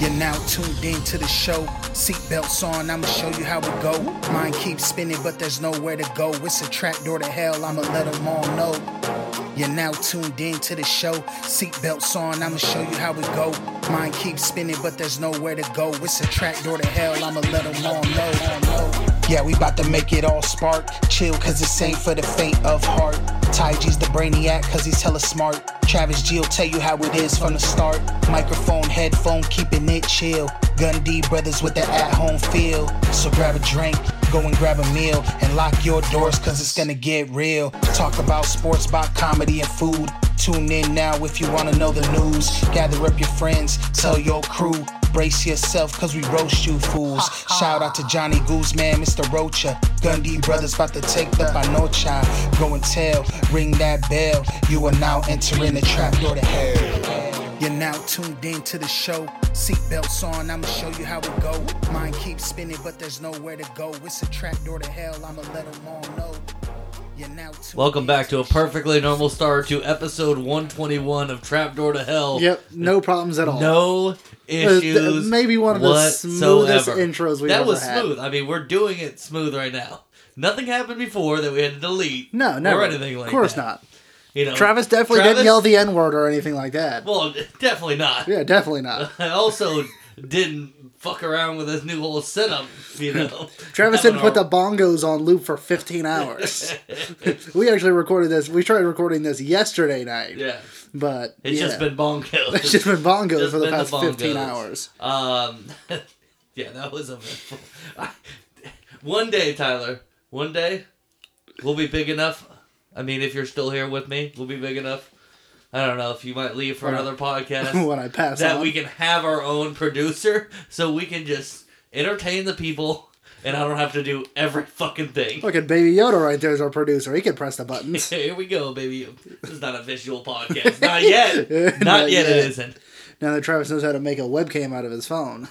You're now tuned in to the show. Seatbelts on, I'ma show you how it go. Mind keeps spinning, but there's nowhere to go. It's a trap door to hell, I'ma let them all know. You're now tuned in to the show. Seatbelts on, I'ma show you how it go. Mind keeps spinning, but there's nowhere to go. It's a trap door to hell, I'ma let them all know. Yeah, we bout to make it all spark. Chill, cause this ain't for the faint of heart. G's the brainiac, cause he's hella smart. Travis G will tell you how it is from the start. Microphone, headphone, keeping it chill. Gun D brothers with the at home feel. So grab a drink, go and grab a meal, and lock your doors, cause it's gonna get real. Talk about sports, about comedy and food. Tune in now if you wanna know the news. Gather up your friends, tell your crew. Brace yourself, cause we roast you fools. Shout out to Johnny Guzman, Mr. Rocha. Gundy Brothers about to take the panocha. Go and tell, ring that bell. You are now entering the trap door to hell. You're now tuned in to the show. Seatbelts on, I'ma show you how it go. Mind keeps spinning, but there's nowhere to go. It's a trap door to hell, I'ma let them all know. You're now tuned Welcome back to a perfectly normal start to episode 121 of Trapdoor to Hell. Yep, no problems at all. No Uh, issues. maybe one of the smoothest intros we've That ever was had. smooth. I mean, we're doing it smooth right now. Nothing happened before that we had to delete. No, never. Or anything like that. Of course that. not. You know, Travis definitely Travis- didn't yell the N word or anything like that. Well, definitely not. yeah, definitely not. I also didn't fuck around with this new whole setup. You know, Travis didn't put our- the bongos on loop for 15 hours. we actually recorded this. We tried recording this yesterday night. Yeah, But it's yeah. just been bongo. it's just been bongos Just for the been the past 15 hours. Um, yeah, that was a one day, Tyler. One day, we'll be big enough. I mean, if you're still here with me, we'll be big enough. I don't know if you might leave for When I- another podcast when I pass that on. we can have our own producer, so we can just entertain the people, and I don't have to do every fucking thing. Look at Baby Yoda right there as our producer. He can press the buttons. Here we go, baby. This is not a visual podcast. Not yet. Not, Not yet. yet. It isn't. now that Travis knows how to make a webcam out of his phone.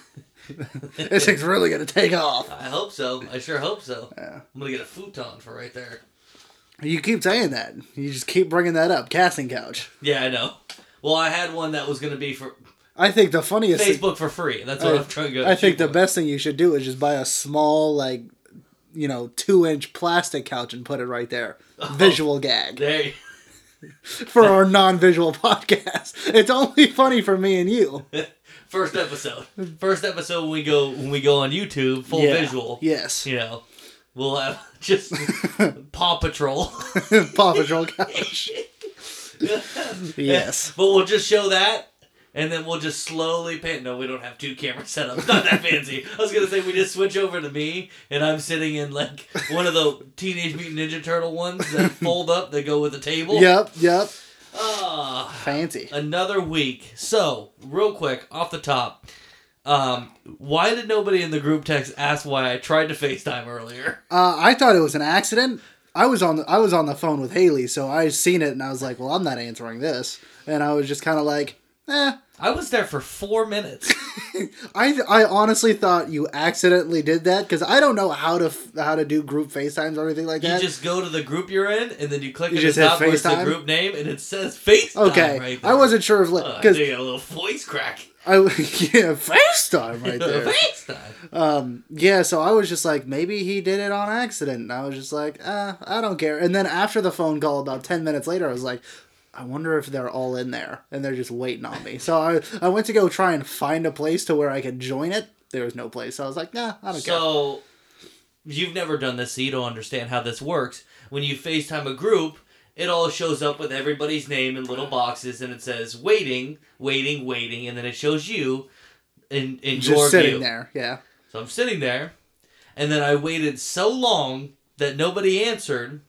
this thing's really going to take off. I hope so. I sure hope so. Yeah. I'm gonna get a futon for right there. You keep saying that. You just keep bringing that up. Casting couch. Yeah, I know. Well, I had one that was going to be for I think the funniest Facebook for free. That's what I, am trying to go. I think the for. best thing you should do is just buy a small, like, you know, two inch plastic couch and put it right there. Oh. Visual gag There, for our non visual podcast. It's only funny for me and you. first episode. First episode when we go when we go on YouTube, full Yeah. visual. Yes. You know, we'll have just Paw Patrol. Paw Patrol couch. Yes. but we'll just show that. And then we'll just slowly pan. No, we don't have two cameras camera setups. Not that fancy. I was gonna say we just switch over to me, and I'm sitting in like one of the Teenage Mutant Ninja Turtle ones that fold up. That go with the table. Yep, yep. Ah, Fancy. another week. So, real quick, off the top, um, why did nobody in the group text ask why I tried to FaceTime earlier? Uh, I thought it was an accident. I was on the, I was on the phone with Haley, so I seen it and I was like, "Well, I'm not answering this." And I was just kind of like, "Eh." I was there for four minutes. I I honestly thought you accidentally did that because I don't know how to f- how to do group FaceTimes or anything like that. You just go to the group you're in, and then you click You just the hit top where the group name, and it says FaceTime okay, right there. I wasn't sure if because I got a little voice crack. I yeah FaceTime right there. FaceTime. Um, yeah, so I was just like, maybe he did it on accident. And I was just like, uh, I don't care. And then after the phone call, about 10 minutes later, I was like, I wonder if they're all in there and they're just waiting on me. So I, I went to go try and find a place to where I could join it. There was no place. So I was like, nah, I don't care. So, you've never done this, so you don't understand how this works. When you FaceTime a group, it all shows up with everybody's name in little boxes, and it says waiting, waiting, waiting, and then it shows you in in Just your sitting view. there. Yeah. So I'm sitting there, and then I waited so long that nobody answered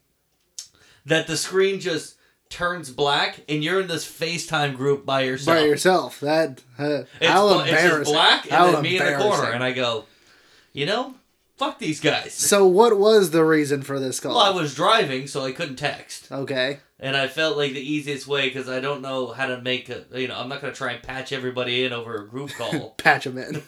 that the screen just turns black, and you're in this FaceTime group by yourself. By yourself. That, uh, It's, how it's embarrassing. just black, and How then me in the corner, and I go, you know, fuck these guys. So what was the reason for this call? Well, I was driving, so I couldn't text, okay. and I felt like the easiest way because I don't know how to make a. You know, I'm not gonna try and patch everybody in over a group call. Patch them in.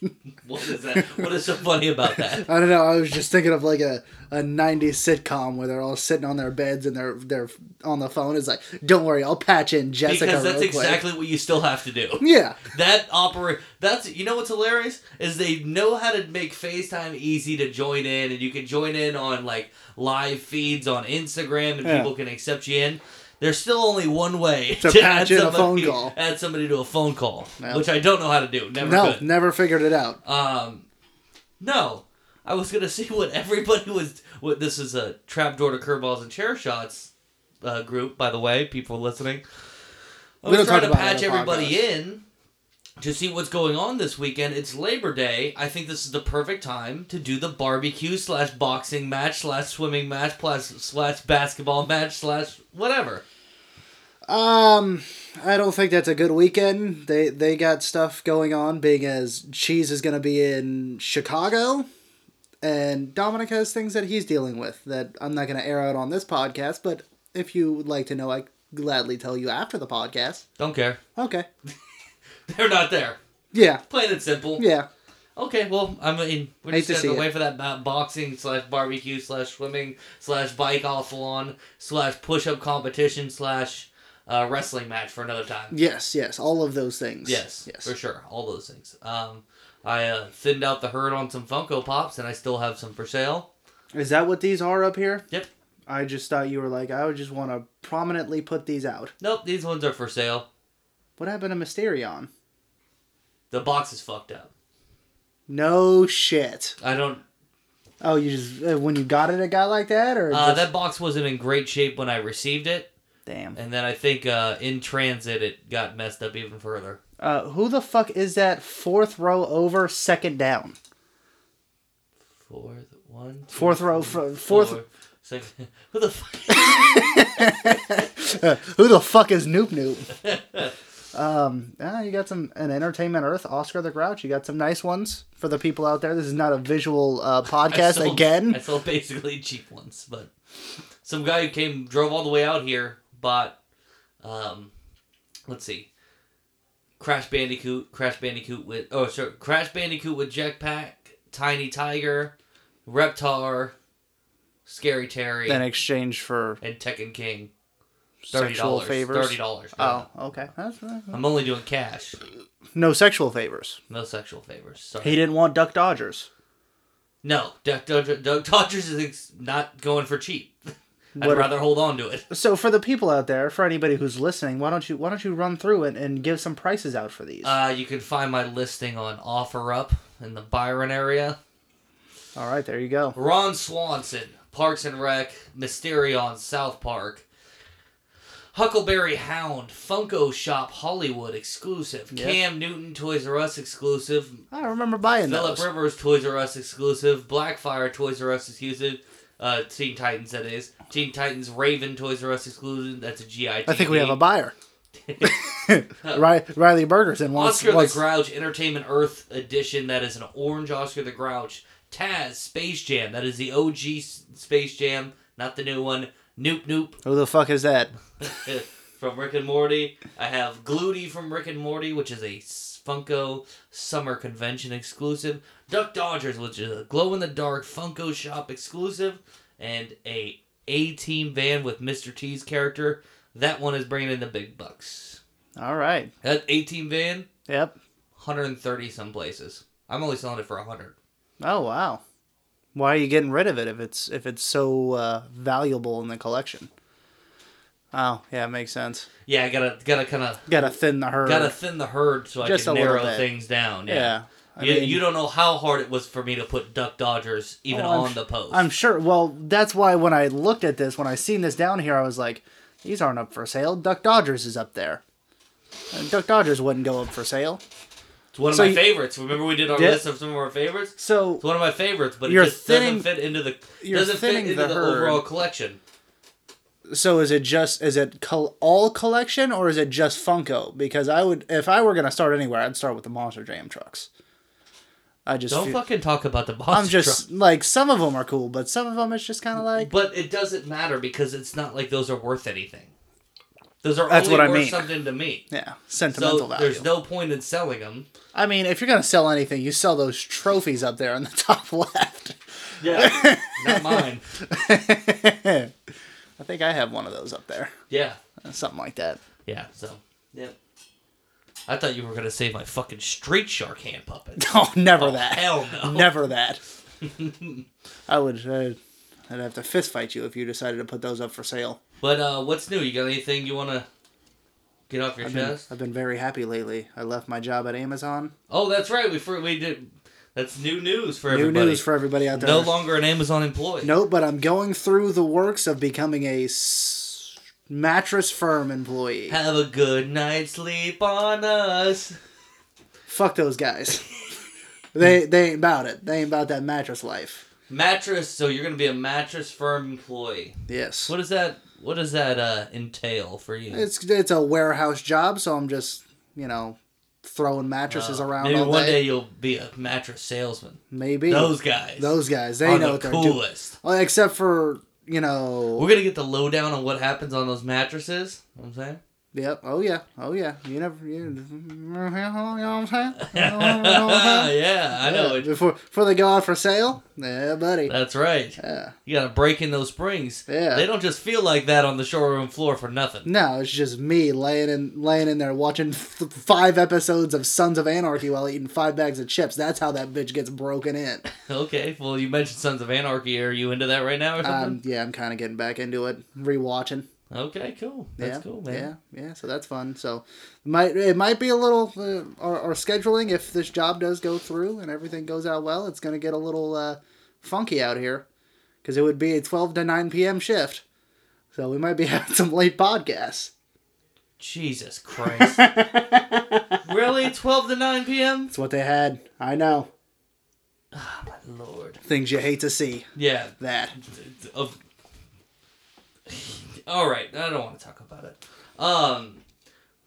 what is that? What is so funny about that? I don't know. I was just thinking of like a, a 90s sitcom where they're all sitting on their beds and they're they're on the phone. It's like, don't worry, I'll patch in Jessica. Because that's real quick." exactly what you still have to do. Yeah. That opera that's you know what's hilarious is they know how to make FaceTime easy to join in and you can join in on like live feeds on Instagram and Yeah. people can accept you in. There's still only one way To to, add in a somebody, phone call. Add somebody to a phone call, which I don't know how to do. Never No, could. never figured it out. Um, no, I was gonna see what everybody was. What this is a trapdoor to curveballs and chair shots uh, group, by the way, people listening. I We was trying to patch everybody in to see what's going on this weekend. It's Labor Day. I think this is the perfect time to do the barbecue slash boxing match slash swimming match plus slash basketball match slash whatever. Um, I don't think that's a good weekend. They they got stuff going on, being as Cheese is going to be in Chicago, and Dominic has things that he's dealing with that I'm not going to air out on this podcast. But if you would like to know, I gladly tell you after the podcast. Don't care. Okay. They're not there. Yeah. Plain and simple. Yeah. Okay, well, I mean, we're Hate just to gonna see go it. wait for that boxing slash barbecue slash swimming slash bike offalon slash push up competition slash uh, wrestling match for another time. Yes. Yes. All of those things. Yes, Yes. for sure, all those things. Um, I uh, thinned out the herd on some Funko Pops, and I still have some for sale. Is that what these are up here? Yep. I just thought you were like, I would just want to prominently put these out. Nope, these ones are for sale. What happened to Mysterion? The box is fucked up. No shit. I don't. Oh, you just uh, when you got it, it got like that, or Uh, just- that box wasn't in great shape when I received it, damn. and then I think uh, in transit it got messed up even further. Uh, who the fuck is that fourth row over, second down? Fourth one. two, Fourth row, three, fourth. four, second. Who the fuck? Who the fuck is Noob Noob? um, ah, you got some an Entertainment Earth, Oscar the Grouch. You got some nice ones for the people out there. This is not a visual uh, I podcast sold- again. I sold basically cheap ones, but some guy who came drove all the way out here bought. Um, let's see. Crash Bandicoot, Crash Bandicoot with oh sorry, Crash Bandicoot with Jetpack, Tiny Tiger, Reptar, Scary Terry, In exchange for and Tekken King. Sexual dollars. favors. Thirty dollars. Oh, okay. That's, I'm only doing cash. no sexual favors. No sexual favors. Sorry. He didn't want Duck Dodgers. No, Duck, Duck, Duck Dodgers is not going for cheap. I'd What- rather hold on to it. So for the people out there, for anybody who's listening, why don't you why don't you run through it and give some prices out for these? Uh, you can find my listing on OfferUp in the Byron area. All right, there you go. Ron Swanson, Parks and Rec, Mysterion, South Park. Huckleberry Hound, Funko Shop Hollywood exclusive. Yep. Cam Newton, Toys R Us exclusive. I remember buying those. Philip those. Rivers, Toys R Us exclusive. Blackfire, Toys R Us exclusive. Uh, Teen Titans, that is. Teen Titans Raven, Toys R Us exclusive. That's a GI. I think we have a buyer. Ri- Riley Burgerson wants, Oscar wants the Grouch Entertainment Earth edition. That is an orange Oscar the Grouch. Taz Space Jam. That is the OG Space Jam, not the new one. Noob Noob who the fuck is that? from Rick and Morty. I have Glootie from Rick and Morty, which is a Funko Summer Convention exclusive. Duck Dodgers, which is a glow in the dark Funko Shop exclusive, and a A Team van with Mr. T's character. That one is bringing in the big bucks. All right. That A Team van, Yep. 130 some places. I'm only selling it for 100. Oh wow. Why are you getting rid of it if it's if it's so uh, valuable in the collection? Oh yeah, it makes sense. Yeah, I gotta gotta kind of Gotta thin the herd. gotta thin the herd so I Just can narrow things down. yeah. Yeah, I you, mean- you don't know how hard it was for me to put Duck Dodgers even Oh, on the post. I'm sure. Well, that's why when I looked at this, when I seen this down here, I was like, these aren't up for sale. Duck Dodgers is up there. And Duck Dodgers wouldn't go up for sale. It's one of so my you- favorites. Remember we did our list of some of our favorites. So It's one of my favorites, but it just thinning- doesn't fit into the doesn't fit into the the, overall collection. so is it just is it col- all collection or is it just Funko? Because I would if I were gonna start anywhere, I'd start with the Monster Jam trucks. I just Don't feel- fucking talk about the boss. I'm just like some of them are cool, but some of them it's just kind of like But it doesn't matter because it's not like those are worth anything. Those are That's only what I worth mean. something to me. Yeah, sentimental So value. there's no point in selling them. I mean, if you're gonna sell anything, you sell those trophies up there in the top left. Yeah, not mine. I think I have one of those up there, Yeah, something like that. yeah. So, yeah. I thought you were gonna save my fucking Street Shark hand puppet. Oh, never Oh, that. hell no. Never that. I would. Uh, I'd have to fist fight you if you decided to put those up for sale. But uh, what's new? You got anything you want to get off your I've been, chest? I've been very happy lately. I left my job at Amazon. Oh, that's right. We for, we did. That's new news for New everybody. New news for everybody out there. no longer an Amazon employee. No, but I'm going through the works of becoming a s- mattress firm employee. Have a good night's sleep on us. Fuck those guys. they they ain't about it. They ain't about that mattress life. Mattress. So you're gonna be a mattress firm employee. Yes. What does that? What does that uh, entail for you? It's it's a warehouse job, so I'm just you know throwing mattresses around Maybe one day. day you'll be a mattress salesman. Maybe Those guys. those guys they know the what they're doing. coolest. Well, except for you know. We're gonna get the lowdown on what happens on those mattresses. You know what I'm saying. Yep. Oh yeah. Oh yeah. You never. You, you know what I'm saying? You know what I'm saying? yeah, I know Yeah. Before before they go out for sale. Yeah, buddy. That's right. Yeah. You gotta break in those springs. Yeah. They don't just feel like that on the showroom floor for nothing. No, it's just me laying in laying in there watching f- five episodes of Sons of Anarchy while eating five bags of chips. That's how that bitch gets broken in. Okay, well, you mentioned Sons of Anarchy. Are you into that right now or something? Um, yeah, I'm kind of getting back into it, rewatching. Okay, cool. That's yeah, cool, man. Yeah, yeah. So that's fun. So might it might be a little uh, our, our scheduling if this job does go through and everything goes out well. It's gonna get a little uh, funky out here because it would be a 12 to 9 p.m. shift. So we might be having some late podcasts. Jesus Christ. really? 12 to 9 p.m.? That's what they had. I know Lord. things you hate to see. Yeah. That Of. All right, I don't want to talk about it. Um,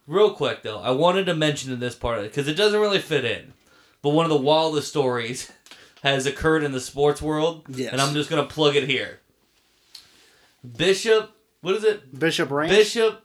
real quick though, I wanted to mention in this part of it because it doesn't really fit in, but one of the wildest stories has occurred in the sports world, Yes. and I'm just gonna plug it here. Bishop, what is it? Bishop Ranch. Bishop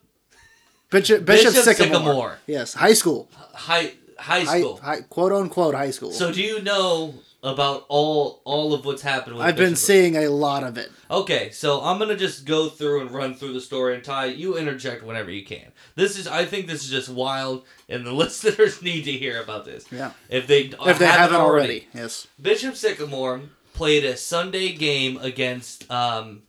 Bishop, Bishop, Bishop Sycamore. Sycamore. Yes, high school. High High High, School. high, quote unquote high school. So do you know about all all of what's happened with I've been Bishop? seeing a lot of it. Okay, so I'm gonna just go through and run through the story, and Ty, you interject whenever you can. This is, I think, this is just wild, and the listeners need to hear about this. Yeah. If they If they haven't already. Yes. Bishop Sycamore played a Sunday game against um,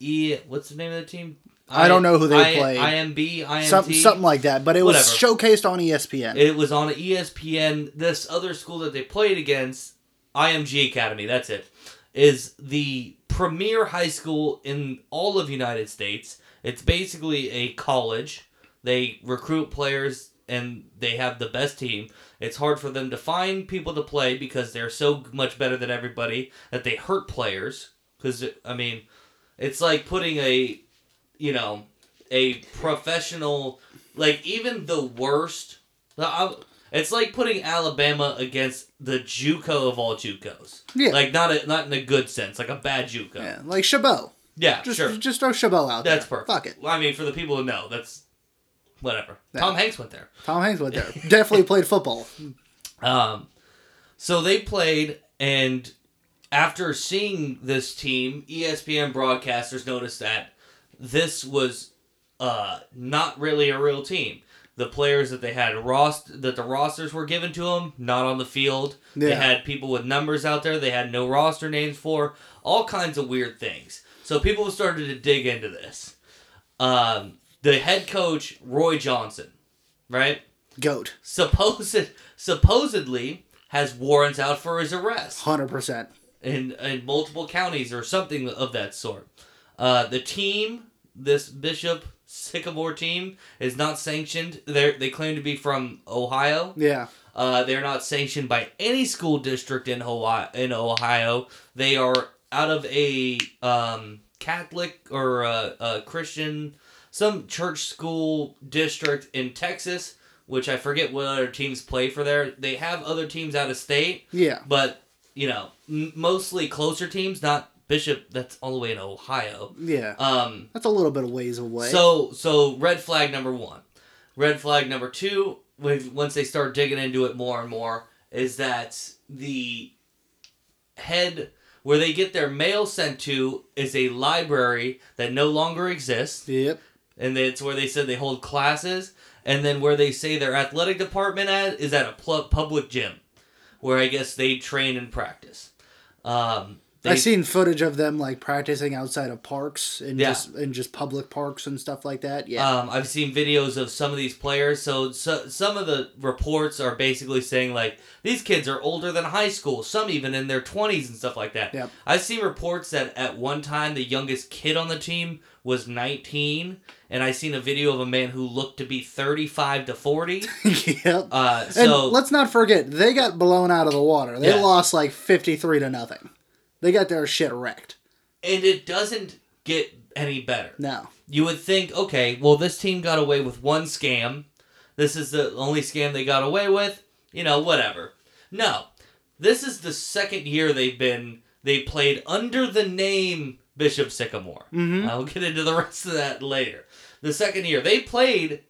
E. What's the name of the team? I don't know who they I, played. IMB, IMT. Some, something like that. But it was showcased on ESPN. It was on ESPN. This other school that they played against, IMG Academy, that's it, is the premier high school in all of United States. It's basically a college. They recruit players and they have the best team. It's hard for them to find people to play because they're so much better than everybody that they hurt players. Because, I mean, it's like putting a, you know, a professional, like even the worst. It's like putting Alabama against the JUCO of all JUCOs. Yeah. Like not a, not in a good sense, like a bad JUCO. Yeah, yeah, like Chabot. Just, sure. just throw Chabot out That's there. That's perfect. Fuck it. Well, I mean, for the people who know, that's whatever. Yeah. Tom Hanks went there. Tom Hanks went there. Definitely played football. Um, so they played, and after seeing this team, ESPN broadcasters noticed that this was uh, not really a real team. The players that they had rost that the rosters were given to them, not on the field. They had people with numbers out there. They had no roster names for all kinds of weird things. So people started to dig into this. Um, the head coach Roy Johnson, right? Goat. supposed supposedly has warrants out for his arrest 100%. in in multiple counties or something of that sort. Uh, the team, this Bishop Sycamore team, is not sanctioned. They they claim to be from Ohio. Yeah. Uh, they're not sanctioned by any school district in Hawaii, in Ohio. They are out of a um, Catholic or a, a Christian, some church school district in Texas, which I forget what other teams play for there. They have other teams out of state, Yeah. but you know, m- mostly closer teams, not Bishop. That's all the way in Ohio. Yeah. Um, That's a little bit of ways away. so so red flag number one, red flag number two. With once they start digging into it more and more, is that the head where they get their mail sent to is a library that no longer exists, yep. and it's where they said they hold classes, and then where they say their athletic department at is at a public gym, where I guess they train and practice. Um, they, I've seen footage of them like practicing outside of parks and Yeah. just in just public parks and stuff like that. Yeah. Um, I've seen videos of some of these players. So, so some of the reports are basically saying like these kids are older than high school. Some even in their twenties and stuff like that. Yep. I've seen reports that at one time the youngest kid on the team was 19, and I seen a video of a man who looked to be 35 to 40. yep. Uh, and let's not forget they got blown out of the water. They Yeah. lost like fifty three to nothing. They got their shit wrecked. and it doesn't get any better. No. you would think, okay, well, this team got away with one scam. This is the only scam they got away with. You know, whatever. No, this is the second year they've been they played under the name Bishop Sycamore. Mhm. I'll get into the rest of that later. The second year they played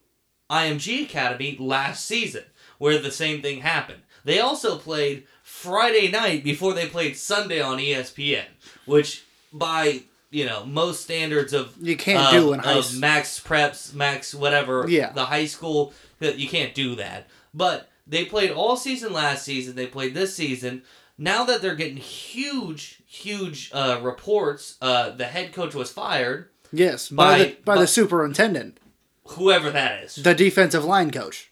IMG Academy last season, where the same thing happened. They also played Friday night before they played Sunday on ESPN, which by you know most standards of You can't do in high of MaxPreps, max whatever. Yeah. the high school that you can't do that. But they played all season last season. They played this season. Now that they're getting huge, huge uh, reports, uh, the head coach was fired. Yes, by, By- the by, by- the superintendent, Whoever that is. the defensive line coach.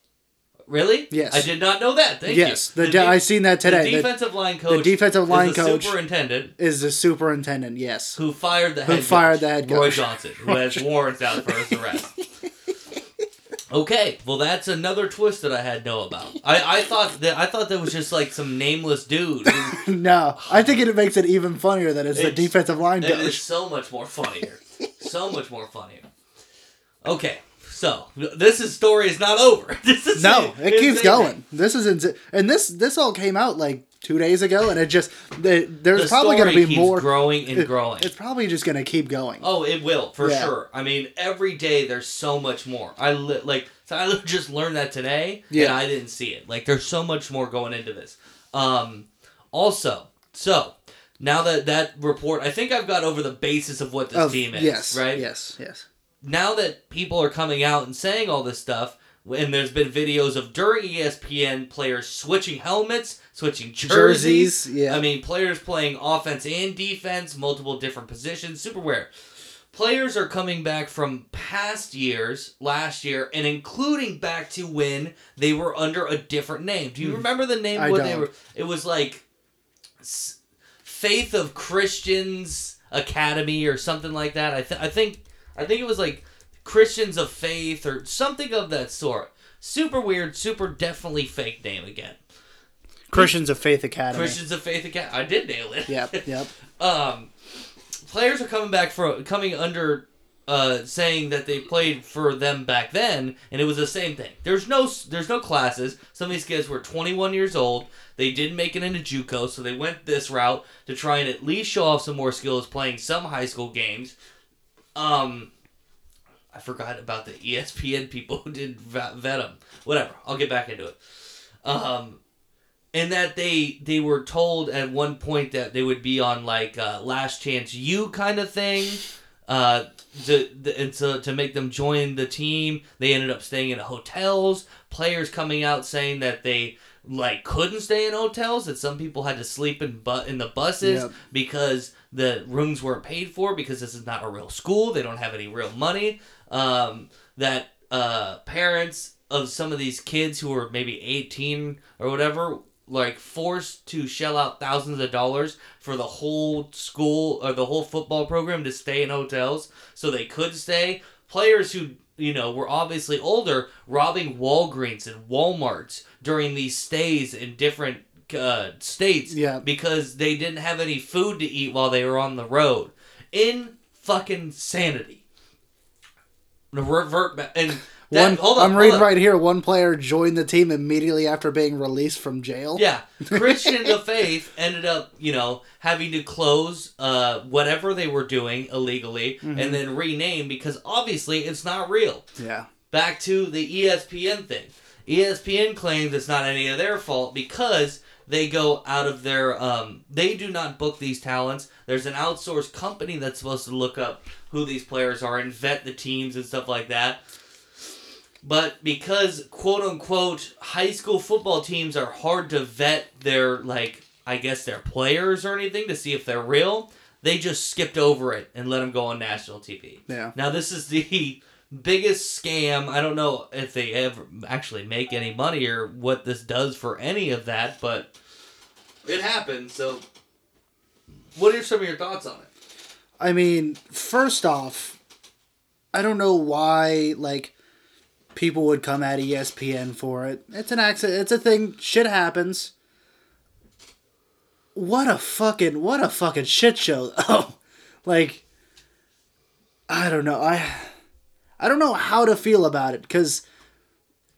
Really? Yes. I did not know that. Thank you. yes, you. the, de- I seen that today. The The, defensive line coach. defensive line is the coach- superintendent is the superintendent. Yes. who fired the Who head fired coach, the head Roy. Johnson, who has warrants out for his arrest. Okay, well that's another twist that I had know about. I, I thought that I thought that was just like some nameless dude. who- no, I think it makes it even funnier that it's, the defensive line It is so much more funnier. so much more funnier. Okay, so this is story is not over. This is No, it keeps insane. going. This is and this this all came out like two days ago, and it just the, there's The probably going to be keeps more. growing and growing. It's probably just going to keep going. Oh, it will for Yeah. sure. I mean, every day there's so much more. I li- like so I just learned that today, and Yeah. I didn't see it. Like, there's so much more going into this. Um, also, so now that that report, I think I've got over the basis of what this Of- team is. yes, right. Yes, yes. Now that people are coming out and saying all this stuff. And there's been videos of during ESPN players switching helmets, switching jerseys, Jerseys, yeah. I mean, players playing offense and defense, multiple different positions, super weird. Players are coming back from past years, last year, and including back to when they were under a different name. Do you hmm. remember the name? I what they don't. were? It was like Faith of Christians Academy or something like that. I, th- I think I think it was like Christians of Faith or something of that sort. Super weird, super definitely fake name again. Christians of Faith Academy. Christians of Faith Academy. I did nail it. Yep, yep. um, players are coming back for coming under uh, saying that they played for them back then, and it was the same thing. There's no there's no classes. Some of these kids were 21 years old. They didn't make it into JUCO, so they went this route to try and at least show off some more skills playing some high school games. Um, I forgot about the ESPN people who did 'em. Whatever. I'll get back into it. Um, and that they they were told at one point that they would be on like uh, Last Chance U kind of thing uh to, the, and so to make them join the team they ended up staying in hotels players coming out saying that they like couldn't stay in hotels that some people had to sleep in but in the buses Yep. because the rooms weren't paid for because this is not a real school they don't have any real money um that uh parents of some of these kids who were maybe 18 or whatever like forced to shell out thousands of dollars for the whole school or the whole football program to stay in hotels so they could stay players who you know were obviously older robbing walgreens and walmarts during these stays in different uh, states Yeah. because they didn't have any food to eat while they were on the road in fucking sanity revert back and That- One, hold on, I'm hold reading on. right here. One player joined the team immediately after being released from jail. Yeah, Christian the Faith ended up, you know, having to close uh, whatever they were doing illegally Mm-hmm. and then rename because obviously it's not real. Yeah. Back to the ESPN thing. ESPN claims it's not any of their fault because they go out of their um, they do not book these talents. There's an outsourced company that's supposed to look up who these players are and vet the teams and stuff like that. But because quote unquote high school football teams are hard to vet their like I guess their players or anything to see if they're real, they just skipped over it and let them go on national TV. Yeah. Now this is the biggest scam. I don't know if they ever actually make any money or what this does for any of that, but it happened. So, what are some of your thoughts on it? I mean, first off, I don't know why like people would come at ESPN for it. It's an accident. It's a thing. Shit happens. What a fucking what a fucking shit show. Oh, like I don't know. I I don't know how to feel about it cuz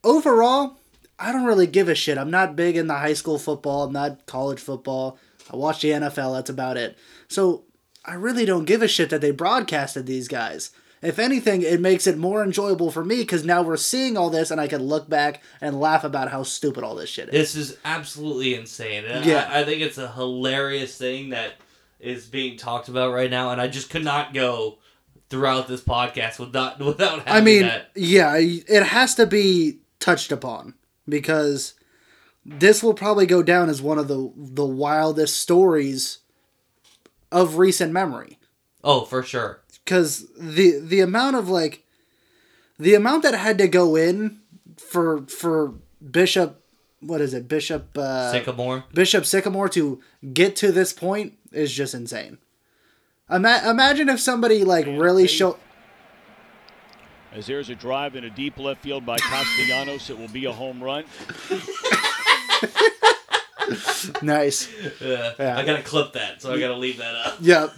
overall, I don't really give a shit. I'm not big in the high school football. I'm not college football. I watch the NFL. That's about it. So I really don't give a shit that they broadcasted these guys. If anything, it makes it more enjoyable for me because now we're seeing all this and I can look back and laugh about how stupid all this shit is. This is absolutely insane. And Yeah. I, I think it's a hilarious thing that is being talked about right now, and I just could not go throughout this podcast without without having I mean, that. yeah, it has to be touched upon because this will probably go down as one of the the wildest stories of recent memory. Oh, for sure. Because the the amount of like the amount that had to go in for for Bishop what is it Bishop uh, Sycamore. Bishop Sycamore to get to this point is just insane. Ima- imagine if somebody like really show As there's a drive in a deep left field by Castellanos, it will be a home run. nice. Yeah. Yeah. I gotta clip that, so I gotta leave that up. Yep.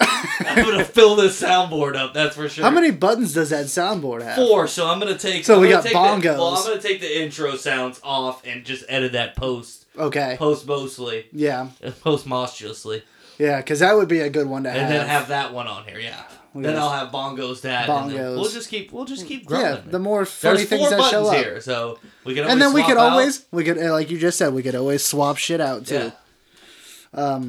I'm gonna fill this soundboard up. That's for sure. How many buttons does that soundboard have? Four. So I'm gonna take. So I'm we got take the- bongos. well, I'm gonna take the intro sounds off and just edit that post, Okay. post mostly, Yeah. post monstruously, Yeah, because that would be a good one to have. and then have that one on here. Yeah. We then I'll have bongos that. And Bongos. we'll just keep. We'll just keep growing. yeah, the more funny There's things four that show up. here, so we can. And then we could out. always we could uh, like you just said we could always swap shit out too. Yeah.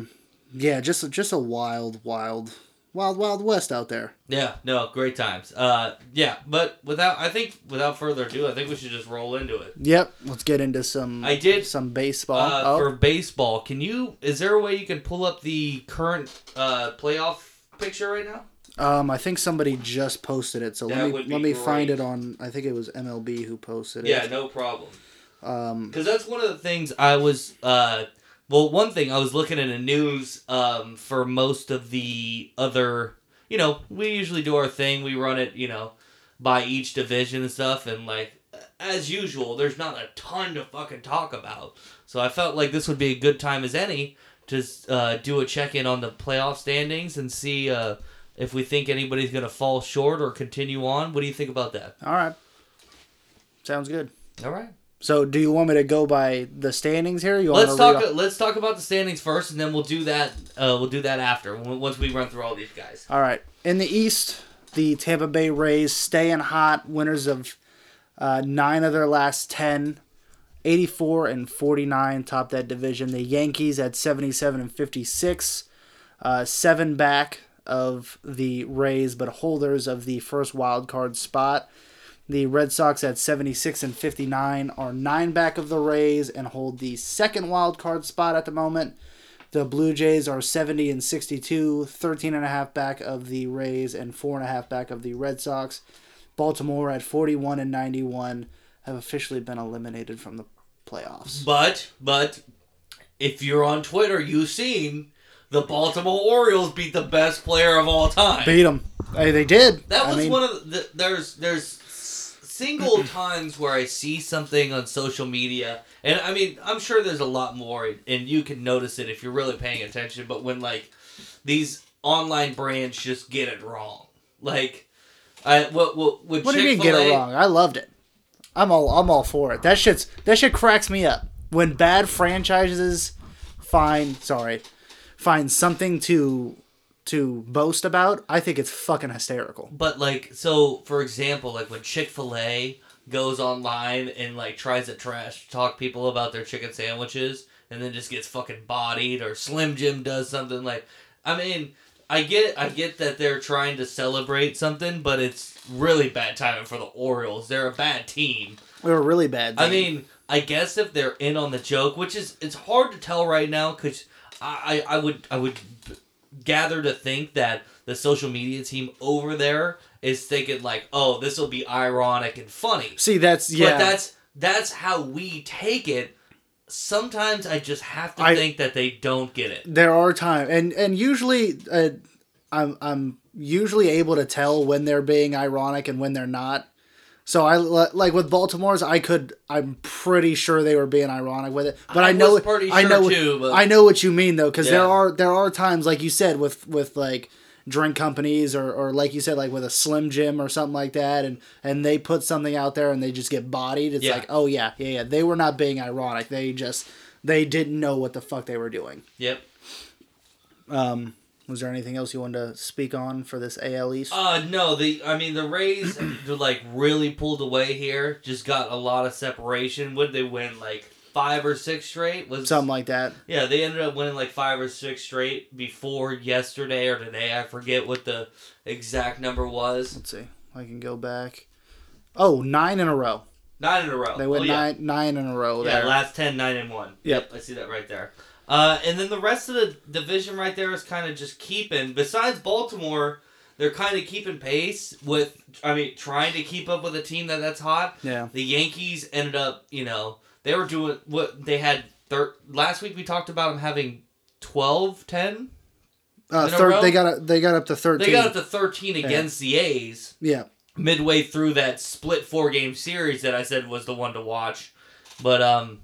Yeah, just just a wild, wild, wild, wild west out there. Yeah, no, great times. Uh, yeah, but without, I think, without further ado, I think we should just roll into it. Yep. Let's get into some. I did, some baseball. Uh, oh, For baseball, can you? Is there a way you can pull up the current uh, playoff picture right now? um, I think somebody just posted it, so That let me let me find it on. I think it was MLB who posted it. Yeah, no problem. Um, Because that's one of the things I was. Uh, well, one thing I was looking in the news um, for most of the other. You know, we usually do our thing. We run it, you know, by each division and stuff, and like as usual, there's not a ton to fucking talk about. So I felt like this would be a good time as any to uh, do a check in on the playoff standings and see uh, if we think anybody's gonna fall short or continue on. What do you think about that? all right. Sounds good. All right. So, do you want me to go by the standings here? You want Let's talk. off- Let's talk about the standings first, and then we'll do that. Uh, we'll do that after once we run through all these guys. All right. In the East, the Tampa Bay Rays staying hot, winners of uh, nine of their last 10, 84 and 49 top that division. The Yankees at 77 and 56, uh, seven back of the Rays, but holders of the first wild card spot. The Red Sox at 76 and 59 are nine back of the Rays and hold the second wild card spot at the moment. The Blue Jays are 70 and 62, 13 and a half back of the Rays and four and a half back of the Red Sox. Baltimore at 41 and 91 have officially been eliminated from the playoffs. But but if you're on Twitter, you've seen the Baltimore Orioles beat the best player of all time. Beat them. Hey, they did. That I was mean, one of the, there's there's single times where I see something on social media, and I mean I'm sure there's a lot more, and you can notice it if you're really paying attention. But when like these online brands just get it wrong, like I what what with What do you mean get it wrong? I loved it. I'm all I'm all for it. That shit's that shit cracks me up. When bad franchises find sorry, find something to to boast about, I think it's fucking hysterical. But like, so for example, like when Chick Fil A goes online and like tries to trash talk people about their chicken sandwiches, and then just gets fucking bodied, or Slim Jim does something like, I mean, I get, I get that they're trying to celebrate something, but it's really bad timing for the Orioles. They're a bad team. We were really bad. I mean, I guess if they're in on the joke, which is it's hard to tell right now, because I, I I would I would gather to think that the social media team over there is thinking like, oh, this will be ironic and funny. see that's yeah. But that's that's how we take it. Sometimes I just have to I- think that they don't get it. there are times and and usually uh, I'm I'm usually able to tell when they're being ironic and when they're not. So I like with Baltimore's, I could. I'm pretty sure they were being ironic with it, but I, I know pretty I know too, but- I know what you mean though, because there are there are times like you said with with like drink companies or, or like you said like with a Slim Jim or something like that, and and they put something out there and they just get bodied. It's Yeah. like oh yeah yeah yeah they were not being ironic. They just they didn't know what the fuck they were doing. Yep. Um, was there anything else you wanted to speak on for this AL East? Uh no, the I mean the Rays they're like really pulled away here. Just got a lot of separation. Would they win like five or six straight? Was something like that. Yeah, they ended up winning like five or six straight before yesterday or today. I forget what the exact number was. Let's see. I can go back. Oh, nine in a row. Nine in a row. They went oh, yeah. nine nine in a row Yeah, there. last 10, 9 and 1. Yep. I see that right there. Uh, and then the rest of the division right there is kind of just keeping, besides Baltimore, they're kind of keeping pace with, I mean, trying to keep up with a team that that's hot. yeah. The Yankees ended up, you know, they were doing what they had. Thir- last week we talked about them having 12, 10. Uh, thir- they got a, they got up to thirteen. They got up to 13 against the A's yeah. midway through that split four game series that I said was the one to watch. But um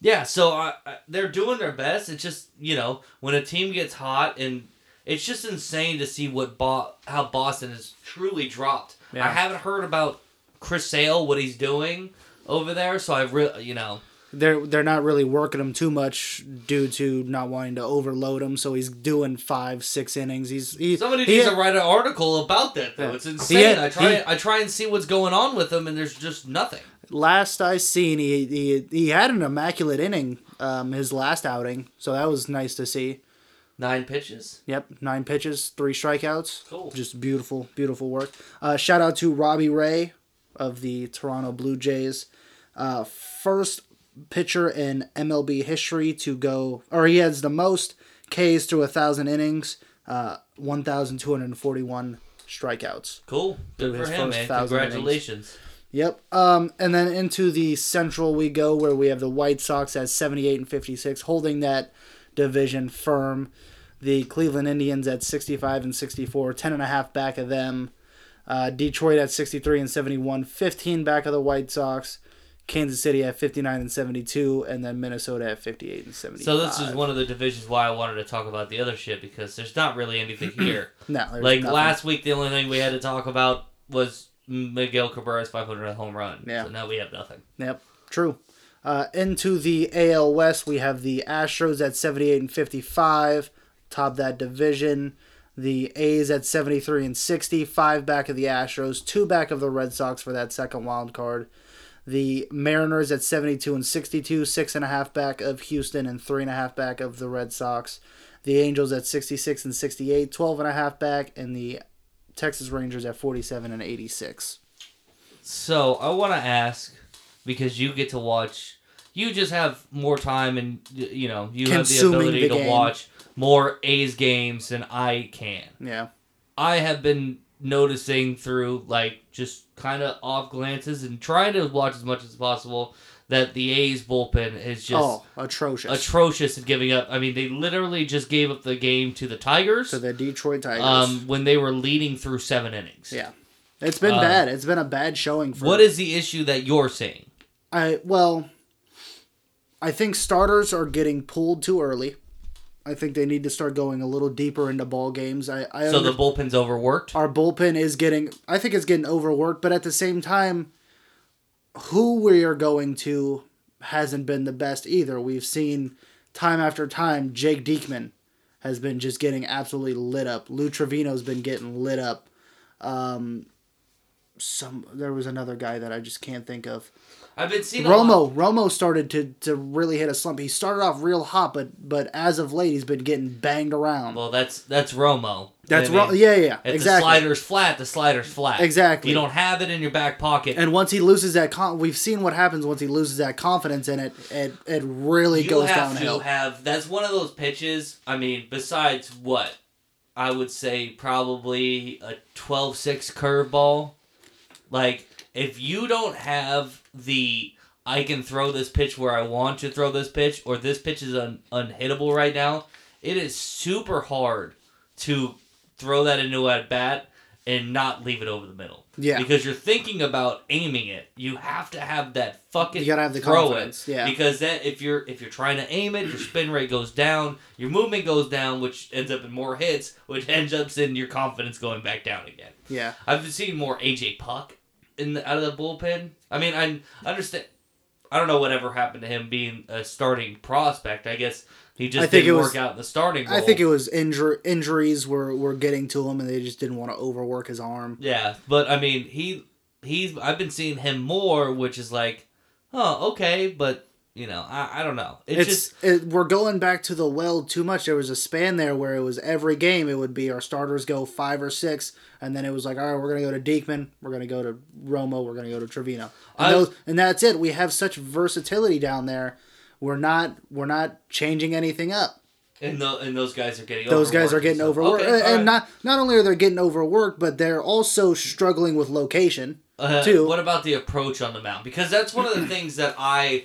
yeah, so I, they're doing their best. It's just, you know, when a team gets hot and it's just insane to see what Bo- how Boston has truly dropped. Yeah. I haven't heard about Chris Sale what he's doing over there, so I've really, you know, They're they're not really working him too much due to not wanting to overload him. So he's doing five six innings. He's he, somebody he- needs to write an article about that though. Yeah. It's insane. had- I try he- I try and see what's going on with him and there's just nothing. Last I seen he, he he had an immaculate inning um his last outing. So that was nice to see. Nine pitches. Yep, nine pitches, three strikeouts. Cool. Just beautiful, beautiful work. Uh, shout out to Robbie Ray of the Toronto Blue Jays. Uh, first pitcher in MLB history to go, or he has the most Ks through a thousand innings, uh, one thousand two hundred forty-one strikeouts. Cool. Good for him, man. thousand innings. Yep. Um, and then into the Central we go, where we have the White Sox at 78 and 56, holding that division firm. The Cleveland Indians at 65 and 64, 10 and a half back of them. Uh, Detroit at 63 and 71, 15 back of the White Sox. Kansas City at 59 and 72, and then Minnesota at 58 and 75. So this is one of the divisions why I wanted to talk about the other shit because there's not really anything here. no, like nothing. last week, the only thing we had to talk about was Miguel Cabrera's 500 home run. Yeah. So now we have nothing. Yep, true. Uh, into the AL West, we have the Astros at 78 and 55, top that division. The A's at 73 and 60, five back of the Astros, two back of the Red Sox for that second wild card. The Mariners at 72 and 62, six and a half back of Houston and three and a half back of the Red Sox. The Angels at 66 and 68, 12 and a half back, and the Texas Rangers at 47 and 86. So I want to ask because you get to watch. You just have more time and you know you have the ability the to watch more A's games than I can. Yeah. I have been noticing through like just kind of off glances and trying to watch as much as possible that the A's bullpen is just oh, atrocious. atrocious at giving up. I mean, they literally just gave up the game to the Tigers to the Detroit Tigers. um, when they were leading through seven innings. yeah, it's been Uh, bad. It's been a bad showing for. What is the issue that you're seeing? I well, I think starters are getting pulled too early. I think they need to start going a little deeper into ball games. I, I So under- the bullpen's overworked. our bullpen is getting I think it's getting overworked, but at the same time, who we are going to hasn't been the best either. We've seen time after time Jake Diekman has been just getting absolutely lit up. Lou Trivino's been getting lit up. Um, some there was another guy that I just can't think of. I've been seeing a lot- Romo Romo started to, to really hit a slump. He started off real hot, but but as of late he's been getting banged around. Well, that's that's Romo. That's I mean, Ro- yeah, yeah, yeah, If exactly. the slider's flat, the slider's flat. Exactly. You don't have it in your back pocket. And once he loses that, con- we've seen what happens once he loses that confidence in it. It it really you goes have downhill. to have that's one of those pitches i mean besides what i would say probably a 12-6 curveball like if you don't have the i can throw this pitch where i want to throw this pitch or this pitch is un- unhittable right now it is super hard to throw that into at bat and not leave it over the middle. Yeah. because you're thinking about aiming it. You have to have that fucking You gotta have the throw confidence, it yeah. because then if you're if you're trying to aim it your spin rate goes down your movement goes down which ends up in more hits which ends up in your confidence going back down again. Yeah, i've seeing more aj Puk in the, out of the bullpen i mean i understand i don't know whatever happened to him being a starting prospect i guess he just I think didn't it work was- out in the starting role. I think it was injur- injuries were were getting to him, and they just didn't want to overwork his arm. Yeah, but I mean, he he's I've been seeing him more, which is like, oh, okay, but you know, I, I don't know. It's, It's, just it, we're going back to the well too much. There was a span there where it was every game it would be our starters go five or six, and then it was like, all right, we're gonna go to Diekman, we're gonna go to Romo, we're gonna go to Trivino, and, I- those, and that's it. We have such versatility down there. We're not we're not changing anything up. and, the, and those guys are getting those guys are and getting overworked, Okay, and right. not not only are they getting overworked, but they're also struggling with location Uh, too. What about the approach on the mound? Because that's one of the things that i-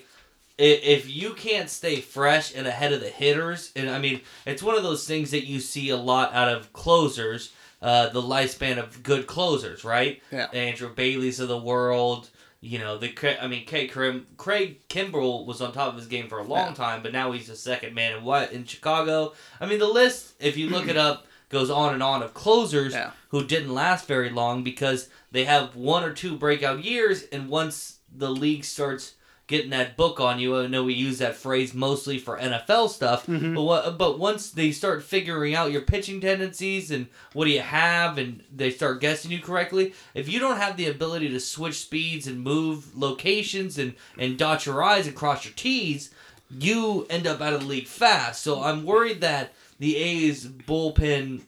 if you can't stay fresh and ahead of the hitters, and I mean, it's one of those things that you see a lot out of closers. Uh, the lifespan of good closers, right? Yeah. Andrew Bailey's of the world. You know the. I mean, Craig, Krim, Craig Kimbrel was on top of his game for a long Yeah. time, but now he's the second man in what in Chicago. I mean, the list, if you look it up, goes on and on of closers Yeah. who didn't last very long because they have one or two breakout years, and once the league starts getting that book on you, I know we use that phrase mostly for NFL stuff, but what, but once they start figuring out your pitching tendencies and what do you have, and they start guessing you correctly, if you don't have the ability to switch speeds and move locations and and dot your i's and cross your t's, you end up out of the league fast. So I'm worried that the A's bullpen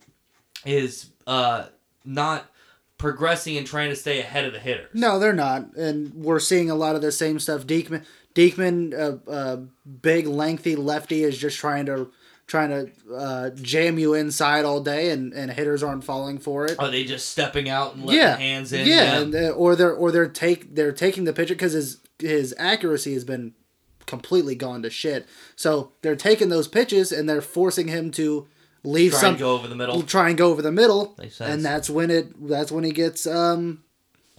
is uh, not progressing and trying to stay ahead of the hitters. No, they're not, and we're seeing a lot of the same stuff. Diekman, Diekman, uh, uh, big lengthy lefty is just trying to trying to uh, jam you inside all day, and, and hitters aren't falling for it. Are they just stepping out and letting yeah, hands in? yeah, and, uh, or they're or they're take they're taking the pitcher because his his accuracy has been completely gone to shit. So they're taking those pitches and they're forcing him to leave Try some and go over the middle. try and go over the middle, Makes sense. and that's when it that's when he gets um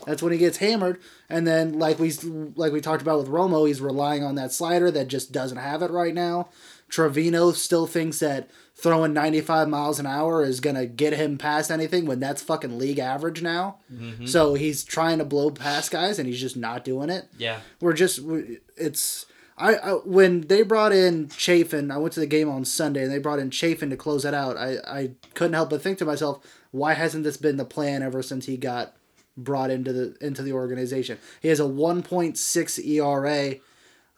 that's when he gets hammered. And then like we like we talked about with Romo, he's relying on that slider that just doesn't have it right now. Trivino still thinks that throwing 95 miles an hour is gonna get him past anything when that's fucking league average now. Mm-hmm. So he's trying to blow past guys and he's just not doing it Yeah. we're just it's I, I when they brought in Chafin, I went to the game on Sunday and they brought in Chafin to close it out. I I couldn't help but think to myself, why hasn't this been the plan ever since he got brought into the into the organization? He has a 1.6 ERA.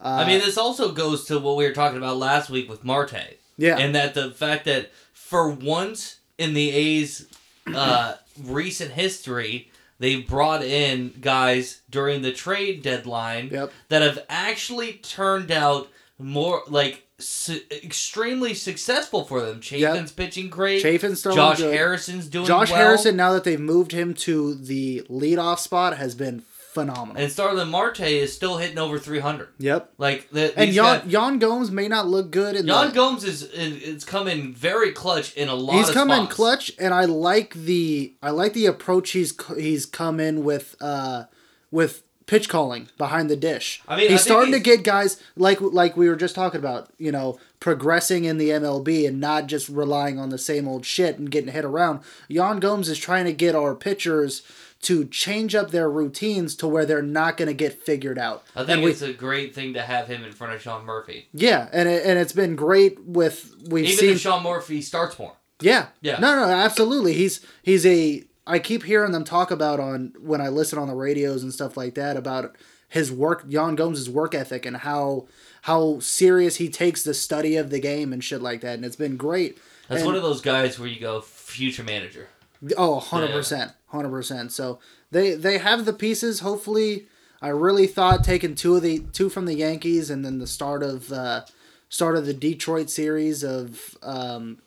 I mean, this also goes to what we were talking about last week with Marte. Yeah. And that the fact that for once in the A's uh, recent history, they brought in guys during the trade deadline Yep. that have actually turned out more like su- extremely successful for them. Chafin's pitching great. Chafin's throwing Josh good. Harrison's doing Josh well. Harrison, now that they've moved him to the leadoff spot, has been phenomenal. and Starling Marte is still hitting over 300. yep. Like the, And Yan, guys- Yan Gomes may not look good in Yan the, Gomes is it's coming very clutch in a lot he's spots. clutch and i like the i like the approach he's he's come in with uh with pitch calling behind the dish. I mean, he's think starting to get guys like like we were just talking about, you know, progressing in the MLB and not just relying on the same old shit and getting hit around. Yan Gomes is trying to get our pitchers to change up their routines to where they're not going to get figured out. I think and we, it's a great thing to have him in front of Sean Murphy. yeah, and it, and it's been great with we've Even seen if Sean Murphy starts more. Yeah. Yeah. No, no, absolutely. He's he's a I keep hearing them talk about on when I listen on the radios and stuff like that about his work Yan Gomes' work ethic and how how serious he takes the study of the game and shit like that. And it's been great. That's And- one of those guys where you go future manager. Oh, 100%. 100%. So they they have the pieces. Hopefully, I really thought taking two of the two from the Yankees and then the start of uh, start of the Detroit series of um,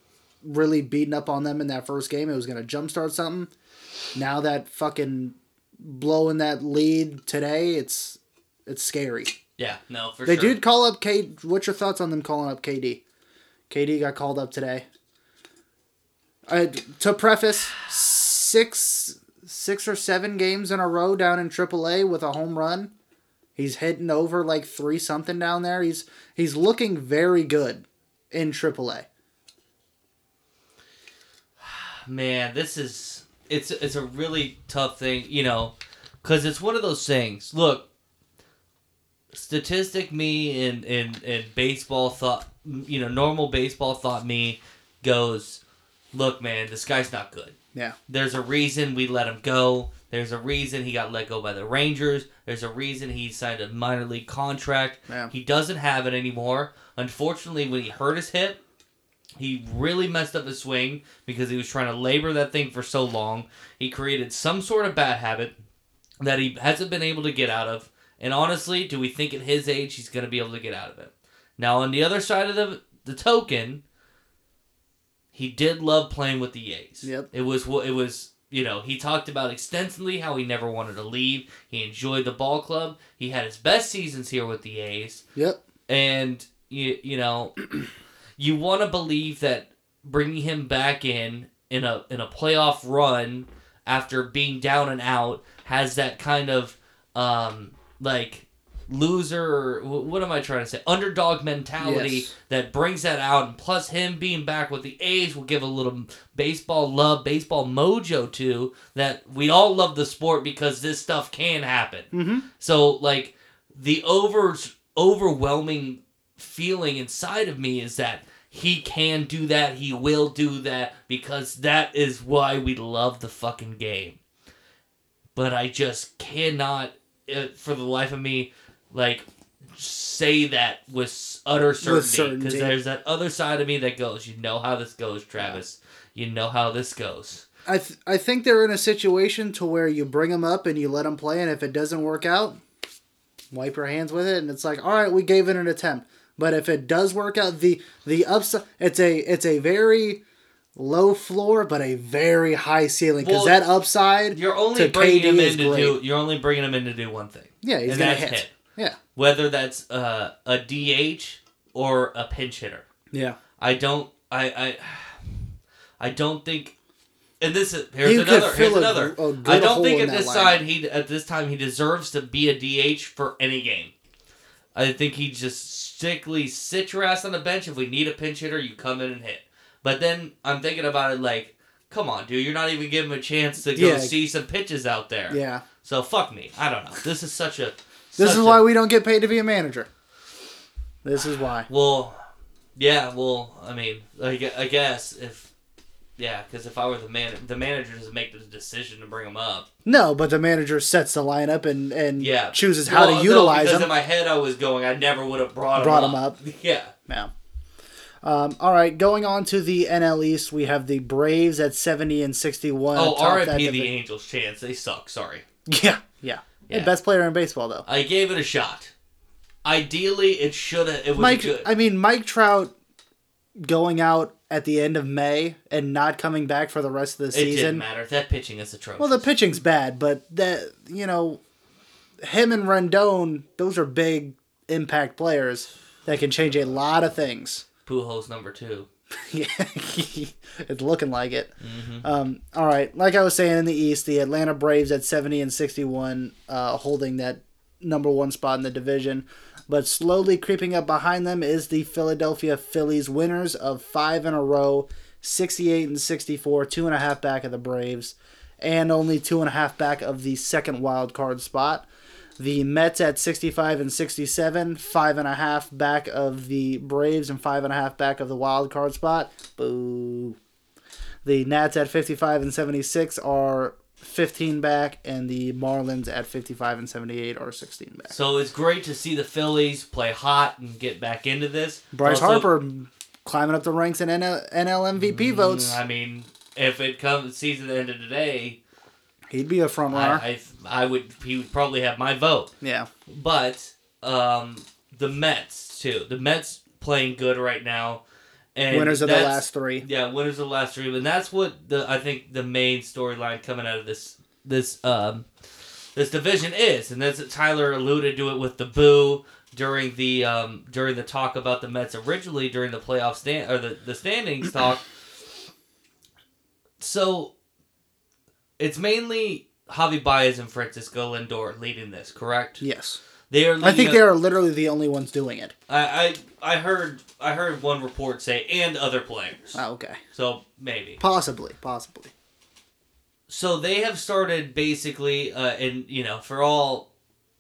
really beating up on them in that first game, it was going to jumpstart something. Now that fucking blowing that lead today, it's it's scary. Yeah, no, for They sure. They did call up K. What's your thoughts on them calling up KD? KD got called up today. I, to preface, six six or seven games in a row down in AAA with a home run. He's hitting over like three something down there. He's he's looking very good in AAA. man, this is it's it's a really tough thing, you know, because it's one of those things. Look, statistic me and and and baseball thought, you know, normal baseball thought me goes, look, man, this guy's not good. Yeah. There's a reason we let him go. There's a reason he got let go by the Rangers. There's a reason he signed a minor league contract. Yeah. He doesn't have it anymore. Unfortunately, when he hurt his hip, he really messed up his swing because he was trying to labor that thing for so long. He created some sort of bad habit that he hasn't been able to get out of. And honestly, do we think at his age he's going to be able to get out of it? Now, on the other side of the the token, he did love playing with the A's. Yep. It was what it was. You know, he talked about extensively how he never wanted to leave. He enjoyed the ball club. He had his best seasons here with the A's Yep. and you you know you want to believe that bringing him back in in a in a playoff run after being down and out has that kind of um like loser or what am I trying to say underdog mentality Yes. that brings that out and plus him being back with the A's will give a little baseball love baseball mojo to that we all love the sport because this stuff can happen Mm-hmm. so like the over overwhelming feeling inside of me is that he can do that, he will do that because that is why we love the fucking game. But I just cannot uh, for the life of me like say that with utter certainty because there's that other side of me that goes, you know how this goes, Travis. You know how this goes. I th- I think they're in a situation to where you bring them up and you let them play, and if it doesn't work out, wipe your hands with it, and it's like, all right, we gave it an attempt. But if it does work out, the the upside, it's a it's a very low floor, but a very high ceiling because Well, that upside You're only to bringing KD him in to great. do. You're only bringing him in to do one thing. yeah, he's and gonna that's hit. hit. Yeah, whether that's uh, a DH or a pinch hitter. yeah. I don't. I. I. I don't think. And this is here's He another. Here's a- another. a I don't think at this lineup. side he at this time he deserves to be a DH for any game. I think he just strictly sit your ass on the bench. If we need a pinch hitter, you come in and hit. But then I'm thinking about it like, come on, dude, you're not even giving him a chance to go Yeah. see some pitches out there. Yeah. So fuck me. I don't know. This is such a. This such is a- why we don't get paid to be a manager. This is why. Well, yeah. Well, I mean, I, I guess if yeah, because if I were the man, the manager doesn't make the decision to bring him up. No, but the manager sets the lineup and and Yeah, chooses how Well, to utilize no, because them. in my head I was going, I never would have brought him Brought up. him up. Yeah. Yeah. Um, all right, going on to the NL East, we have the Braves at seventy and sixty-one. Oh, R.I.P. the Angels. Chance they suck. Sorry. Yeah, yeah. Best player in baseball though. I gave it a shot. Ideally, it should have. It was Mike, good. I mean Mike Trout going out at the end of May and not coming back for the rest of the season. it didn't matter. That pitching is atrocious. Well, the pitching's bad, but that you know, him and Rendon, those are big impact players that can change a lot of things. Pujols number two. Yeah, it's looking like it. Mm-hmm. Um, all right, like I was saying in the East, the Atlanta Braves at seventy and sixty-one, uh, holding that number one spot in the division. But slowly creeping up behind them is the Philadelphia Phillies, winners of five in a row, 68 and 64, two and a half back of the Braves, and only two and a half back of the second wild card spot. The Mets at 65 and 67, five and a half back of the Braves and five and a half back of the wild card spot. Boo. The Nats at 55 and 76 are 15 back, and the Marlins at 55 and 78 are 16 back. So it's great to see the Phillies play hot and get back into this. Bryce Also- Harper climbing up the ranks in NL, NL MVP mm, votes. I mean, if it comes season end of today, He'd be a front runner. I, I I would he would probably have my vote. yeah. But um, the Mets too. The Mets playing good right now. And Winners of the last three. Yeah, winners of the last three, and that's what the I think the main storyline coming out of this this um this division is, and that's Tyler alluded to it with the boo during the um during the talk about the Mets originally during the playoff stand or the the standings talk. So it's mainly Javi Baez and Francisco Lindor leading this, correct? Yes. They are. I think leading they are literally the only ones doing it. I, I I heard I heard one report say and other players. Oh, okay. So maybe. Possibly. Possibly. So they have started basically, uh, and you know, for all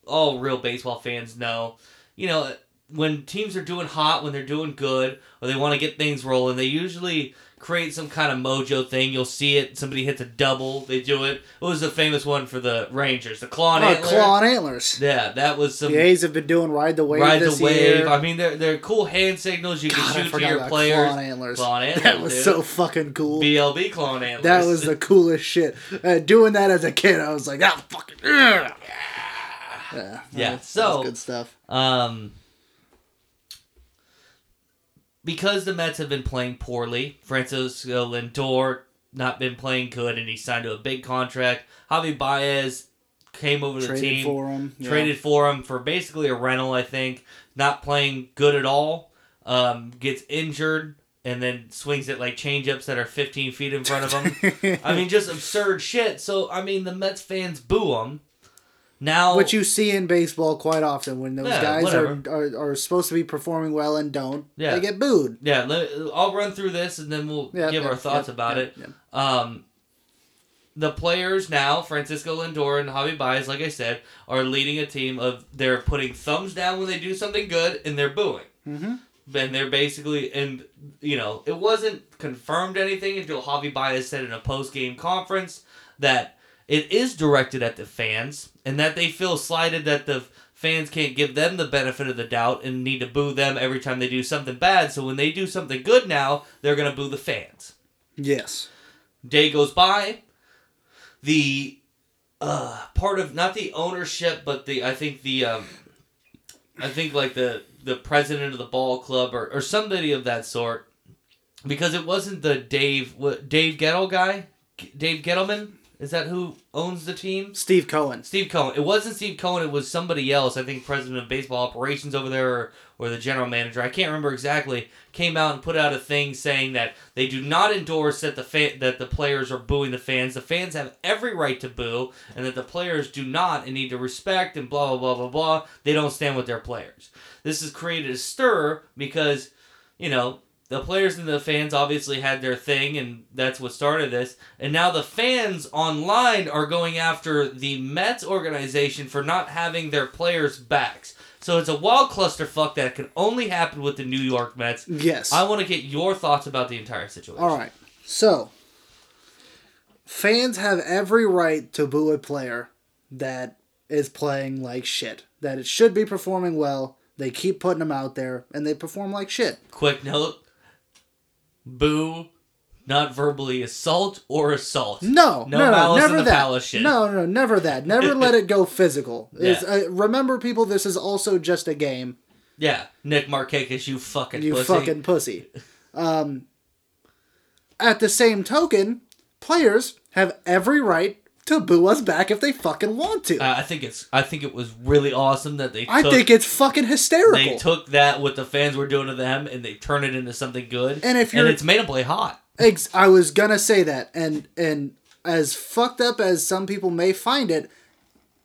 all real baseball fans know, you know, when teams are doing hot, when they're doing good, or they want to get things rolling, they usually create some kind of mojo thing. You'll see it. Somebody hits a double. They do it. What was the famous one for the Rangers? The claw and Oh, antler? claw and antlers. Yeah, that was some The A's have been doing ride the wave ride the wave. year. I mean, they're they're cool hand signals you God, can shoot to your players. claw and antlers. Claw and that was dude. so fucking cool. BLB claw and antlers. That was the coolest shit. Uh, doing that as a kid, I was like, ah, fucking. Yeah. Yeah. Yeah, that was so- good stuff. Um, because the Mets have been playing poorly, Francisco Lindor not been playing good, and he signed to a big contract. Javi Baez came over to the team, for him. yeah. traded for him for basically a rental, I think. Not playing good at all. Um, gets injured and then swings it like changeups that are 15 feet in front of him. I mean, just absurd shit. So I mean, the Mets fans boo him. Now, Which you see in baseball quite often when those Yeah, guys are, are are supposed to be performing well and don't. Yeah. They get booed. Yeah, I'll run through this and then we'll Yeah, give yeah, our thoughts about it. Um, the players now, Francisco Lindor and Javi Baez, like I said, are leading a team of they're putting thumbs down when they do something good and they're booing. Mhm. And they're basically, and you know, it wasn't confirmed anything until Javi Baez said in a post game conference that it is directed at the fans and that they feel slighted that the fans can't give them the benefit of the doubt and need to boo them every time they do something bad. So when they do something good now, they're gonna boo the fans. Yes. Day goes by, the uh, part of not the ownership, but the I think the um, I think like the the president of the ball club or, or somebody of that sort, because it wasn't the Dave Dave Gettle guy, Dave Gettleman. Is that who owns the team? Steve Cohen. Steve Cohen. It wasn't Steve Cohen. It was somebody else. I think president of baseball operations over there, or, or the general manager. I can't remember exactly. Came out and put out a thing saying that they do not endorse that the fa- that the players are booing the fans. The fans have every right to boo, and that the players do not and need to respect and blah blah blah blah blah. They don't stand with their players. This has created a stir because, you know, the players and the fans obviously had their thing, and that's what started this. And now the fans online are going after the Mets organization for not having their players' backs. So it's a wild clusterfuck that can only happen with the New York Mets. Yes. I want to get your thoughts about the entire situation. All right. So, fans have every right to boo a player that is playing like shit. That it should be performing well. They keep putting them out there, and they perform like shit. Quick note: boo, not verbally assault or assault. No, No no, no, never in the that. palace shit. No, no, never that. Never let it go physical. Yeah. uh, remember, people, this is also just a game. Yeah, Nick Markakis, you fucking You pussy. fucking pussy. Um, at the same token, players have every right to boo us back if they fucking want to. Uh, I think it's. I think it was really awesome that they. I took, think it's fucking hysterical. they took that what the fans were doing to them and they turned it into something good. And if you're- and it's made them play hot. Ex- I was gonna say that, and and as fucked up as some people may find it,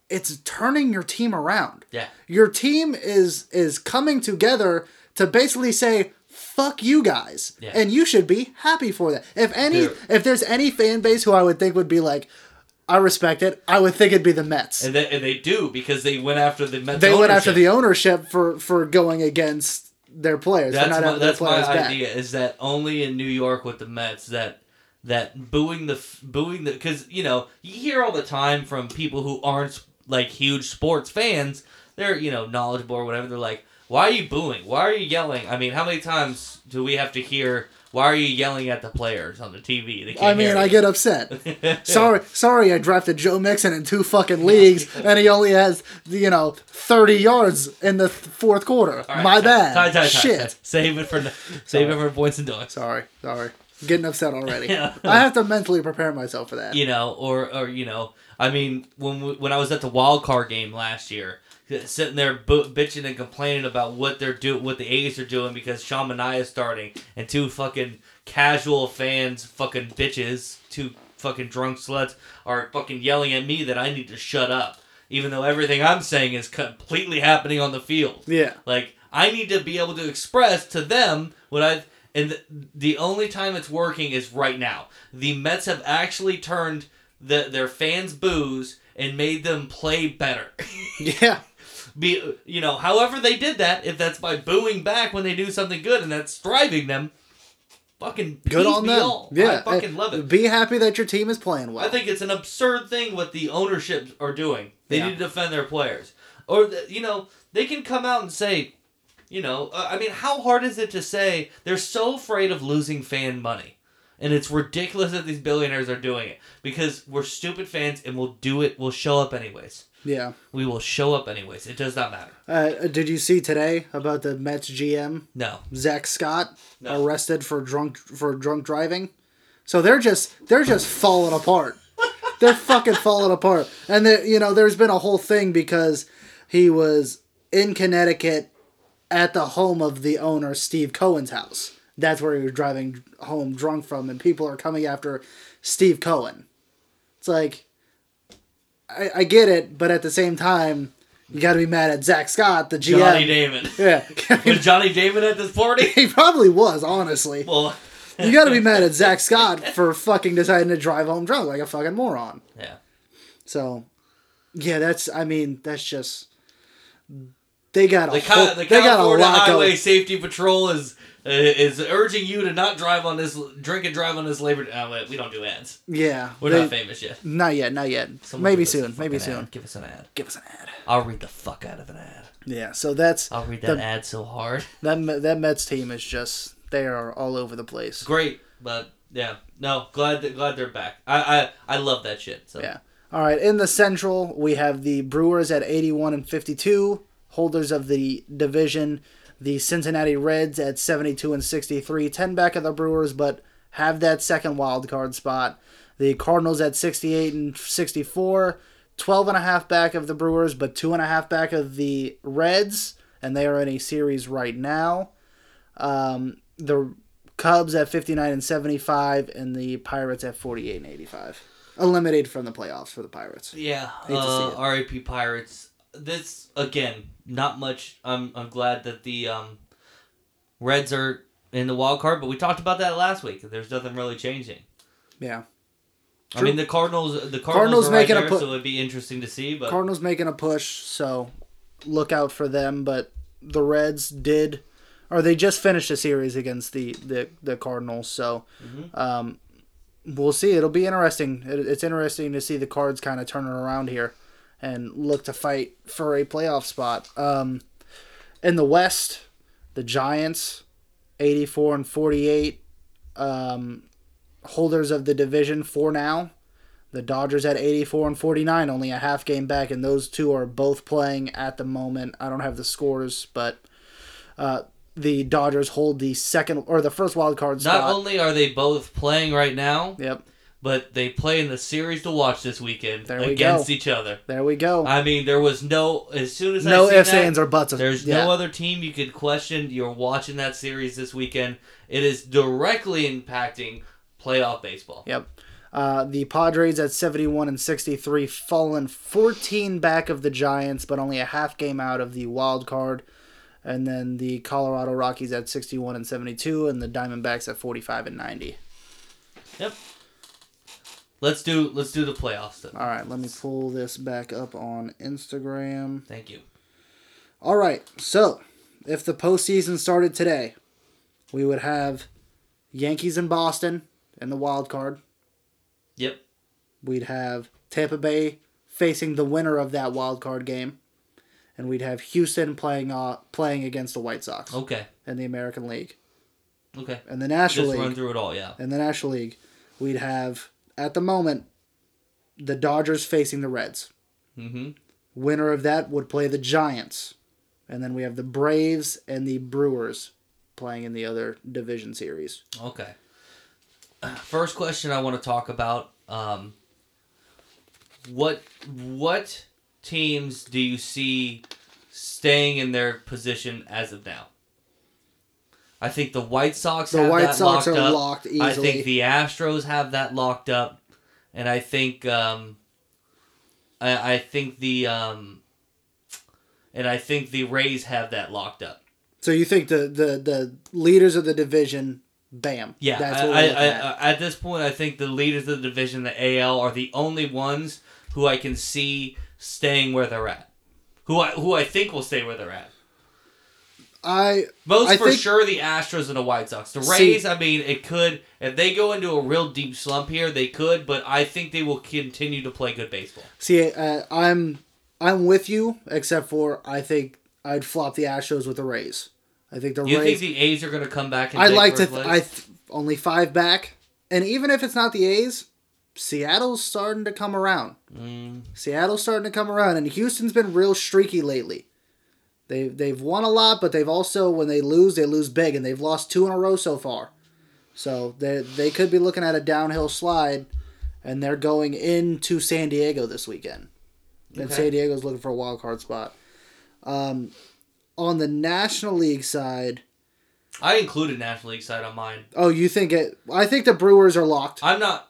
it's turning your team around. Yeah. Your team is is coming together to basically say fuck you guys. Yeah. And you should be happy for that. If any They're- if there's any fan base who I would think would be like I respect it, I would think it'd be the Mets. And they, and they do because they went after the Mets. they went after the ownership for for going against their players. That's my, that's my players back. idea. Is that only in New York with the Mets that that booing the booing the because you know you hear all the time from people who aren't like huge sports fans. They're you know knowledgeable or whatever. They're like, why are you booing? Why are you yelling? I mean, how many times do we have to hear? Why are you yelling at the players on the TV? I mean, I get upset. sorry, sorry, I drafted Joe Mixon in two fucking leagues, and he only has you know thirty yards in the th- fourth quarter. Right, My bad. tie- tie- tie- Shit. Save it for save it for points and dogs. Sorry, sorry. Getting upset already. Yeah. I have to mentally prepare myself for that. you know, or or you know, I mean, when we, when I was at the wild card game last year, sitting there bo- bitching and complaining about what they're do what the A's are doing because Sean Manaea is starting, and two fucking casual fans, fucking bitches, two fucking drunk sluts are fucking yelling at me that I need to shut up, even though everything I'm saying is completely happening on the field. Yeah. Like I need to be able to express to them what I've and the, the only time it's working is right now. The Mets have actually turned the, their fans' boos and made them play better. Yeah. Be you know, however they did that, if that's by booing back when they do something good and that's driving them, fucking Good on them. all. Yeah. I fucking love it. Be happy that your team is playing well. I think it's an absurd thing what the ownership are doing. They Yeah. need to defend their players, or you know they can come out and say, you know, uh, I mean, how hard is it to say they're so afraid of losing fan money, and it's ridiculous that these billionaires are doing it because we're stupid fans and we'll do it. We'll show up anyways. Yeah. We will show up anyways. It does not matter. Uh, did you see today about the Mets GM No. Zack Scott No. arrested for drunk for drunk driving? So they're just they're just falling apart. they're fucking falling apart. And there, you know, there's been a whole thing because he was in Connecticut at the home of the owner Steve Cohen's house. That's where he was driving home drunk from, and people are coming after Steve Cohen. It's like I, I get it, but at the same time, you got to be mad at Zack Scott, the GM. Johnny Damon. Yeah, Was Johnny Damon at this party? he probably was. Honestly, well, you got to be mad at Zack Scott for fucking deciding to drive home drunk like a fucking moron. yeah. So, yeah, that's. I mean, that's just. They got a The, whole, the they got a California lot Highway going. Safety Patrol is Uh, is urging you to not drive on this, drink and drive on this labor. Oh, wait, we don't do ads. Yeah, We're they- not famous yet. Not yet, not yet. Someone maybe give us a soon, maybe soon. ad. Give us an ad. Give us an ad. I'll read the fuck out of an ad. Yeah, so that's I'll read that The- ad so hard. that that Mets team is just they are all over the place. Great, but yeah, no, glad that, glad they're back. I, I I love that shit. So Yeah. All right. In the Central, we have the Brewers at 81 and 52, holders of the division. The Cincinnati Reds at 72 and 63, 10 back of the Brewers, but have that second wild card spot. The Cardinals at 68 and 64, 12 and a half back of the Brewers, but two and a half back of the Reds, and they are in a series right now. Um, the Cubs at 59 and 75, and the Pirates at 48 and 85 eliminated from the playoffs for the Pirates. Yeah, uh, RAP Pirates. This again, not much. I'm I'm glad that the um, Reds are in the wild card, but we talked about that last week. There's nothing really changing. Yeah. I mean, the Cardinals. The Cardinals, Cardinals right making a there, pu- so it'd be interesting to see. But Cardinals making a push, so look out for them. But the Reds did, or they just finished a series against the the, the Cardinals. So um, we'll see. It'll be interesting. It, it's interesting to see the Cards kind of turning around here and look to fight for a playoff spot. Um, in the West, the Giants, eighty four and forty eight. Um, holders of the division for now. The Dodgers at 84 and 49, only a half game back, and those two are both playing at the moment. I don't have the scores, but uh, the Dodgers hold the second or the first wild card spot. not only are they both playing right now, yep, but they play in the series to watch this weekend There we against go. each other. there we go. I mean, there was no as soon as no I ifs, that, ands, or buts. There's yeah. no other team you could question. You're watching that series this weekend. It is directly impacting playoff baseball. Yep. Uh, the Padres at 71 and 63, fallen 14 back of the Giants, but only a half game out of the wild card. And then the Colorado Rockies at 61 and 72, and the Diamondbacks at 45 and 90. Yep. Let's do let's do the playoffs then. All right, let me pull this back up on Instagram. Thank you. All right, so if the postseason started today, we would have Yankees in Boston in the wild card. Yep. We'd have Tampa Bay facing the winner of that wild card game, and we'd have Houston playing uh, playing against the White Sox Okay. in the American League. Okay. And the National Just run through it all. Yeah. in the National League, we'd have at the moment the Dodgers facing the Reds. Mm-hmm. Winner of that would play the Giants, and then we have the Braves and the Brewers playing in the other division series. Okay. First question I want to talk about. Um, what what teams do you see staying in their position as of now? I think the White Sox. The have White that Sox locked are up. locked I think the Astros have that locked up, and I think um, I, I think the um, and I think the Rays have that locked up. So you think the the, the leaders of the division, bam, Yeah, that's what I, I, at. I- at this point, I think the leaders of the division, the AL, are the only ones who I can see staying where they're at. Who I who I think will stay where they're at. I Most I for think- sure, the Astros and the White Sox. The See- Rays, I mean, it could if they go into a real deep slump here, they could. But I think they will continue to play good baseball. see. Uh, I'm I'm with you, except for I think I'd flop the Astros with the Rays. I think the You Rays. think the A's are going to come back? I like to. Th- I th- only five back, and even if it's not the A's, Seattle's starting to come around. Mm, Seattle's starting to come around, and Houston's been real streaky lately. They they've won a lot, but they've also when they lose, they lose big, and they've lost two in a row so far. So they they could be looking at a downhill slide, and they're going into San Diego this weekend, and Okay. San Diego's looking for a wild card spot. Um, on the National League side, I included National League side on mine. oh, you think it? I think the Brewers are locked. I'm not.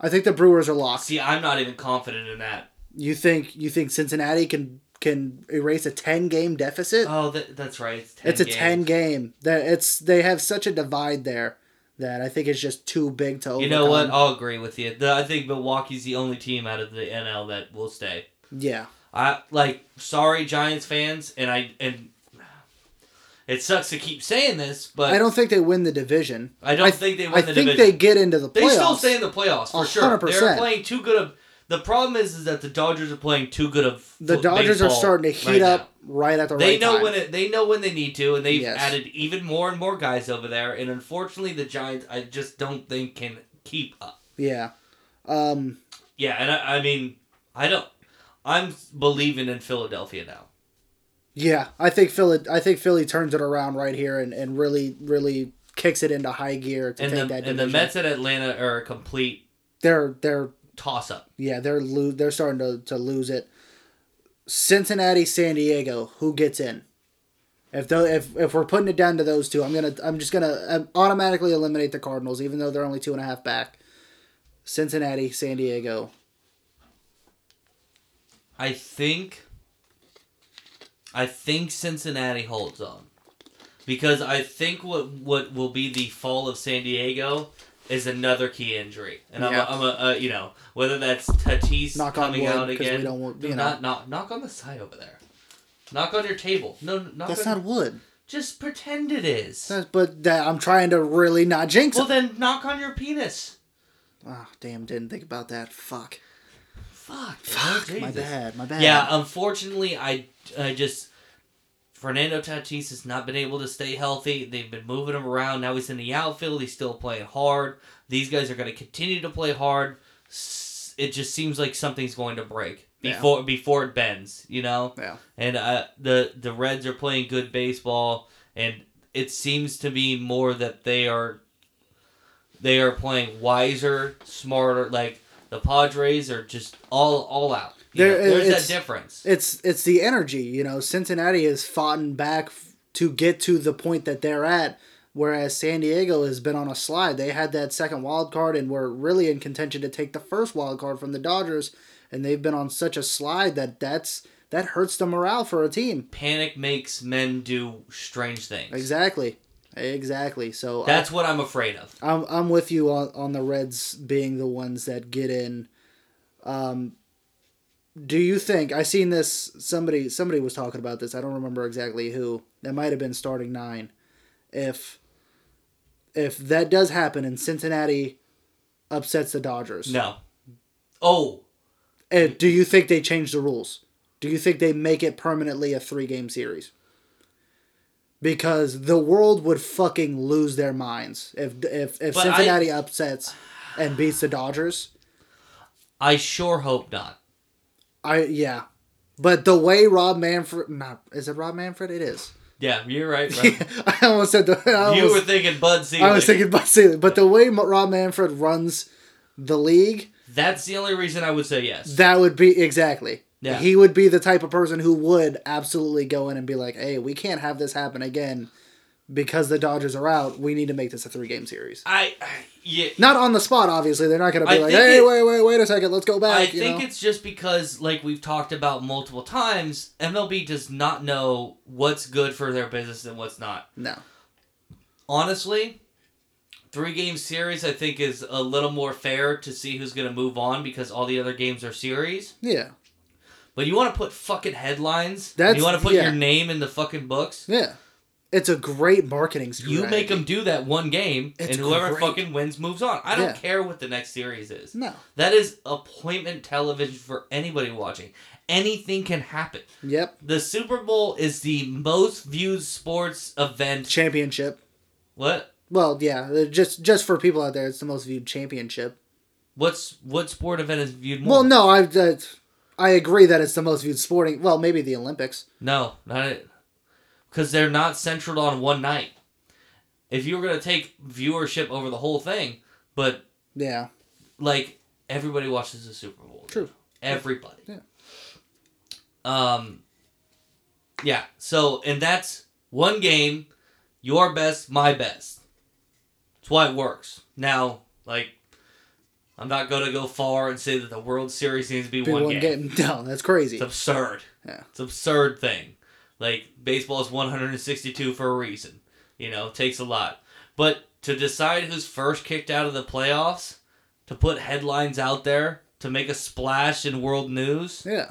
I think the Brewers are locked. See, I'm not even confident in that. You think you think Cincinnati can can erase a ten game deficit? Oh, that, that's right. It's, 10 it's a games. ten game. That it's they have such a divide there that I think it's just too big to overcome. You know what? I'll agree with you. I think Milwaukee's the only team out of the NL that will stay. Yeah, I like sorry Giants fans, and I and it sucks to keep saying this, but I don't think they win the division. I don't I think they win I the think they get into the playoffs. They still stay in the playoffs for A sure. They're playing too good of. The problem is, is that the Dodgers are playing too good of. the fo- Dodgers are starting to heat right now. up right at the They right know time. when it. They know when they need to, and they've Yes. added even more and more guys over there. And unfortunately, the Giants, I just don't think can keep up. yeah. Um, Yeah, and I, I mean, I don't. I'm believing in Philadelphia now. yeah, I think Philly. I think Philly turns it around right here and, and really really kicks it into high gear to And take the that and the. Mets at Atlanta are a complete They're they're toss up. Yeah, they're lo- they're starting to, to lose it. Cincinnati, San Diego, who gets in? If though if if we're putting it down to those two, I'm gonna I'm just gonna automatically eliminate the Cardinals, even though they're only two and a half back. Cincinnati, San Diego. I think. I think Cincinnati holds on, because I think what what will be the fall of San Diego is another key injury, and Yeah. I'm a, I'm a uh, you know whether that's Tatis Knock on coming wood, out 'cause we again. don't want- Do you know. not knock knock on the side over there. Knock on your table. No, knock That's on, not wood. Just pretend it is. That's, but that I'm trying to really not jinx well, it. then knock on your penis. Oh, damn! Didn't think about that. Fuck. Fuck. Fuck. man, My bad. My bad. Yeah, unfortunately, I, I just Fernando Tatis has not been able to stay healthy. They've been moving him around. Now he's in the outfield. He's still playing hard. These guys are going to continue to play hard. It just seems like something's going to break Yeah. before before it bends. You know. Yeah. And uh, the the Reds are playing good baseball, and it seems to be more that they are they are playing wiser, smarter. Like the Padres are just all all out. There- know, there's that difference. It's it's the energy, you know. Cincinnati has fought back f- to get to the point that they're at. Whereas San Diego has been on a slide. They had that second wild card and were really in contention to take the first wild card from the Dodgers, and they've been on such a slide that that's that hurts the morale for a team. Panic makes men do strange things. Exactly, exactly. So That's what I'm afraid of. I'm I'm with you on on the Reds being the ones that get in. Um, do you think I seen this? Somebody somebody was talking about this. I don't remember exactly who. That might have been starting nine. If if that does happen and Cincinnati upsets the Dodgers, No. Oh, eh, do you think they change the rules? Do you think they make it permanently a three game series? Because the world would fucking lose their minds if if if But I- Cincinnati upsets and beats the Dodgers. I sure hope not. I yeah, but the way Rob Manfred, not is it Rob Manfred? It is. Yeah, you're right. Bro. I almost said the. I, you almost, were thinking Bud Selig. I was thinking Bud Selig, but the way Rob Manfred runs the league, That's the only reason I would say yes. that would be exactly. Yeah. He would be the type of person who would absolutely go in and be like, "Hey, we can't have this happen again." Because the Dodgers are out, we need to make this a three game series. I, I yeah. Not on the spot, obviously. They're not going to be I like, "Hey, it- wait, wait, wait a second, let's go back." I you think know? it's just because, like we've talked about multiple times, MLB does not know what's good for their business and what's not. no. Honestly, three game series I think is a little more fair to see who's going to move on because all the other games are series. Yeah, But you want to put fucking headlines? That's- you want to put yeah. your name in the fucking books? yeah. It's a great marketing strategy. You make them do that one game, It's and whoever great. fucking wins moves on. I don't Yeah. care what the next series is. No. That is appointment television for anybody watching. Anything can happen. Yep. The Super Bowl is the most viewed sports event. Championship. What? Well, yeah, uh, just just for people out there, it's the most viewed championship. What's what sport event is viewed more? Well, no, I uh, I agree that it's the most viewed sporting. Well, maybe the Olympics. No, not it. Because they're not centered on one night. If you were gonna take viewership over the whole thing, but Yeah. like everybody watches the Super Bowl. True. Everybody. Yeah. Um. Yeah. So, and that's one game, your best, my best. That's why it works. Now, like, I'm not gonna go far and say that the World Series needs to be Be one, one game. game. No, that's crazy. It's absurd. Yeah. It's absurd thing. Like baseball is 162 for a reason. You know, takes a lot. But to decide who's first kicked out of the playoffs, to put headlines out there, to make a splash in world news, Yeah.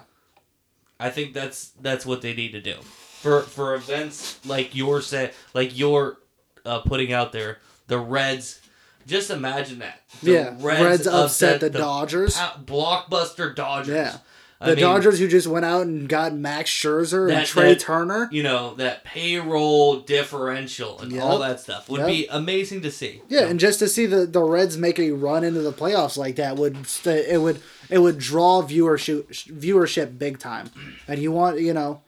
I think that's that's what they need to do. For for events like you're say like you're uh, putting out there, the Reds. Just imagine that. The yeah. Reds, upset the, Dodgers. pa- blockbuster Dodgers. Yeah. I The mean, Dodgers who just went out and got Max Scherzer and Trey that- Turner. you know that payroll differential and Yep. all that stuff would Yep. be amazing to see. Yeah, and just to see the, the Reds make a run into the playoffs like that would st- it would it would draw viewership viewership big time, and you want you know,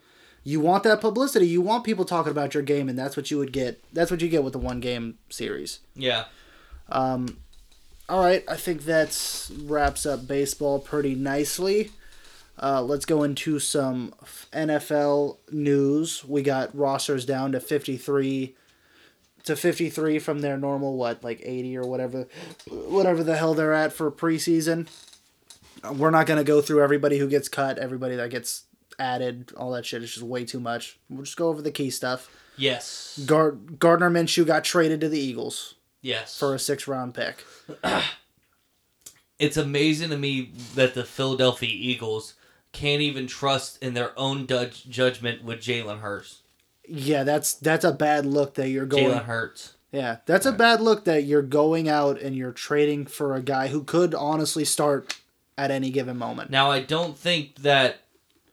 you want that publicity. You want people talking about your game, and that's what you would get. That's what you get with the one game series. yeah. Um All right, I think that wraps up baseball pretty nicely. Uh, let's go into some NFL news. We got rosters down to 53 to 53 from their normal what like 80 or whatever whatever the hell they're at for preseason. We're not going to go through everybody who gets cut, everybody that gets added, all that shit It's just way too much. We'll just go over the key stuff. Yes. Gar- Gardner Minshew got traded to the Eagles Yes. for a 6 round pick. it's amazing to me that the Philadelphia Eagles can't even trust in their own judge- judgment with Jalen Hurts. Yeah, that's that's a bad look that you're going. Jalen Hurts. Yeah, that's a bad look that you're going out and you're trading for a guy who could honestly start at any given moment. Now I don't think that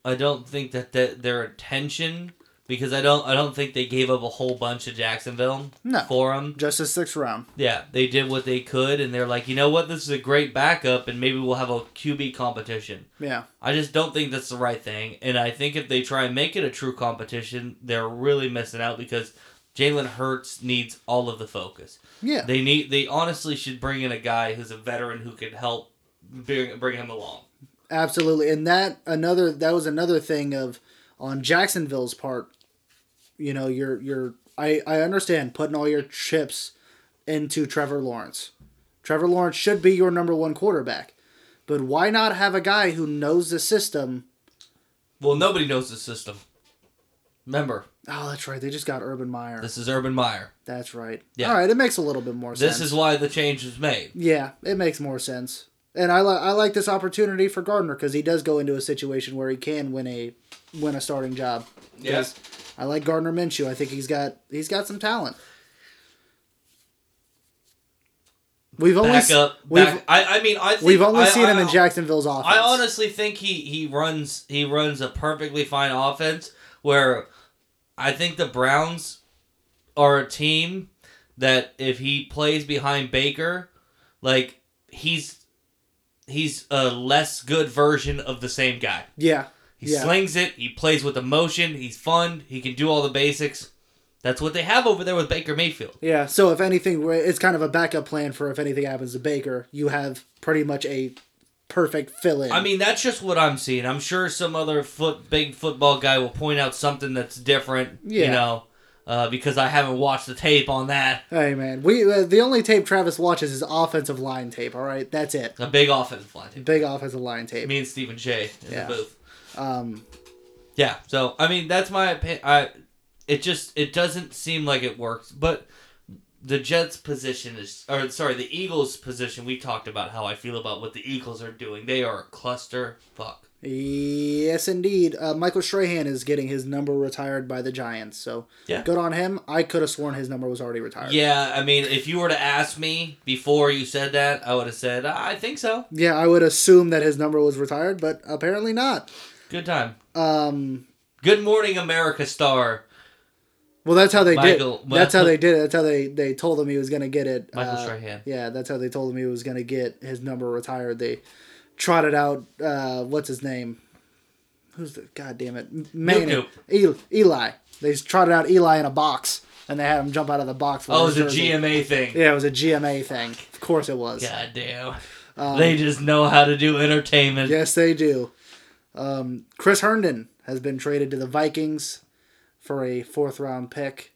I don't think that, that their intention because I don't I don't think they gave up a whole bunch of Jacksonville No. for him. Just a sixth round. Yeah, they did what they could, and they're like, you know what, this is a great backup, and maybe we'll have a QB competition. Yeah, I just don't think that's the right thing, and I think if they try and make it a true competition, they're really missing out because Jalen Hurts needs all of the focus. yeah, They need, they honestly should bring in a guy who's a veteran who can help bring bring him along. absolutely. And that another that was another thing of on Jacksonville's part. You know, you're you're I I understand putting all your chips into Trevor Lawrence. Trevor Lawrence should be your number one quarterback, but why not have a guy who knows the system? Well, nobody knows the system. Remember, Oh, that's right. They just got Urban Meyer. this is Urban Meyer. That's right. Yeah. All right, it makes a little bit more sense. This is why the change was made. Yeah, it makes more sense. And I like I like this opportunity for Gardner because he does go into a situation where he can win a win a starting job. Yeah. I like Gardner Minshew. I think he's got he's got some talent. We've only Back up. we've Back, I, I mean, I think we've only I- seen him I- in Jacksonville's offense. I honestly think he he runs he runs a perfectly fine offense where I think the Browns are a team that if he plays behind Baker, like he's he's a less good version of the same guy. yeah, He yeah, slings it, he plays with emotion, he's fun, he can do all the basics. That's what they have over there with Baker Mayfield. yeah. So if anything, it's kind of a backup plan for if anything happens to Baker, you have pretty much a perfect fill in. I mean, that's just what I'm seeing. I'm sure some other foot big football guy will point out something that's different. Yeah. You know, uh, because I haven't watched the tape on that. hey man, we uh, the only tape Travis watches is offensive line tape. All right, that's it. A big offensive line. team. Big offensive line tape. Me and Stephen in Yeah. Um, Yeah. So I mean, that's my opinion. I it just it doesn't seem like it works, but. The Jets' position is, or sorry, the Eagles' position. We talked about how I feel about what the Eagles are doing. They are a cluster fuck. Yes, indeed. Uh, Michael Strahan is getting his number retired by the Giants, so Yeah. good on him. I could have sworn his number was already retired. Yeah, I mean, if you were to ask me before you said that, I would have said I think so. Yeah, I would assume that his number was retired, but apparently not. Good time. Um, Good Morning America star well, that's how they Michael- did. That's how they did it. That's how they they told him he was gonna get it. Michael uh, Strahan. Yeah, that's how they told him he was gonna get his number retired. They trotted out. Uh, what's his name? Who's the? God damn it. Nope, Eli, Eli. They trotted out Eli in a box, and they had him jump out of the box. Oh, it was a. GMA thing. Yeah, it was a GMA thing. Of course it was. God damn. Um, they just know how to do entertainment. Yes, they do. Um, Chris Herndon has been traded to the Vikings for a fourth round pick.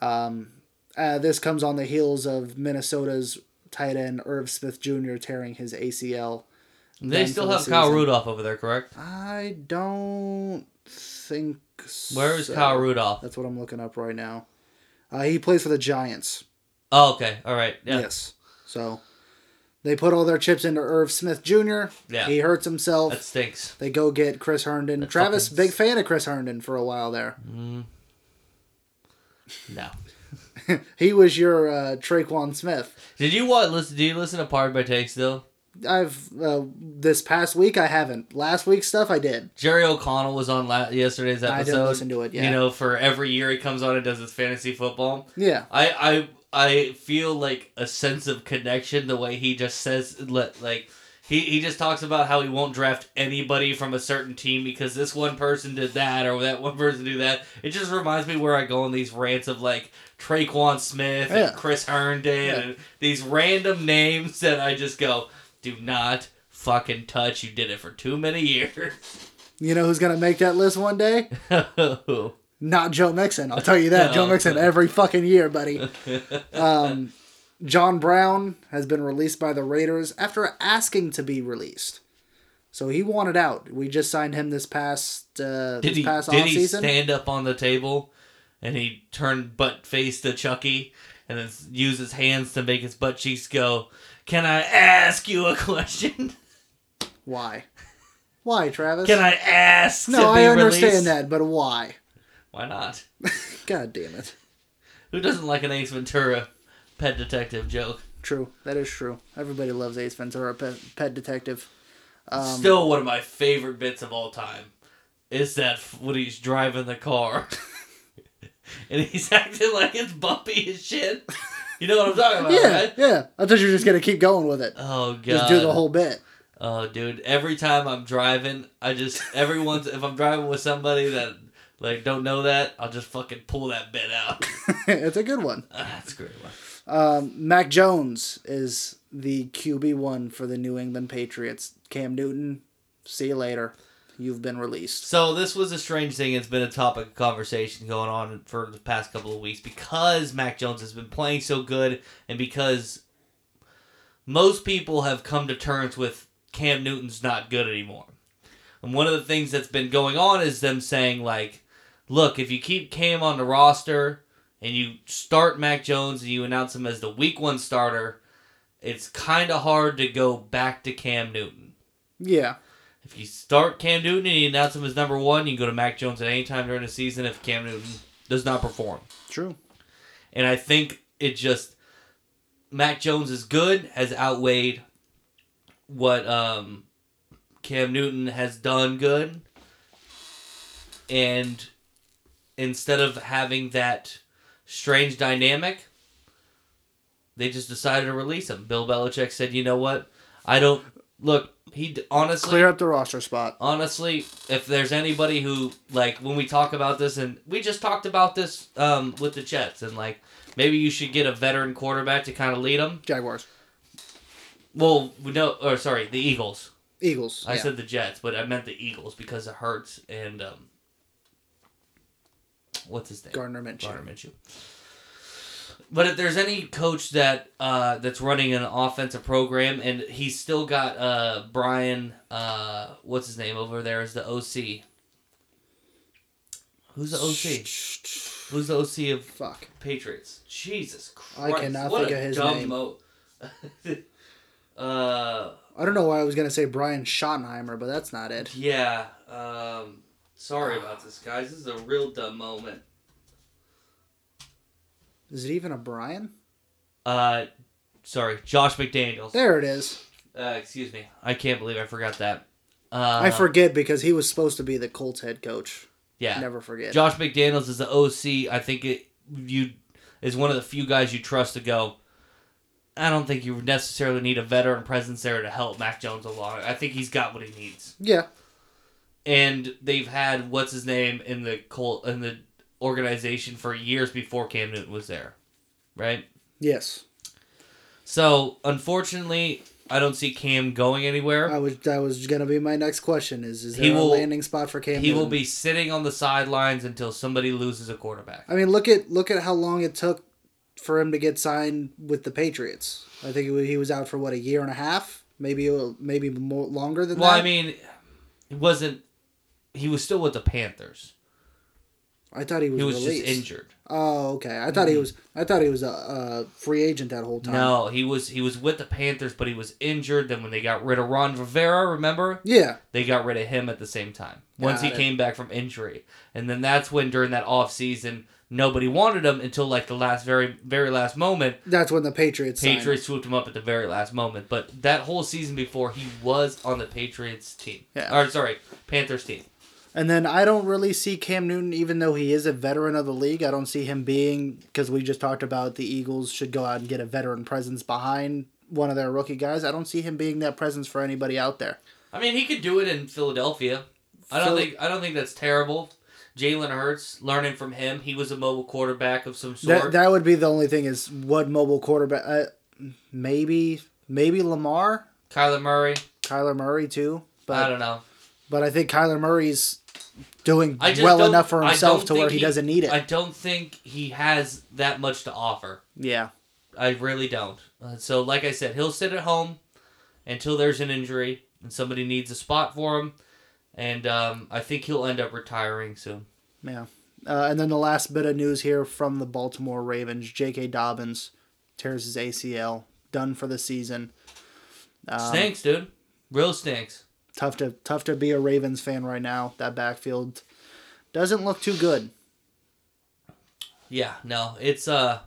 Um, uh, this comes on the heels of Minnesota's tight end Irv Smith Jr. tearing his ACL. They still for the have Kyle. Rudolph over there, correct? I don't think. Where is so. Kyle Rudolph? That's what I'm looking up right now. Uh, he plays for the Giants. Oh, okay. All right. Yeah. Yes. So they put all their chips into Irv Smith Jr. Yeah. He hurts himself. That stinks. They go get Chris Herndon. That Travis, fucking- big fan of Chris Herndon for a while there. No. He was your uh, Tre'Quan Smith. Did you what? Listen? Do you listen to Pardon My Take still? I've uh, this past week I haven't. Last week's stuff I did. Jerry O'Connell was on la- yesterday's episode. I didn't listen to it, yeah. You know, for every year he comes on and does his fantasy football. Yeah, I I I feel like a sense of connection the way he just says like he, he just talks about how he won't draft anybody from a certain team because this one person did that or that one person did that. It just reminds me where I go on these rants of like Tre'Quan Smith Yeah. and Chris Herndon Yeah. and these random names that I just go, do not fucking touch. You did it for too many years. you know who's gonna make that list one day? Not Joe Mixon. I'll tell you that. Joe Mixon every fucking year, buddy. Um, John Brown has been released by the Raiders after asking to be released. So he wanted out. We just signed him this past uh, Did this he past did he season. stand up on the table and he turned butt face to Chucky and then use his hands to make his butt cheeks go, Can I ask you a question? Why? Why, Travis? Can I ask no, I understand released? that, but why? Why not? God damn it. Who doesn't like an Ace Ventura pet detective joke? True. That is true. Everybody loves Ace Ventura, Pet, Pet Detective. Um, Still one of my favorite bits of all time is that when he's driving the car and he's acting like it's bumpy as shit. You know what I'm talking about, Yeah, right? yeah. I thought you were just gonna keep going with it. Oh god. Just do the whole bit. Oh, dude! Every time I'm driving, I just everyone's if I'm driving with somebody that like don't know that, I'll just fucking pull that bit out. it's a good one. Ah, That's a great one. Um, Mac Jones is the QB one for the New England Patriots. Cam Newton, see you later. you've been released. So this was a strange thing. It's been a topic of conversation going on for the past couple of weeks because Mac Jones has been playing so good, and because most people have come to terms with Cam Newton's not good anymore. And one of the things that's been going on is them saying like, look, if you keep Cam on the roster and you start Mac Jones and you announce him as the week one starter, it's kind of hard to go back to Cam Newton. Yeah. If you start Cam Newton and you announce him as number one, you can go to Mac Jones at any time during the season if Cam Newton does not perform. True. And I think it just Mac Jones is good has outweighed what um, Cam Newton has done good. And instead of having that strange dynamic, they just decided to release him. Bill Belichick said, "You know what? I don't look. He honestly Clear up the roster spot. honestly, if there's anybody who like when we talk about this, and we just talked about this um, with the Jets, and like maybe you should get a veteran quarterback to kind of lead them. Jaguars. Well, we know, or sorry, the Eagles. Eagles. I yeah. said the Jets, but I meant the Eagles because it hurts and um, what's his name? Gardner Minshew. Gardner Minshew. But if there's any coach that uh, that's running an offensive program and he's still got uh, Brian, uh, what's his name over there is the OC. Who's the OC? Who's the OC of Fuck. Patriots? Jesus Christ! I cannot what think of his name. Mo- uh, I don't know why I was gonna say Brian Schottenheimer, but that's not it. yeah. Um, sorry about this, guys. This is a real dumb moment. Is it even a Brian? Uh, sorry, Josh McDaniels. There it is. Uh, excuse me. I can't believe I forgot that. Uh, I forget because he was supposed to be the Colts head coach. Yeah. Never forget. Josh McDaniels is the OC. I think it you is one of the few guys you trust to go. I don't think you necessarily need a veteran presence there to help Mac Jones along. I think he's got what he needs. yeah. And they've had what's his name in the Colt in the organization for years before Cam Newton was there, right? Yes. So unfortunately, I don't see Cam going anywhere. I was that was gonna be my next question. Is is there He a landing spot for Cam? He will be sitting on the sidelines until somebody loses a quarterback. I mean, look at look at how long it took for him to get signed with the Patriots. I think he was out for what a year and a half, maybe maybe more longer than Well, that. Well, I mean, it wasn't. He was still with the Panthers. I thought he was, He was released. just injured. Oh, okay. I thought he was. I thought he was a, a free agent that whole time. No, he was he was with the Panthers, but he was injured. Then when they got rid of Ron Rivera, remember Yeah. they got rid of him at the same time once he it. came back from injury, and then that's when during that off season nobody wanted him until like the last very very last moment. That's when the Patriots. Patriots swooped him up at the very last moment, but that whole season before he was on the Patriots team. Yeah. Or sorry, Panthers team. And then I don't really see Cam Newton, even though he is a veteran of the league. I don't see him being because we just talked about the Eagles should go out and get a veteran presence behind one of their rookie guys. I don't see him being that presence for anybody out there. I mean, he could do it in Philadelphia. I don't Phil- think I don't think that's terrible. Jalen Hurts, learning from him, he was a mobile quarterback of some sort. That that would be the only thing is what mobile quarterback. Uh, maybe maybe Lamar, Kyler Murray, Kyler Murray too. But I don't know. but I think Kyler Murray's doing well enough for himself to where think he, doesn't need it. I don't think he has that much to offer. yeah. I really don't. Uh, so, like I said, he'll sit at home until there's an injury and somebody needs a spot for him, and um, I think he'll end up retiring soon. Yeah. Uh, and then the last bit of news here from the Baltimore Ravens J.K. Dobbins tears his ACL, done for the season. Um, stinks, dude. Real stinks. Tough to tough to be a Ravens fan right now. That backfield doesn't look too good. Yeah, no, it's uh.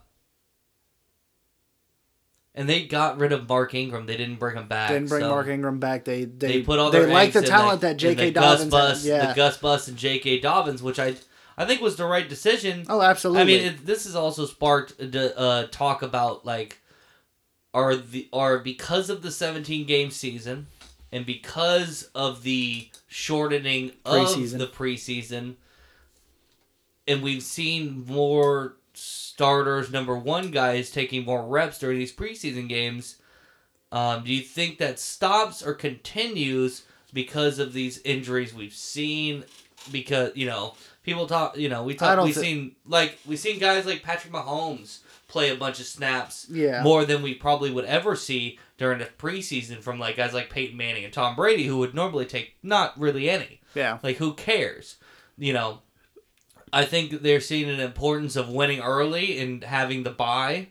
And they got rid of Mark Ingram. They didn't bring him back. Didn't bring so Mark Ingram back. They they, They put all they like the talent the, that J.K. the Gus Dobbins Bus. Yeah. the Gus Bus and J.K. Dobbins, which I I think was the right decision. oh, absolutely. I mean, it, this has also sparked the uh, talk about like are the are because of the 17 game season and because of the shortening Preseason. of the preseason, and we've seen more starters, number one guys taking more reps during these preseason games. Um, do you think that stops or continues because of these injuries we've seen. Because you know, people talk. You know, we talk, we've thi- seen like we've seen guys like Patrick Mahomes play a bunch of snaps Yeah. more than we probably would ever see during the preseason from like guys like Peyton Manning and Tom Brady, who would normally take not really any. Yeah. Like, who cares? You know, I think they're seeing an importance of winning early and having the buy.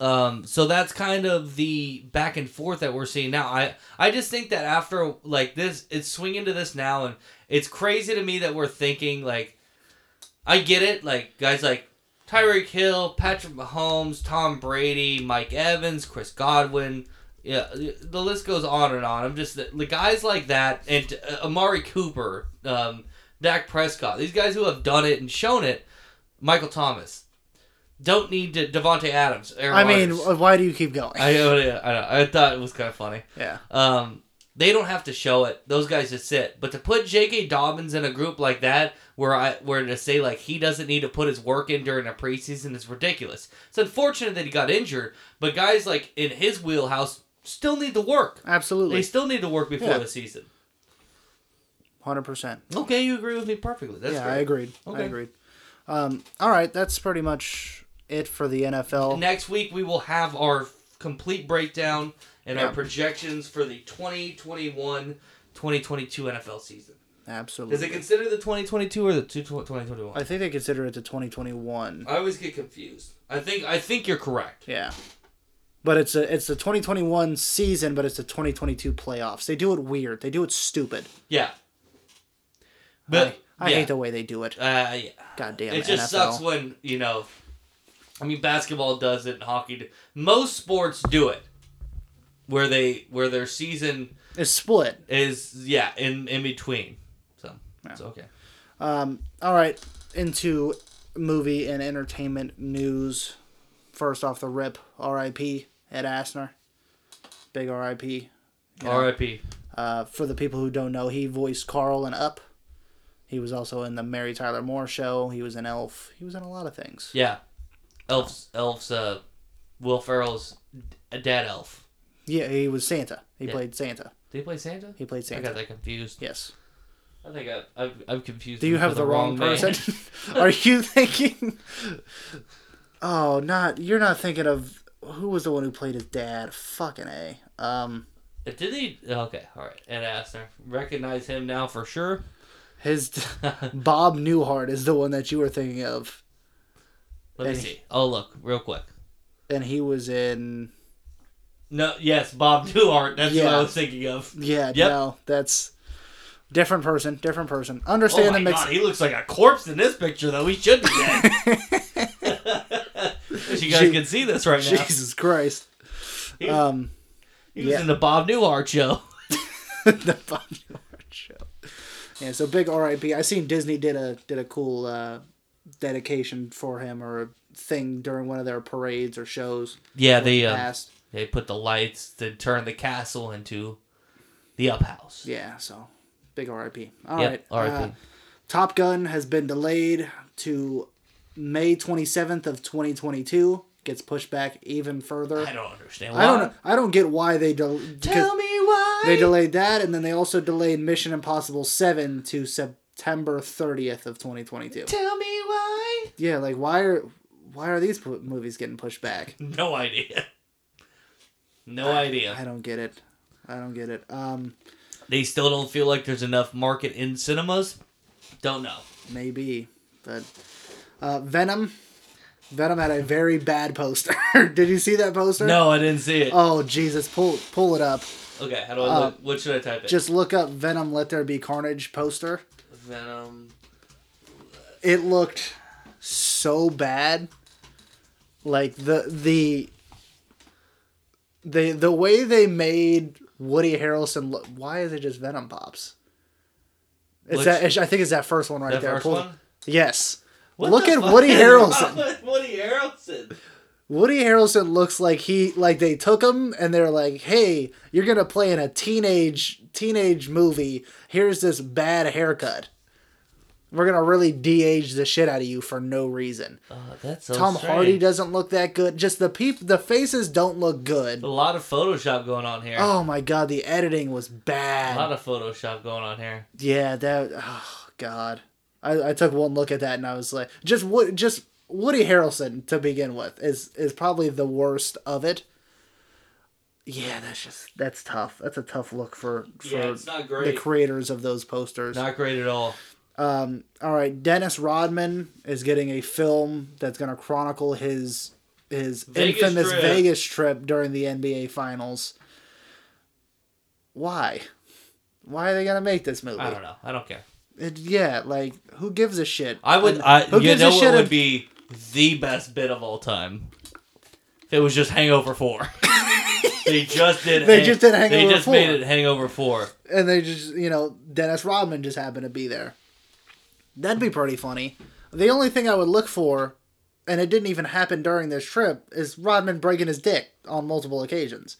Um, so that's kind of the back and forth that we're seeing now. I I just think that after like this, it's swinging to this now, and it's crazy to me that we're thinking like, I get it, like guys like Tyreek Hill, Patrick Mahomes, Tom Brady, Mike Evans, Chris Godwin. Yeah, the list goes on and on. I'm just the guys like that, and uh, Amari Cooper, um, Dak Prescott. These guys who have done it and shown it. Michael Thomas don't need to Davante Adams. Aaron I mean, why do you keep going? I, I, I, know, I thought it was kind of funny. yeah. Um, they don't have to show it; those guys just sit. But to put J.K. Dobbins in a group like that, where I where to say like he doesn't need to put his work in during a preseason is ridiculous. It's unfortunate that he got injured, but guys like in his wheelhouse still need to work. Absolutely. They still need to work before Yeah. the season. Hundred percent. Okay, you agree with me perfectly. That's Yeah, great. I agreed. I Okay. agreed. Um, all right, that's pretty much it for the NFL. Next week we will have our complete breakdown and our projections for the 2021-2022 NFL season. Absolutely. Does it consider the 2022 or the two- 2021? I think they consider it the 2021. I always get confused. I think I think you're correct. Yeah. But it's a it's the 2021 season, but it's the 2022 playoffs. They do it weird. They do it stupid. Yeah. But I, I yeah. hate the way they do it. Uh, yeah. Goddamn It just NFL. sucks when you know. I mean, basketball does it, and hockey. Do. Most sports do it, where they where their season is split. is yeah in in between. So it's okay. Um, all right, into movie and entertainment news. First off the rip, R.I.P. Ed Asner. Big R.I.P. R.I.P. Uh, for the people who don't know, he voiced Carl in Up. He was also in the Mary Tyler Moore Show. He was in Elf. He was in a lot of things. Yeah, elves. Elves. Uh, Will Ferrell's d- dad elf. Yeah, he was Santa. He Yeah. played Santa. Did he play Santa? He played I got Santa. that confused. Yes. I think I, I've, I've confused. Do you have for the, wrong, man. person? Are you thinking? Oh, not you're not thinking of who was the one who played his dad? Fucking a. Um, Did he? Okay, all right. Ed Asner. Recognize him now for sure. his Bob Newhart is the one that you were thinking of, Let me And- see. Oh, look, real quick. and he was in. No, yes, Bob Newhart. That's what I was thinking of. Yeah, Yep. no, that's different person, different person. Oh Understand my the mix. god, he looks like a corpse in this picture, though. He should be dead. you guys Je- can see this right now. Jesus Christ. He, Um, he was yeah. in the Bob Newhart show. the Bob Newhart show. Yeah, so big R.I.P. I seen Disney did a did a cool uh, dedication for him or a thing during one of their parades or shows. Yeah, they Past. they put the lights to turn the castle into the up house. Yeah, so big R.I.P. All Yep, right, R.I.P.. uh, Top Gun has been delayed to May 27th of 2022. Gets pushed back even further. I don't understand. Why. I don't. I don't get why they del- Tell me why. they delayed that, and then they also delayed Mission Impossible Seven to September 30th of 2022. Tell me why. Yeah, like why are why are these movies getting pushed back? No idea. No idea. I don't get it. I don't get it. Um, They still don't feel like there's enough market in cinemas. Don't know. maybe, but uh, Venom. Venom had a very bad poster. Did you see that poster? No, I didn't see it. Oh Jesus! Pull pull it up. Okay, how do I Uh, look? What should I type in? Just look up Venom. Let there be carnage poster. Venom. It looked so bad. Like the the the the way they made Woody Harrelson look. Why is it just Venom pops? It's Which- that. I think it's that first one right That there. first Pull- one? Yes. What Look the at fuck Woody is wrong Harrelson. with Woody Harrelson. Woody Harrelson looks like he like they took him and they're like, "Hey, you're gonna play in a teenage teenage movie. Here's this bad haircut." We're gonna really de-age the shit out of you for no reason. Uh, that's so Tom strange. Hardy doesn't look that good. Just the peop the faces don't look good. A lot of Photoshop going on here. Oh my god, the editing was bad. A lot of Photoshop going on here. Yeah, that. Oh God, I, I took one look at that and I was like, just Wood, just Woody Harrelson to begin with is is probably the worst of it. Yeah, that's just that's tough. That's a tough look for for Yeah, it's not the creators of those posters. Not great at all. Um, all right, Dennis Rodman is getting a film that's going to chronicle his his Vegas infamous trip. Vegas trip during the NBA Finals. Why? Why are they going to make this movie? I don't know. I don't care. It, yeah, like who gives a shit? I would. And I, who you gives know a what shit would if- be the best bit of all time? If it was just Hangover Four. they just did. They Hang- just did Hangover They just 4. made it Hangover Four. and they just you know Dennis Rodman just happened to be there. That'd be pretty funny. The only thing I would look for, and it didn't even happen during this trip, is Rodman breaking his dick on multiple occasions.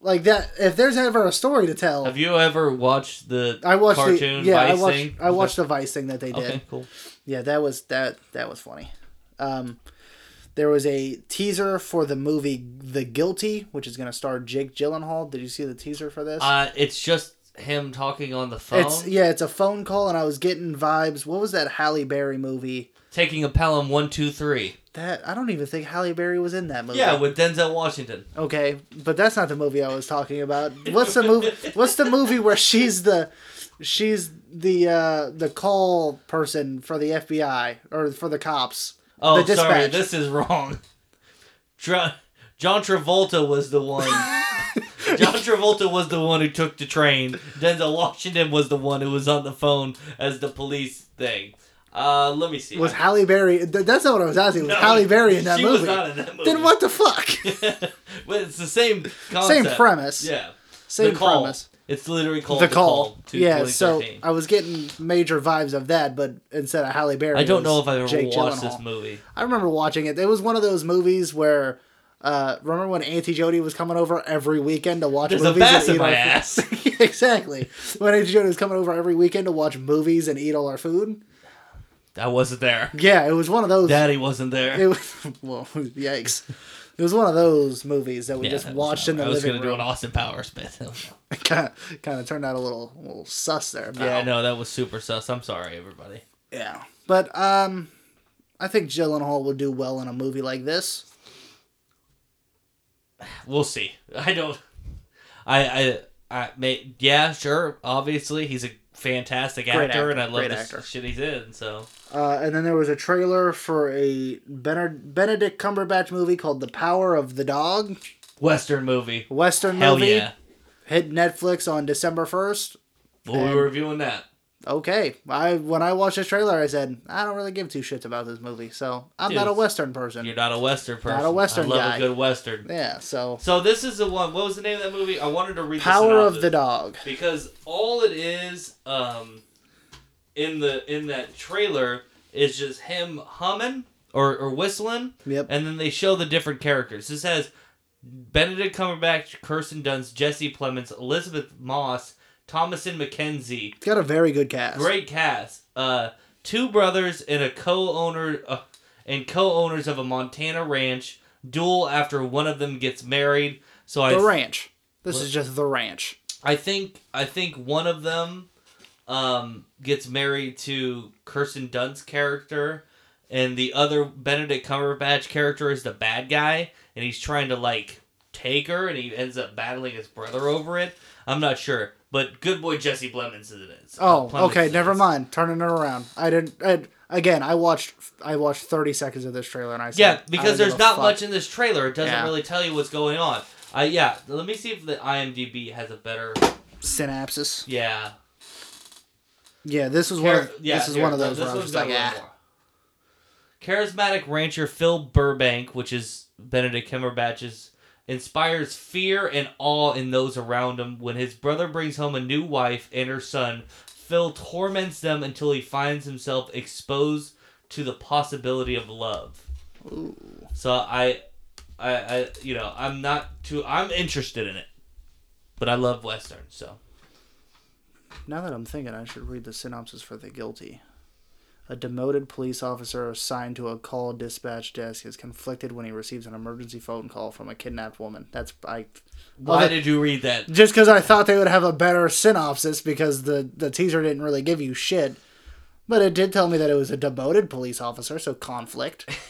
Like that. If there's ever a story to tell, Have you ever watched the I watched cartoon the yeah Vice I watched thing? I watched the Vice thing that they did. Okay, cool. Yeah, that was that that was funny. Um, there was a teaser for the movie The Guilty, which is going to star Jake Gyllenhaal. Did you see the teaser for this? Uh, it's just him talking on the phone, It's yeah, it's a phone call, and I was getting vibes. What was that Halle Berry movie? taking a Pelham one two three. That I don't even think Halle Berry was in that movie. Yeah, with Denzel Washington. okay, but that's not the movie I was talking about. What's the movie? What's the movie where she's the she's the uh the call person for the FBI or for the cops? Oh, the sorry, this is wrong. John Travolta was the one. John Travolta was the one who took the train. Denzel Washington was the one who was on the phone as the police thing. Uh, let me see. Was Halle Berry? th- That's not what I was asking. Was No, Halle Berry in that she movie? was not in that movie. Then what the fuck? but it's the same concept. Same premise. Yeah. Same the call. premise. It's literally called the call. to yeah, so 2013. I was getting major vibes of that, but instead of Halle Berry, I don't know if I've ever watched this movie. I remember watching it. It was one of those movies where. Uh, remember when Auntie Jody was coming over every weekend to watch There's a movies bass and in my ass. exactly. When Auntie Jody was coming over every weekend to watch movies and eat all our food. I wasn't there. Yeah, it was one of those. Daddy wasn't there. It was well, yikes. It was one of those movies that we Yeah, just that watched in the I was gonna do an Austin Powers bit. kind of kind of turned out a little a little sus there. But yeah, I know that was super sus. I'm sorry, everybody. Yeah, but um, I think Gyllenhaal would do well in a movie like this. We'll see. I don't. I I I may yeah sure. Obviously, he's a fantastic actor, actor, and I love great the actor. shit he's in. So Uh, and then there was a trailer for a Bener- Benedict Cumberbatch movie called The Power of the Dog, Western movie. Western Hell movie. yeah. Hit Netflix on December first. We'll be reviewing that. Okay, I when I watched this trailer, I said I don't really give two shits about this movie, so I'm Dude, not a Western person. You're not a Western person. Not a Western I love guy. a good Western. Yeah, so So this is the one. What was the name of that movie? I wanted to read. Power the of the Dog. because all it is um in the in that trailer is just him humming or, or whistling Yep. and then they show the different characters this has benedict cumberbatch kirsten dunst jesse plemons elizabeth moss thomasin mckenzie It's got a very good cast. great cast uh two brothers and a co-owner uh, and co-owners of a montana ranch duel after one of them gets married so i The Ranch. This is just the Ranch. I think I think one of them um, gets married to Kirsten Dunst's character, and the other Benedict Cumberbatch character is the bad guy, and he's trying to like take her, and he ends up battling his brother over it. I'm not sure, but good boy Jesse Plemons is in it. So Oh, Plemons okay. Never it. mind. Turning it around. I didn't. I, again, I watched. I watched thirty seconds of this trailer, and I said, Yeah, because there's not fuck. much in this trailer. It doesn't Yeah. really tell you what's going on. I yeah. Let me see if the IMDb has a better. synopsis. Yeah. Yeah, this was one. Of, yeah, this is here, one of those this where I was one's just like, ah. Charismatic rancher Phil Burbank, which is Benedict Cumberbatch's, inspires fear and awe in those around him. When his brother brings home a new wife and her son, Phil torments them until he finds himself exposed to the possibility of love. So I, I, I, you know, I'm not too. I'm interested in it, but I love westerns. So Now that I'm thinking, I should read the synopsis for The Guilty. A demoted police officer assigned to a call dispatch desk is conflicted when he receives an emergency phone call from a kidnapped woman. That's I. Why did you read that? Just because I thought they would have a better synopsis because the the teaser didn't really give you shit, but it did tell me that it was a demoted police officer, so conflict.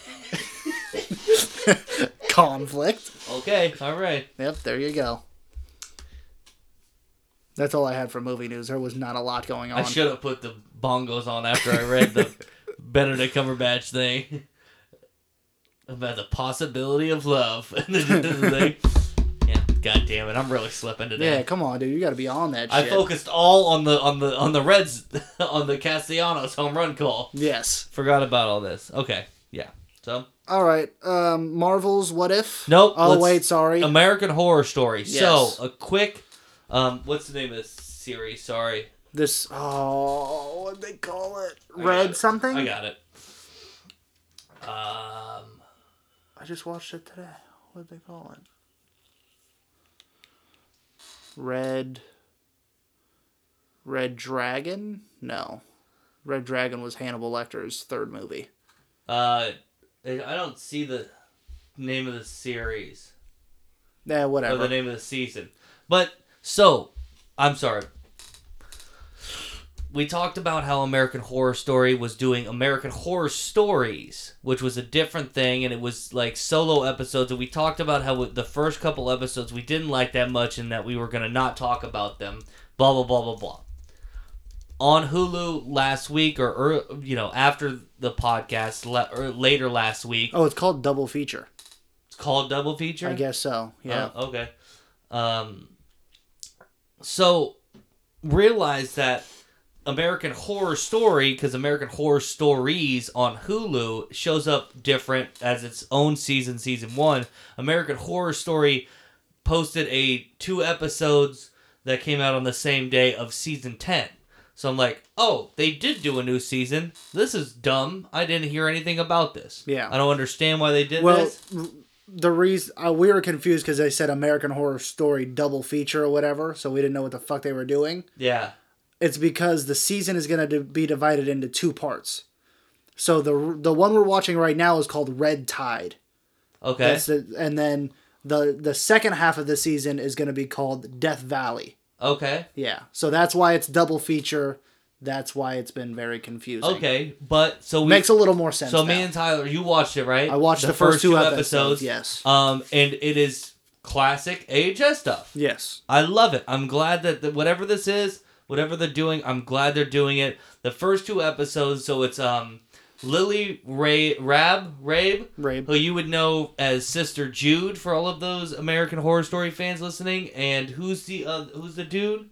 conflict. Okay, all right. Yep, there you go. That's all I had for movie news. There was not a lot going on. I should have put the bongos on after I read the Benedict Cumberbatch thing about the possibility of love. yeah, god damn it, I'm really slipping today. Yeah, come on, dude. You got to be on that I shit. focused all on the on the on the Reds on the Castellanos home run call. yes. Forgot about all this. Okay, yeah. So All right. Um, Marvel's What If? Nope, Oh wait, sorry. American Horror Story. Yes. So a quick, um, what's the name of this series? Sorry, this. Oh, what they call it? I Red it. something. I got it. Um, I just watched it today. What they call it? Red. Red Dragon? No. Red Dragon was Hannibal Lecter's third movie. uh, I don't see the name of the series Yeah, or whatever. the name of the season, but so I'm sorry. We talked about how American Horror Story was doing American Horror Stories, which was a different thing, and it was like solo episodes. And we talked about how the first couple episodes we didn't like that much, and that we were gonna not talk about them. Blah blah blah blah blah. On Hulu last week, or, or you know after the podcast, le- or later last week, oh, it's called Double Feature. it's called Double Feature. I guess so. Yeah. Oh, okay. Um, so realize that American Horror Story, because American Horror Stories on Hulu shows up different as its own season, season one. American Horror Story posted a two episodes that came out on the same day of season ten. So I'm like, oh, they did do a new season. This is dumb. I didn't hear anything about this. Yeah. I don't understand why they did well, this. The reason uh, we were confused because they said American Horror Story Double Feature or whatever, so we didn't know what the fuck they were doing. Yeah. It's because the season is going to be divided into two parts. So the the one we're watching right now is called Red Tide. Okay. That's the, and then the the second half of the season is going to be called Death Valley. okay. Yeah. So that's why it's double feature. That's why it's been very confusing. Okay, but so we, Makes a little more sense. so now. me and Tyler, you watched it, right? I watched the, first, two episodes. Yes. Um, and it is classic AHS stuff. Yes. I love it. I'm glad that, that whatever this is, whatever they're doing, I'm glad they're doing it. The first two episodes, so it's um Lily Ray Rab Rabe, Rabe. who you would know as Sister Jude for all of those American Horror Story fans listening, and who's the uh, who's the dude?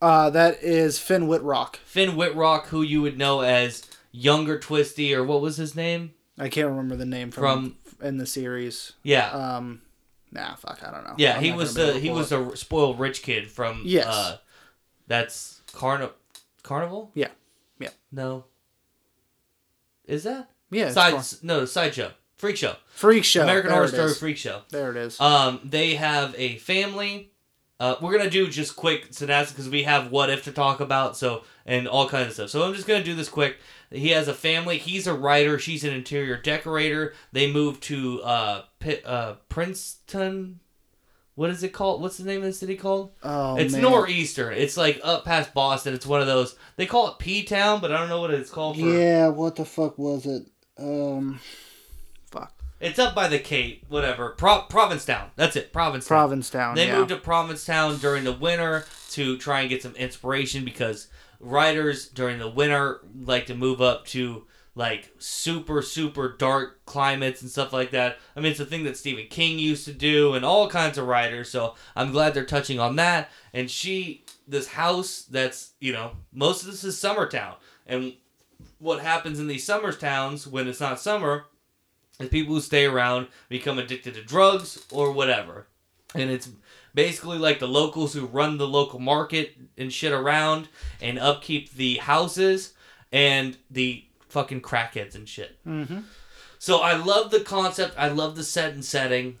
Uh, that is Finn Wittrock. Finn Wittrock, who you would know as younger Twisty, or what was his name? I can't remember the name from, From in the series. yeah, Um, nah, fuck, I don't know. yeah, I'm he was gonna be able the he was a spoiled rich kid from Yes. Uh, that's Carnival. Carnival? Yeah. Yeah. No. Is that yeah. it's side? called- No, sideshow, freak show, Freak Show. American there Horror Story freak show. There it is. Um, they have a family. Uh, we're gonna do just quick synopsis because we have what if to talk about, so and all kinds of stuff. So I'm just gonna do this quick. He has a family. He's a writer. She's an interior decorator. They moved to uh, Pi- uh Princeton. What is it called? What's the name of the city called? oh, it's man. northeastern. It's like up past Boston. It's one of those. They call it P Town, but I don't know what it's called. For. Yeah. What the fuck was it? Um. It's up by the Cape. Whatever. Pro- Provincetown. That's it. Provincetown. Provincetown. They yeah. moved to Provincetown during the winter to try and get some inspiration because writers during the winter like to move up to like super super dark climates and stuff like that. I mean, it's a thing that Stephen King used to do and all kinds of writers. So I'm glad they're touching on that. And she, this house that's you know most of this is Summertown, and what happens in these summer towns when it's not summer is people who stay around become addicted to drugs or whatever. And it's basically like the locals who run the local market and shit around and upkeep the houses and the fucking crackheads and shit. Mhm. So I love the concept. I love the set and setting.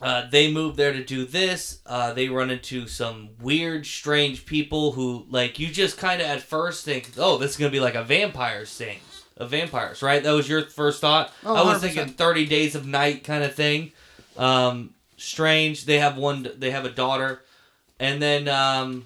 uh, they move there to do this. Uh, they run into some weird, strange people who, like, you just kind of at first think, oh, this is gonna be like a vampire thing, of vampires, right? That was your first thought. Oh, I was 100%. thinking Thirty Days of Night kind of thing. Um, strange. They have one. They have a daughter, and then um,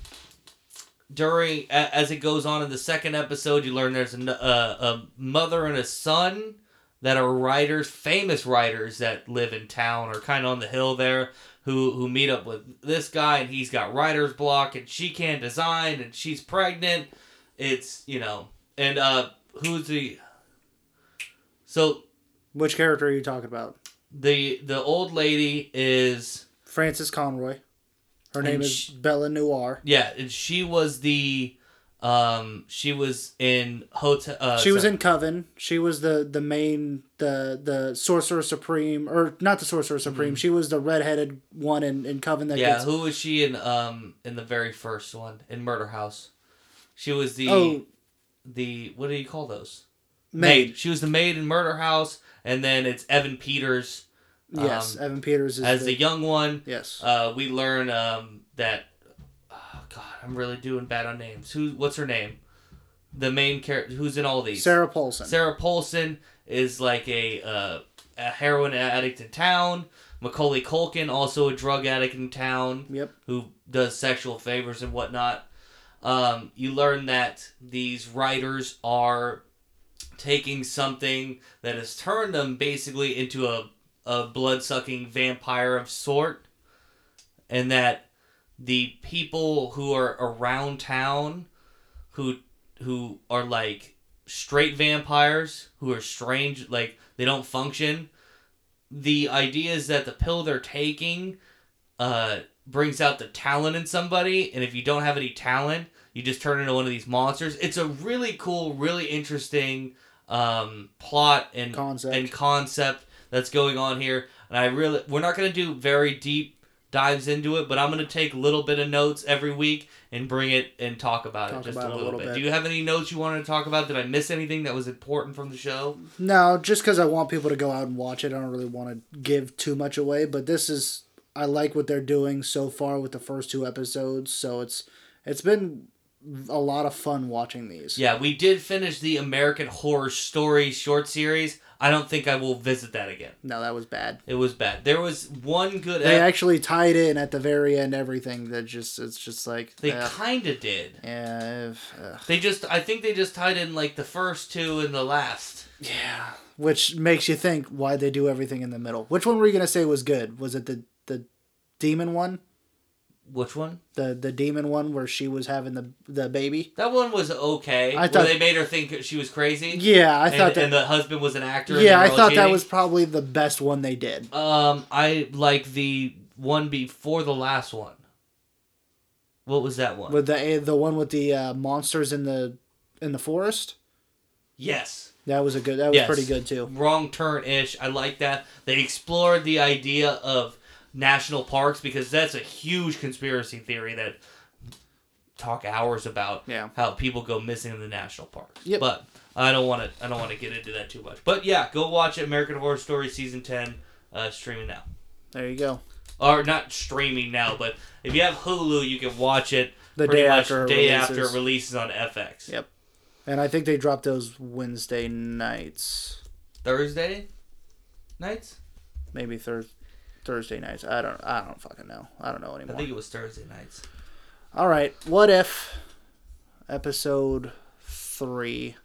during a- as it goes on in the second episode, you learn there's a mother and a son that are writers, famous writers that live in town or kind of on the hill there, who who meet up with this guy and he's got writer's block and she can't design and she's pregnant. It's you know and uh who's the so Which character are you talking about? the the old lady is Frances Conroy. Her name is Bella Noir. yeah and she was the um she was in hotel uh, she was sorry. in Coven. She was the the main the the Sorcerer Supreme or not the Sorcerer Supreme. She was the redheaded one in, in Coven that Mm-hmm. yeah gets who was she in um in the very first one in Murder House she was the Oh the what do you call those maid. She was the maid in Murder House, and then it's Evan Peters Yes, um, Evan Peters is as the, the young one. yes. Uh, we learn um, that. Oh God, I'm really doing bad on names. Who? What's her name? The main character who's in all these. Sarah Paulson. Sarah Paulson is like a uh, a heroin addict in town. Macaulay Culkin, also a drug addict in town Yep. who does sexual favors and whatnot. Um, you learn that these writers are taking something that has turned them basically into a, a blood sucking vampire of sort, and that the people who are around town who who are like straight vampires who are strange like they don't function the idea is that the pill they're taking uh brings out the talent in somebody and if you don't have any talent you just turn into one of these monsters it's a really cool really interesting um plot and Concept. and concept that's going on here and i really we're not going to do very deep dives into it but i'm going to take a little bit of notes every week and bring it and talk about Talk it just about a it a little, little bit. bit. do you have any notes you wanted to talk about did i miss anything that was important from the show No, just because I want people to go out and watch it. I don't really want to give too much away, but this is I like what they're doing so far with the first two episodes. So it's it's been a lot of fun watching these. Yeah, we did finish the American Horror Story short series. I don't think I will visit that again. No, that was bad. It was bad. There was one good. They ep- actually tied in at the very end everything that just it's just like they uh, kind of did. yeah, uh, They just. I think they just tied in like the first two and the last. yeah, which makes you think why they do everything in the middle. Which one were you gonna say was good? Was it the the demon one? Which one? The the demon one where she was having the the baby? That one was okay. I where thought- they made her think she was crazy. Yeah, I and, thought that. and the husband was an actor. yeah, I thought that was probably the best one they did. Um, I like the one before the last one. What was that one? With the eh, the one with the uh, monsters in the in the forest. yes. That was a good. That was Yes. pretty good too. wrong turn ish. I like that. They explored the idea of national parks because that's a huge conspiracy theory that talk hours about Yeah. how people go missing in the national parks. Yep. But I don't want to I don't want to get into that too much. But yeah, go watch it, American Horror Story season 10 uh, streaming now. There you go. Or not streaming now, but if you have Hulu, you can watch it The day much after it day releases. after it releases on FX. Yep. And I think they dropped those Wednesday nights, Thursday nights? maybe thir- Thursday nights. I don't. I don't fucking know. I don't know anymore. I think it was Thursday nights. All right. What if episode three?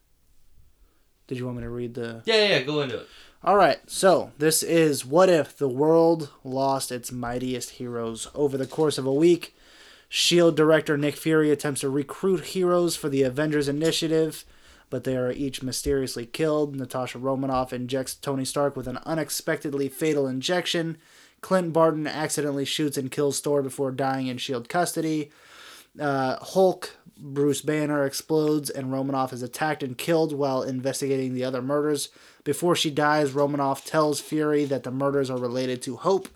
Did you want me to read the? Yeah, yeah, yeah, go into it. All right, so this is What If the World Lost Its Mightiest Heroes. Over the course of a week, S.H.I.E.L.D. director Nick Fury attempts to recruit heroes for the Avengers Initiative, but they are each mysteriously killed. Natasha Romanoff injects Tony Stark with an unexpectedly fatal injection. Clint Barton accidentally shoots and kills Thor before dying in S.H.I.E.L.D. custody. Uh, Hulk, Bruce Banner explodes, and Romanoff is attacked and killed while investigating the other murders. Before she dies, Romanoff tells Fury that the murders are related to Hope.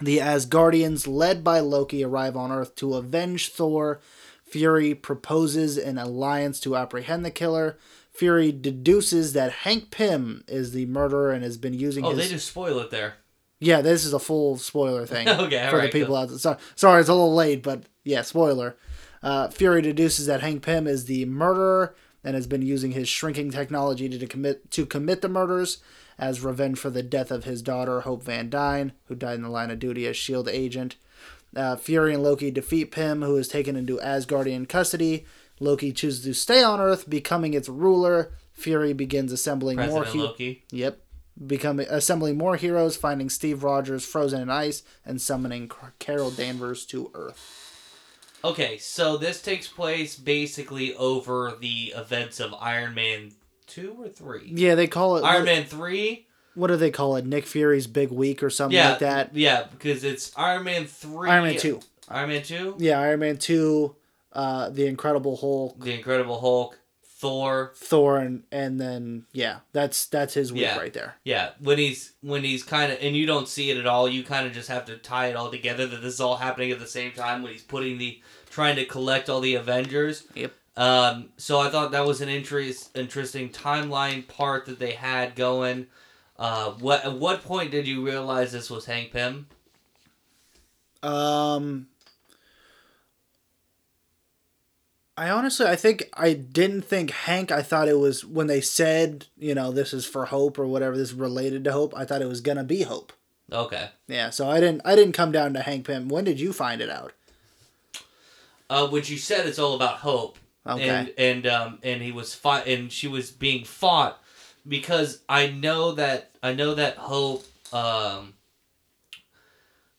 The Asgardians, led by Loki, arrive on Earth to avenge Thor. Fury proposes an alliance to apprehend the killer. Fury deduces that Hank Pym is the murderer and has been using Oh, his they just spoil it there. Yeah, this is a full spoiler thing Okay, for alright, the people cool. out there. Sorry, sorry, it's a little late, but yeah, spoiler. Uh, Fury deduces that Hank Pym is the murderer and has been using his shrinking technology to commit to commit the murders as revenge for the death of his daughter Hope Van Dyne, who died in the line of duty as Shield agent. Uh, Fury and Loki defeat Pym, who is taken into Asgardian custody. Loki chooses to stay on Earth, becoming its ruler. Fury begins assembling more. President hu- Loki. Yep. Becoming assembling more heroes, finding Steve Rogers frozen in ice, and summoning Carol Danvers to Earth. Okay, so this takes place basically over the events of Iron Man two or three. Yeah, they call it Iron what, Man three. what do they call it? Nick Fury's Big Week or something Yeah, like that. Yeah, because it's Iron Man three. Iron Man two. Iron Man two. Yeah, Iron Man two, uh, the Incredible Hulk, The Incredible Hulk. Thor. Thor, and, and then yeah, that's that's his week Yeah. right there. Yeah, when he's when he's kind of and you don't see it at all. You kind of just have to tie it all together that this is all happening at the same time when he's putting the trying to collect all the Avengers. Yep. Um, so I thought that was an interest, interesting timeline part that they had going. Uh, what at what point did you realize this was Hank Pym? Um, I honestly, I think I didn't think Hank. I thought it was when they said, you know, this is for Hope or whatever. This is related to Hope. I thought it was gonna be Hope. Okay. Yeah, so I didn't. I didn't come down to Hank Pym. When did you find it out? Uh, which you said it's all about hope. Okay. And and um and he was fought and she was being fought because I know that I know that hope um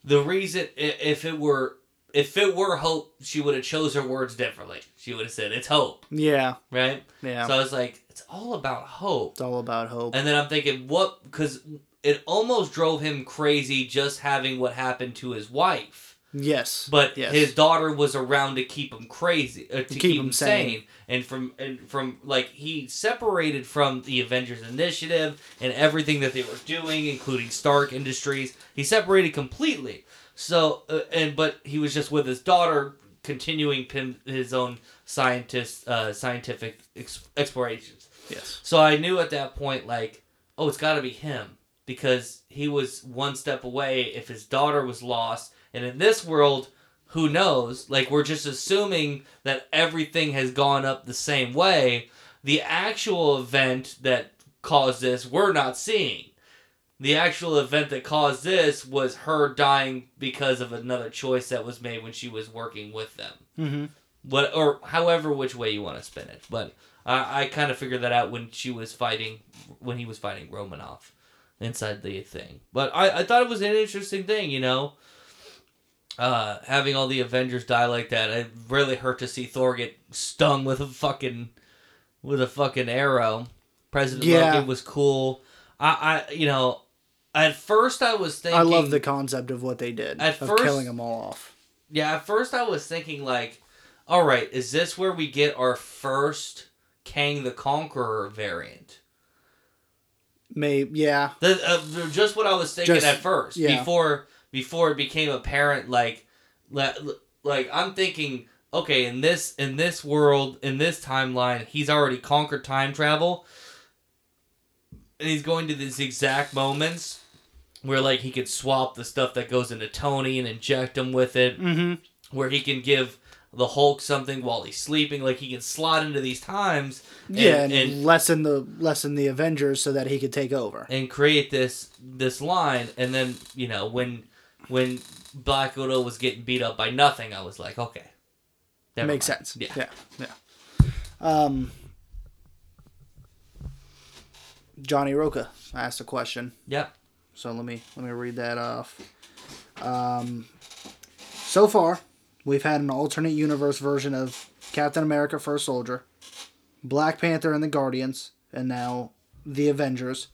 the reason if it were if it were hope she would have chose her words differently. She would have said it's hope, Yeah, right? yeah. So I was like it's all about hope. it's all about Hope. And then I'm thinking what cuz it almost drove him crazy just having what happened to his wife. yes, But Yes. his daughter was around to keep him crazy, uh, to, keep keep, him him sane. sane. and from and from like he separated from the Avengers Initiative and everything that they were doing, including Stark Industries. He separated completely. So uh, and but he was just with his daughter, continuing pim, his own scientist uh, scientific ex- explorations. yes, So I knew at that point, like, oh, it's got to be him because he was one step away if his daughter was lost. And in this world, who knows? Like, we're just assuming that everything has gone up the same way. The actual event that caused this, we're not seeing. The actual event that caused this was her dying because of another choice that was made when she was working with them mm-hmm. what or however which way you want to spin it. But I, I kind of figured that out when she was fighting when he was fighting Romanoff inside the thing. But I, I thought it was an interesting thing, you know. Uh, having all the Avengers die like that, it really hurt to see Thor get stung with a fucking with a fucking arrow. President Yeah. Logan was cool. I, I you know, at first I was thinking I love the concept of what they did At of first- killing them all off. Yeah, at first I was thinking like, all right, is this where we get our first Kang the Conqueror variant? May yeah, The, uh, just what I was thinking Just- at first yeah. before before it became apparent. Like, like, like I'm thinking, okay, in this in this world in this timeline, he's already conquered time travel, and he's going to these exact moments where like he could swap the stuff that goes into Tony and inject him with it mm-hmm. where he can give the Hulk something while he's sleeping. Like he can slot into these times, and, yeah, and, and, lessen the lessen the Avengers so that he could take over. and create this this line. And then you know when when Black Widow was getting beat up by nothing, I was like, okay, that Makes mind. sense. Yeah. yeah, yeah. Um, Johnny Roca asked a question. Yep. So let me let me read that off. Um, so far, we've had an alternate universe version of Captain America: First Soldier, Black Panther and the Guardians, and now the Avengers.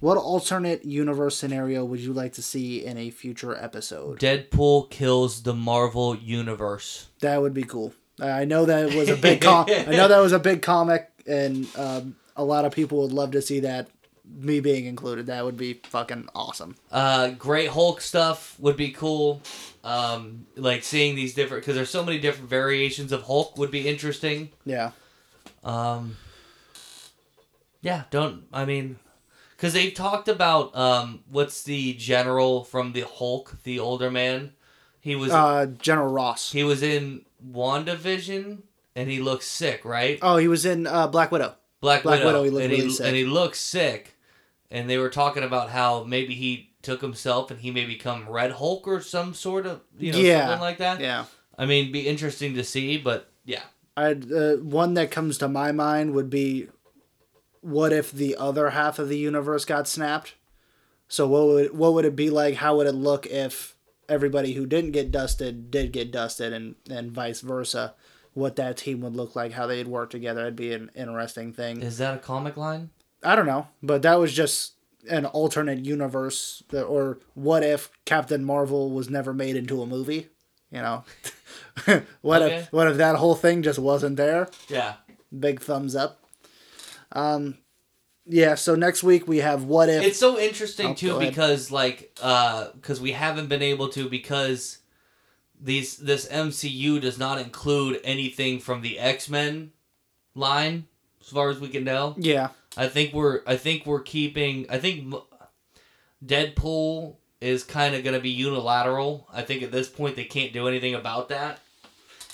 What alternate universe scenario would you like to see in a future episode? Deadpool kills the Marvel universe. That would be cool. I know that was a big com- I know that was a big comic, and um, a lot of people would love to see that. Me being included, that would be fucking awesome. Uh, Great Hulk stuff would be cool. Um, like seeing these different because there's so many different variations of Hulk would be interesting. Yeah. Um, yeah, don't I mean, Because they've talked about um, what's the general from the Hulk, the older man. He was Uh, General Ross. he was in WandaVision and he looks sick, right? Oh, he was in uh, Black Widow. Black, Black Widow, Widow, he looked and really he sick. and he looks sick. And they were talking about how maybe he took himself and he may become Red Hulk or some sort of you know Yeah. something like that. Yeah. I mean, be interesting to see, but yeah, I uh, one that comes to my mind would be, what if the other half of the universe got snapped? So what would what would it be like? How would it look if everybody who didn't get dusted did get dusted, and and vice versa? What that team would look like, how they'd work together, it'd be an interesting thing. is that a comic line? I don't know, but that was just an alternate universe. That, or what if Captain Marvel was never made into a movie? You know, what Okay. if what if that whole thing just wasn't there? Yeah. Big thumbs up. Um, yeah. So next week we have what if. It's so interesting Oh, too because like uh because we haven't been able to because these this MCU does not include anything from the X-Men line as far as we can tell. yeah. I think we're I think we're keeping I think Deadpool is kind of going to be unilateral. I think at this point they can't do anything about that.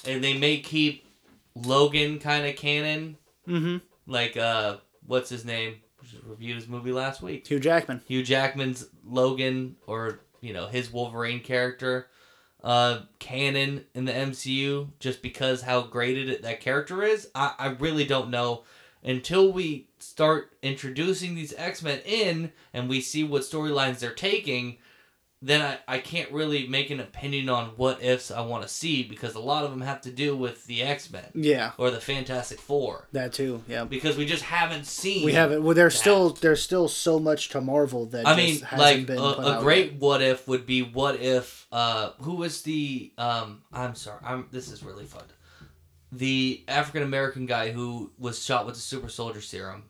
And they may keep Logan kind of canon Mm-hmm. like uh what's his name? Reviewed his movie last week. Hugh Jackman. Hugh Jackman's Logan or you know his Wolverine character uh canon in the MCU just because how great it that character is. I I really don't know until we start introducing these X-Men in and we see what storylines they're taking then I, I can't really make an opinion on what ifs I want to see because a lot of them have to do with the X-Men Yeah. or the Fantastic Four That too. Yeah. because we just haven't seen We haven't. Well, there's that. still there's still so much to Marvel that I just mean, hasn't like been a, a great yet. what if would be what if uh who was the um I'm sorry I'm this is really fun the African American guy who was shot with the super soldier serum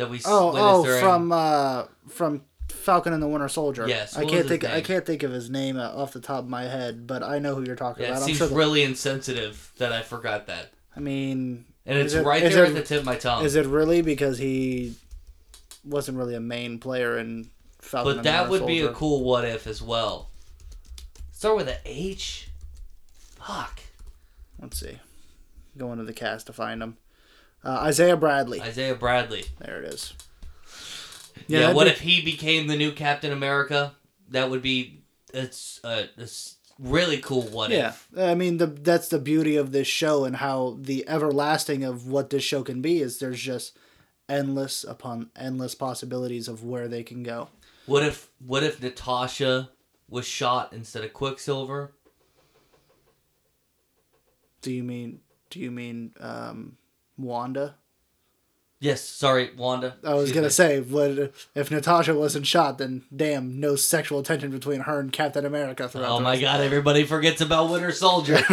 that we Oh, oh, during from uh, from Falcon and the Winter Soldier. Yes, I can't think. I can't think of his name uh, off the top of my head, but I know who you're talking yeah it about. I'm seems sure. really insensitive that I forgot that I mean, and it's it- right there it- at the tip of my tongue is it really because he wasn't really a main player in Falcon? but and that Winter would be a cool what if as well start with an H. fuck Let's see. Go into the cast to find him. Uh, Isaiah Bradley. Isaiah Bradley There it is. Yeah, that'd what be- if he became the new Captain America? That would be it's a, it's really cool what Yeah, if. I mean the that's the beauty of this show and how the everlasting of what this show can be is there's just endless upon endless possibilities of where they can go. What if what if Natasha was shot instead of Quicksilver? Do you mean do you mean um, Wanda? Yes, sorry, Wanda. I was Excuse gonna me. say, what if Natasha wasn't shot? Then damn, no sexual tension between her and Captain America. Throughout Oh my rest- god, everybody forgets about Winter Soldier.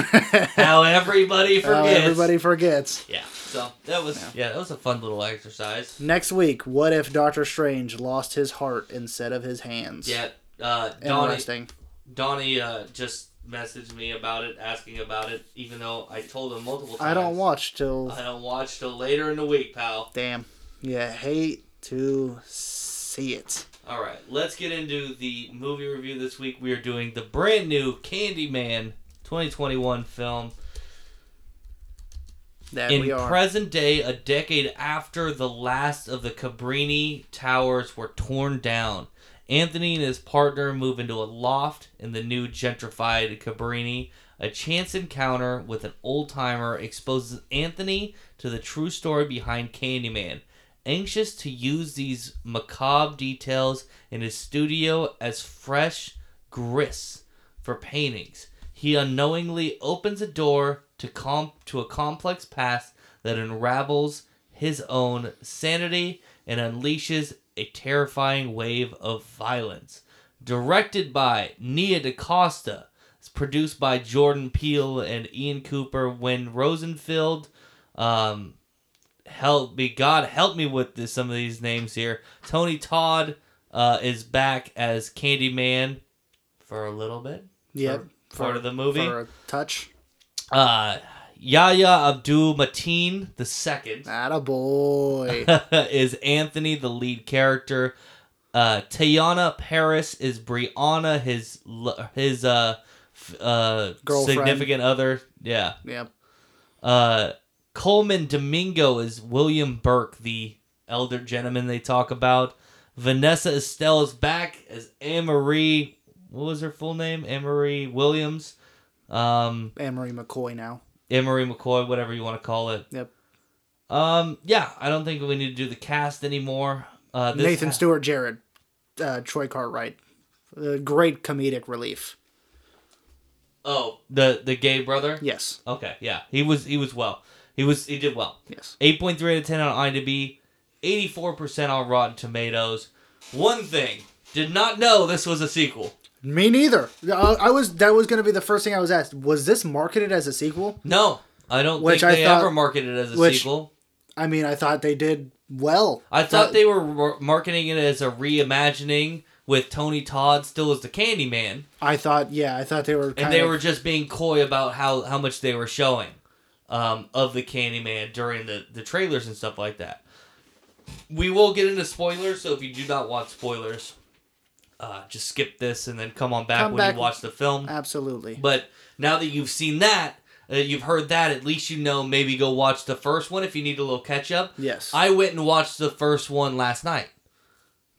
How everybody How forgets. everybody forgets. Yeah. So that was yeah. that was a fun little exercise. Next week, what if Doctor Strange lost his heart instead of his hands? Yeah. Uh Donnie interesting. Donnie uh just messaged me about it, asking about it, even though I told him multiple times. I don't watch till I don't watch till later in the week, pal. Damn. Yeah, hate to see it. All right, let's get into the movie review this week. We are doing the brand new Candyman 2021 film. That in we are. present day, a decade after the last of the Cabrini towers were torn down, Anthony and his partner move into a loft in the new gentrified Cabrini. A chance encounter with an old timer exposes Anthony to the true story behind Candyman. Anxious to use these macabre details in his studio as fresh grist for paintings, he unknowingly opens a door to to a complex past that unravels his own sanity and unleashes a terrifying wave of violence. Directed by Nia DaCosta, it's produced by Jordan Peele and Ian Cooper. Win Rosenfeld, um, help me, God help me with this, some of these names here. Tony Todd uh, is back as Candyman for a little bit. For- part of the movie. For a touch. Uh, Yahya Abdul Mateen the second That a boy. is Anthony, the lead character. Uh, Teyonah Parris is Brianna, his his uh, f- uh, Girlfriend. significant other. Yeah. yep. Uh, Colman Domingo is William Burke, the elder gentleman they talk about. Vanessa Estelle is back as Anne Marie. What was her full name? Anne Marie Williams. Um, Anne Marie McCoy now. Marie McCoy, whatever you want to call it. Yep. Um, yeah, I don't think we need to do the cast anymore. Uh, this Nathan ha- Stewart, Jarrett, uh, Troy Cartwright. Uh, great comedic relief. Oh, the the gay brother. Yes. Okay, yeah, he was he was well. He was he did well. Yes. Eight point three out of ten on IMDb, eighty four percent on Rotten Tomatoes. One thing, did not know this was a sequel. Me neither. I, I was that was going to be the first thing I was asked. Was this marketed as a sequel? No, I don't Which think I they thought- ever marketed it as a which- sequel. I mean, I thought they did well. I thought they were marketing it as a reimagining with Tony Todd still as the Candyman, I thought, yeah, I thought they were. And they of, were just being coy about how how much they were showing um, of the Candyman during the the trailers and stuff like that. We will get into spoilers, so if you do not want spoilers, uh, just skip this and then come on back Come when back. you watch the film. absolutely. But now that you've seen that, uh, you've heard that, at least you know maybe go watch the first one if you need a little catch up. Yes. I went and watched the first one last night.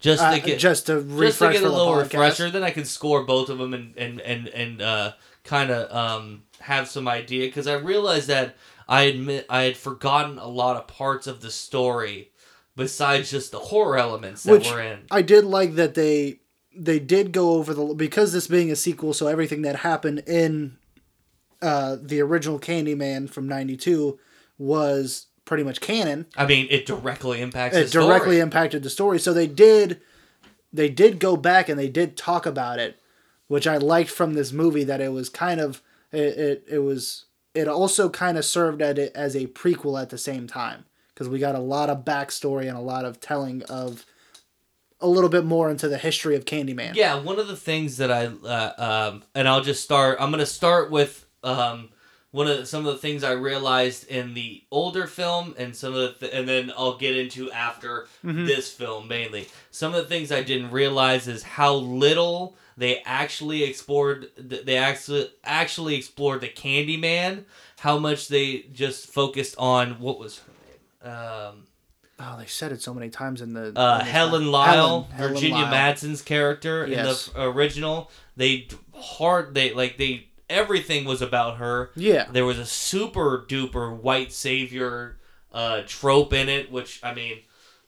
Just Uh, to get just to just to get a little refresher, then I can score both of them and and and and uh, kind of um, have some idea because I realized that I admit I had forgotten a lot of parts of the story besides just the horror elements that Which were in. I did like that they they did go over the because this being a sequel, so everything that happened in uh, the original Candyman from '92 was pretty much canon. I mean, it directly impacts. It the story. directly impacted the story, so they did they did go back and they did talk about it, which I liked from this movie that it was kind of it it, it was it also kind of served at it as a prequel at the same time because we got a lot of backstory and a lot of telling of a little bit more into the history of Candyman. Yeah, one of the things that I uh, um, and I'll just start. I'm gonna start with um, one of the, some of the things I realized in the older film, and some of the th- and then I'll get into after this film mainly. Some of the things I didn't realize is how little they actually explored. They actually actually explored the Candyman. How much they just focused on what was her name. Um, Oh, they said it so many times in the uh, in this Helen. Lyle, Helen- Helen Virginia Lyle. Madsen's character Yes. in the original. They hard they like they everything was about her. Yeah. There was a super duper white savior uh, trope in it, which I mean,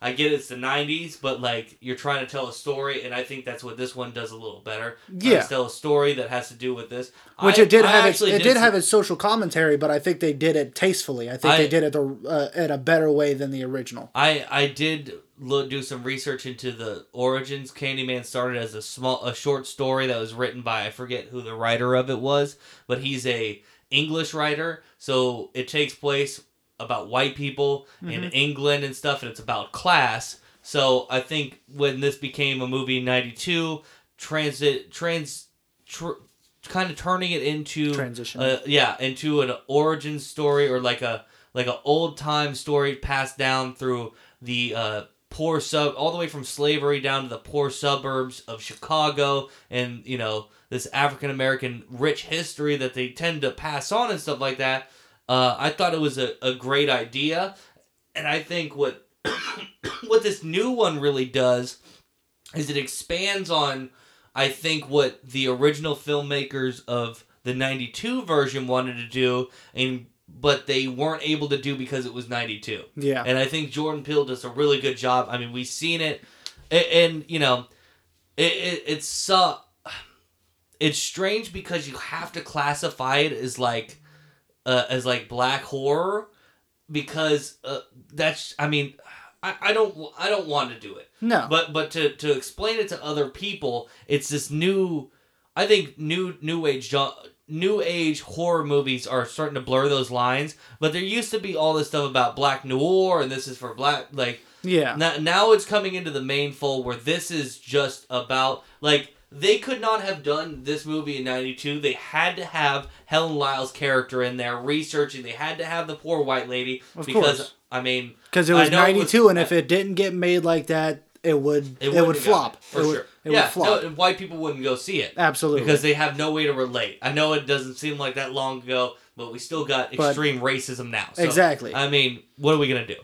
I get it's the '90s, but like you're trying to tell a story, and I think that's what this one does a little better. Yeah. tell a story that has to do with this. Which I- it did I have its, actually it did have its social commentary, but I think they did it tastefully. I think I- they did it the, uh, in a better way than the original. I I did look, do some research into the origins. Candyman started as a small a short story that was written by I forget who the writer of it was, but he's a English writer, so it takes place about white people in England and stuff, and it's about class. So I think when this became a movie in '92, transit trans tr- kind of turning it into Transition. uh, yeah, into an origin story or like a like an old time story passed down through the uh, poor sub all the way from slavery down to the poor suburbs of Chicago and you know this African American rich history that they tend to pass on and stuff like that. Uh, I thought it was a, a great idea, and I think what what this new one really does is it expands on I think what the original filmmakers of the 92 version wanted to do and but they weren't able to do because it was 92. Yeah. And I think Jordan Peele does a really good job. I mean, we've seen it and, and you know, it, it it's uh, it's strange because you have to classify it as like uh, as like black horror because uh, that's I mean I, I don't I don't want to do it no. but but to to explain it to other people it's this new I think new new age new age horror movies are starting to blur those lines but there used to be all this stuff about black noir and this is for black like yeah. now, now it's coming into the main fold where this is just about like they could not have done this movie in 92 they had to have helen lyle's character in there researching they had to have the poor white lady Of because course. i mean Because it was know it was- 92, and if it didn't get made like that, it would it, wouldn't would flop. it, for it would, sure It yeah would flop. no, white people wouldn't go see it Absolutely. because they have no way to relate i know it doesn't seem like that long ago but we still got But- extreme racism now so, Exactly. i mean what are we gonna do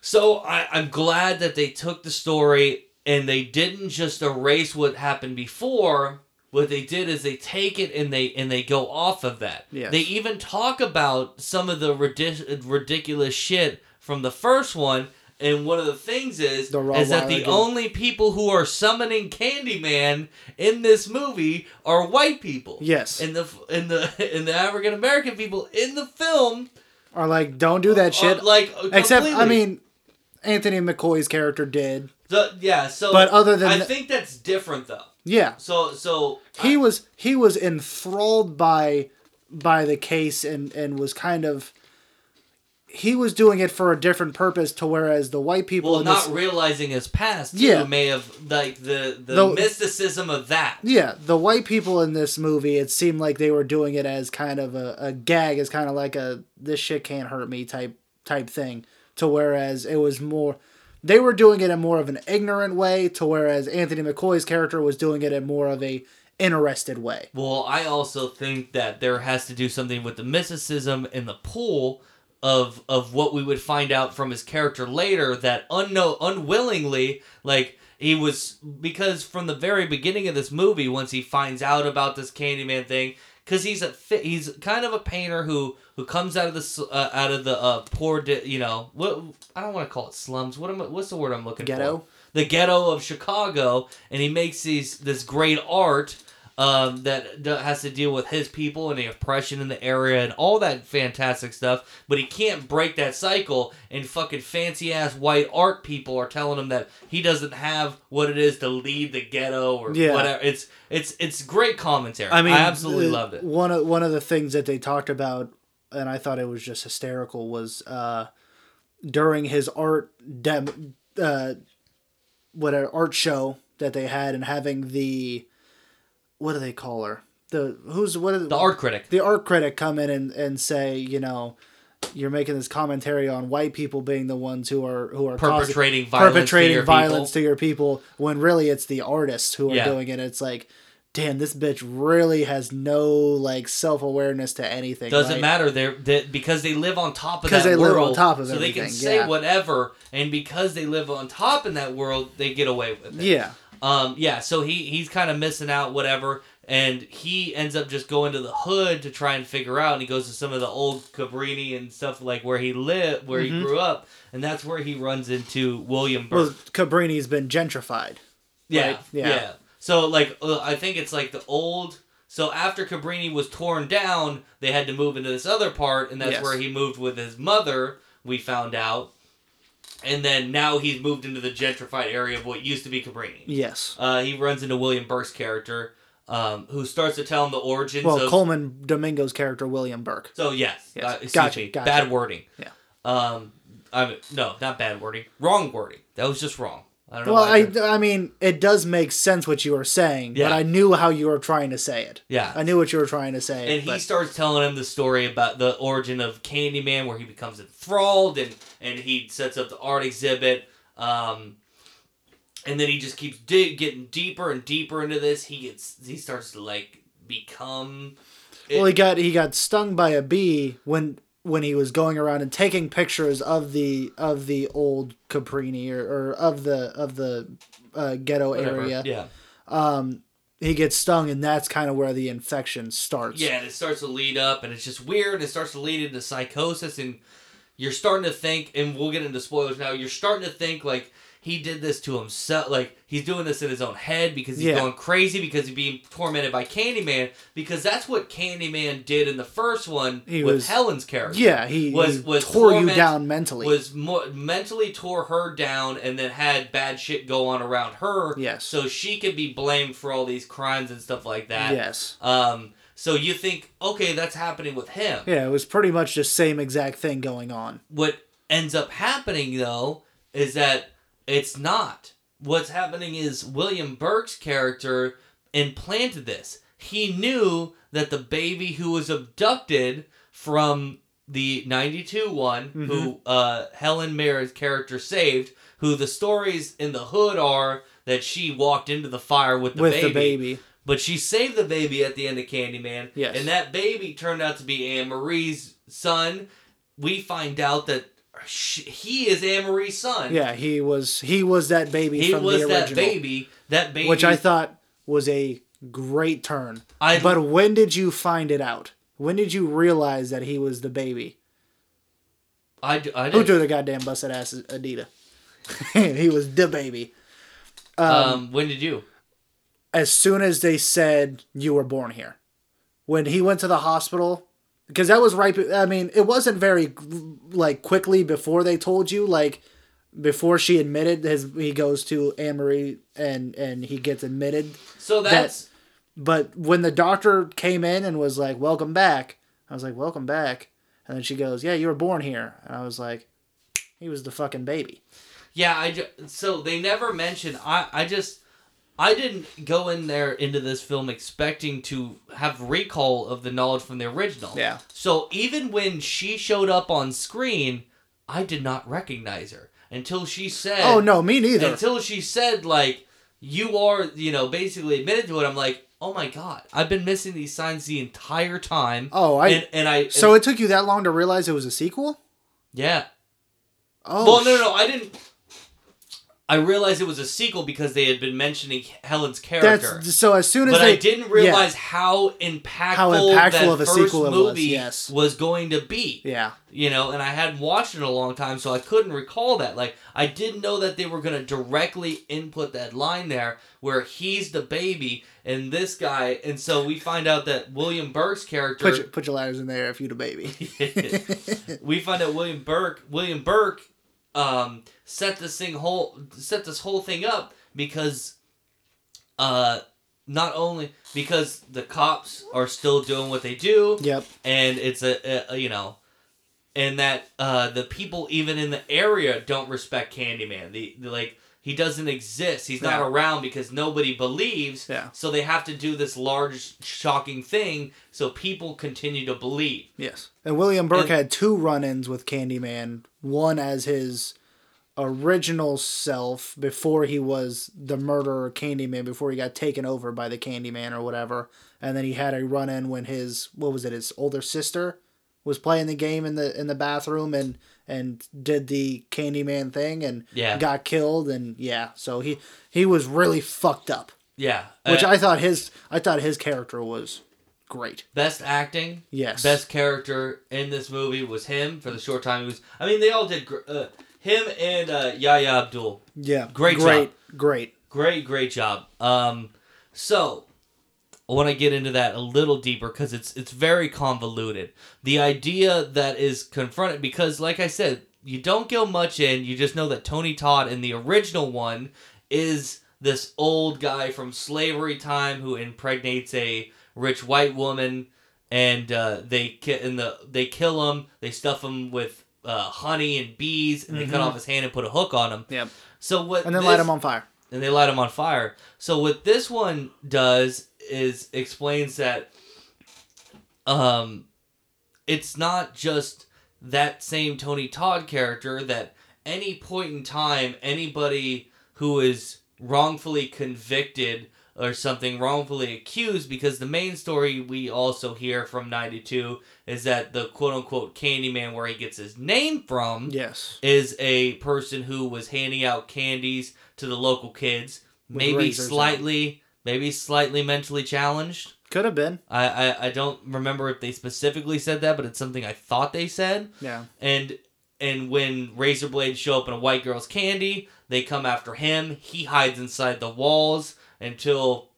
so I, i'm glad that they took the story and they didn't just erase what happened before what they did is they take it and they and they go off of that Yes. they even talk about some of the ridic- ridiculous shit from the first one and one of the things is The is that the game. only people who are summoning Candyman in this movie are white people. Yes. And the in the in the African American people in the film are like, don't do that shit. like Except, I mean, Anthony McCoy's character did. The- yeah. So, But other than I th- think that's different though. Yeah, So so he was he was enthralled by by the case and and was kind of he was doing it for a different purpose to whereas the white people well, not this, realizing his past too Yeah. may have like the the Though- mysticism of that. yeah the white people in this movie it seemed like they were doing it as kind of a, a gag as kind of like a this shit can't hurt me type type thing to whereas it was more they were doing it in more of an ignorant way to whereas Anthony McCoy's character was doing it in more of a interested way. Well, I also think that there has to do something with the mysticism in the pool of of what we would find out from his character later that unknown unwillingly like he was because from the very beginning of this movie once he finds out about this Candyman thing because he's a he's kind of a painter who who comes out of the uh, out of the uh, poor di- you know what I don't want to call it slums what am I, what's the word I'm looking Ghetto? for Ghetto. the ghetto of Chicago, and he makes these this great art um, that d- has to deal with his people and the oppression in the area and all that fantastic stuff. But he can't break that cycle, and fucking fancy ass white art people are telling him that he doesn't have what it is to lead the ghetto or Yeah. whatever. It's it's it's great commentary. I mean, I absolutely the- loved it. One of one of the things that they talked about, and I thought it was just hysterical, was uh, during his art dem, uh, what an art show that they had, and having the, what do they call her? The who's what? Are The art critic. the art critic come in and, and say, you know, you're making this commentary on white people being the ones who are who are causing- Perpetrating violence to perpetrating your violence people. to your people when really it's the artists who are Yeah. doing it. It's like, damn, this bitch really has no like self awareness to anything. Doesn't right? matter. They're they, because they live on top of that they world. live on top of so they can say yeah. whatever, and because they live on top in that world, they get away with it. Yeah, Um. Yeah. So he he's kind of missing out. Whatever. And he ends up just going to the hood to try and figure out. And he goes to some of the old Cabrini and stuff like where he lived, where he grew up, and that's where he runs into William Burke. well, Cabrini's been gentrified. Yeah, Right, yeah. yeah. So like uh, I think it's like the old. So after Cabrini was torn down, they had to move into this other part, and that's Yes. where he moved with his mother. We found out, and then now he's moved into the gentrified area of what used to be Cabrini. Yes. Uh, he runs into William Burke's character, um, who starts to tell him the origins Well, of. Colman Domingo's character William Burke. so yes, Yes. uh, Gotcha, me, gotcha. bad wording. Yeah. Um, I mean, no, not bad wording. Wrong wording. That was just wrong. I don't know. Well, why I, I, mean, it does make sense what you were saying, Yeah. but I knew how you were trying to say it. Yeah. I knew what you were trying to say. and he starts telling him the story about the origin of Candyman, where he becomes enthralled, and and he sets up the art exhibit. Um, and then he just keeps dig- getting deeper and deeper into this. He gets he starts to like become. Well, he got he got stung by a bee when when he was going around and taking pictures of the of the old Cabrini or, or of the of the uh, ghetto whatever. area. Yeah, Um, He gets stung, and that's kind of where the infection starts. yeah, and it starts to lead up, and it's just weird. It starts to lead into psychosis, and you're starting to think, and we'll get into spoilers now. You're starting to think like he did this to himself, like he's doing this in his own head because he's Yeah. going crazy because he's being tormented by Candyman. Because that's what Candyman did in the first one He with was- Helen's character. Yeah, he, Was- he was tore you down mentally. was more mentally tore her down and then had bad shit go on around her. Yes. So she could be blamed for all these crimes and stuff like that. yes. Um. So you think, okay, that's happening with him. Yeah, it was pretty much the same exact thing going on. What ends up happening though is that it's not. what's happening is William Burke's character implanted this. He knew that the baby who was abducted from the 92 one Mm-hmm. who uh, Helen Mirren's character saved who the stories in the hood are that she walked into the fire with the with baby the baby. but she saved the baby at the end of Candyman. Yes. And that baby turned out to be Anne Marie's son. We find out that he is Anne Marie's son. Yeah, he was he was that baby He from was that baby. That baby. which I thought was a great turn. I- but when did you find it out? When did you realize that he was the baby? I, I Who did. the goddamn busted ass Adita? he was the baby. Um, when did you? As soon as they said you were born here, when he went to the hospital, because that was right. I mean, it wasn't very like quickly before they told you. Like before she admitted his, he goes to Marie and and he gets admitted. So that's But when the doctor came in and was like, "Welcome back," I was like, "Welcome back," and then she goes, "Yeah, you were born here," and I was like, "He was the fucking baby." yeah. I ju- so they never mentioned. I I just I didn't go in there into this film expecting to have recall of the knowledge from the original. Yeah. So even when she showed up on screen, I did not recognize her until she said. Oh no, me neither. Until she said like, "You are," you know, basically admitted to it. I'm like, oh my god, I've been missing these signs the entire time. Oh, I- and, and I so it took you that long to realize it was a sequel? yeah. Oh, well, no, no, no, I didn't. I realized it was a sequel because they had been mentioning Helen's character. That's so. As soon as but they, I didn't realize how impactful, How impactful that of a first sequel it was, movie yes. was going to be. Yeah, You know, and I hadn't watched it in a long time, so I couldn't recall that. Like, I didn't know that they were going to directly input that line there where he's the baby and this guy. And so we find out that William Burke's character. put your, put your ladders in there if you're the baby. we find out William Burke William Burke um, set this thing whole set this whole thing up because uh not only because the cops are still doing what they do yep. and it's a, a, a- you know and that uh the people even in the area don't respect Candyman the, the like he doesn't exist he's not Yeah. around because nobody believes Yeah. so they have to do this large shocking thing so people continue to believe Yes. And William Burke And- had two run-ins with Candyman. One as his original self before he was the murderer Candyman, before he got taken over by the Candyman or whatever. And then he had a run-in when his what was it? His older sister was playing the game in the in the bathroom and and did the Candyman thing and Yeah. got killed and yeah. So he he was really fucked up. yeah Which Uh, I thought his I thought his character was great. best acting Yes. best character in this movie was him for the short time he was i mean they all did gr- uh, him and uh, yahya abdul Yeah. Great great, Great. great great job um so i want to get into that a little deeper because it's it's very convoluted the idea that is confronted because like i said you don't go much in you just know that tony todd in the original one is this old guy from slavery time who impregnates a rich white woman and uh, they ki- in the they kill him they stuff him with uh, honey and bees and they cut off his hand and put a hook on him Yep. so what Mm-hmm. And then this- light him on fire. and they light him on fire. So what this one does is explains that um it's not just that same Tony Todd character that any point in time anybody who is wrongfully convicted or something wrongfully accused because the main story we also hear from 92 is that the quote unquote Candyman where he gets his name from Yes. is a person who was handing out candies to the local kids, maybe razors slightly, maybe slightly mentally challenged. Could have been. I, I I don't remember if they specifically said that, but it's something I thought they said. Yeah. And and when razor blades show up in a white girl's candy, they come after him. He hides inside the walls until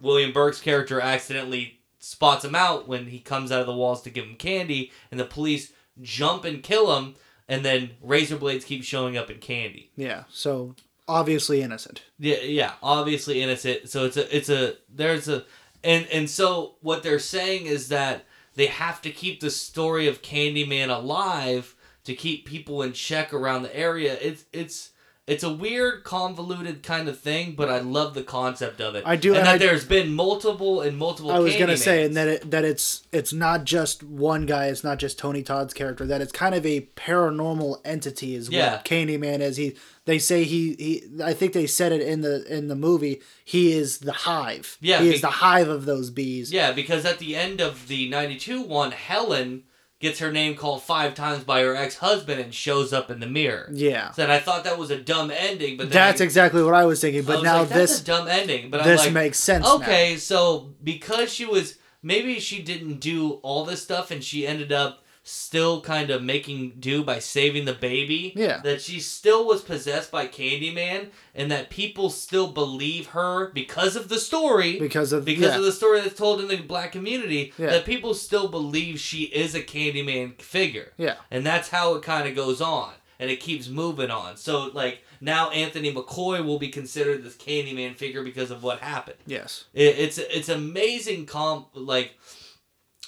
William Burke's character accidentally spots him out when he comes out of the walls to give him candy, and the police jump and kill him. And then razor blades keep showing up in candy. Yeah. So obviously innocent. Yeah, yeah, obviously innocent. So it's a, it's a, there's a, and and so what they're saying is that they have to keep the story of Candyman alive to keep people in check around the area. It's it's it's a weird, convoluted kind of thing, but I love the concept of it. I do, and, and that I- there's been multiple and multiple. I was gonna say, and that it, that it's it's not just one guy. It's not just Tony Todd's character. That it's kind of a paranormal entity. Is Yeah. what Candyman is. He they say he he. I think they said it in the in the movie. He is the hive. Yeah, he be- is the hive of those bees. Yeah, because at the end of the 92 one, Helen gets her name called five times by her ex husband and shows up in the mirror. Yeah. So, and I thought that was a dumb ending, but then That's I, exactly what I was thinking. But was now like, That's this a dumb ending. But this like, makes sense. now. okay, so because she was maybe she didn't do all this stuff and she ended up still kind of making do by saving the baby. Yeah. That she still was possessed by Candyman and that people still believe her because of the story. because of because yeah. of the story that's told in the black community, Yeah. that people still believe she is a Candyman figure. yeah. And that's how it kind of goes on. And it keeps moving on. So, like, now Anthony McCoy will be considered this Candyman figure because of what happened. Yes. It, it's it's amazing comp like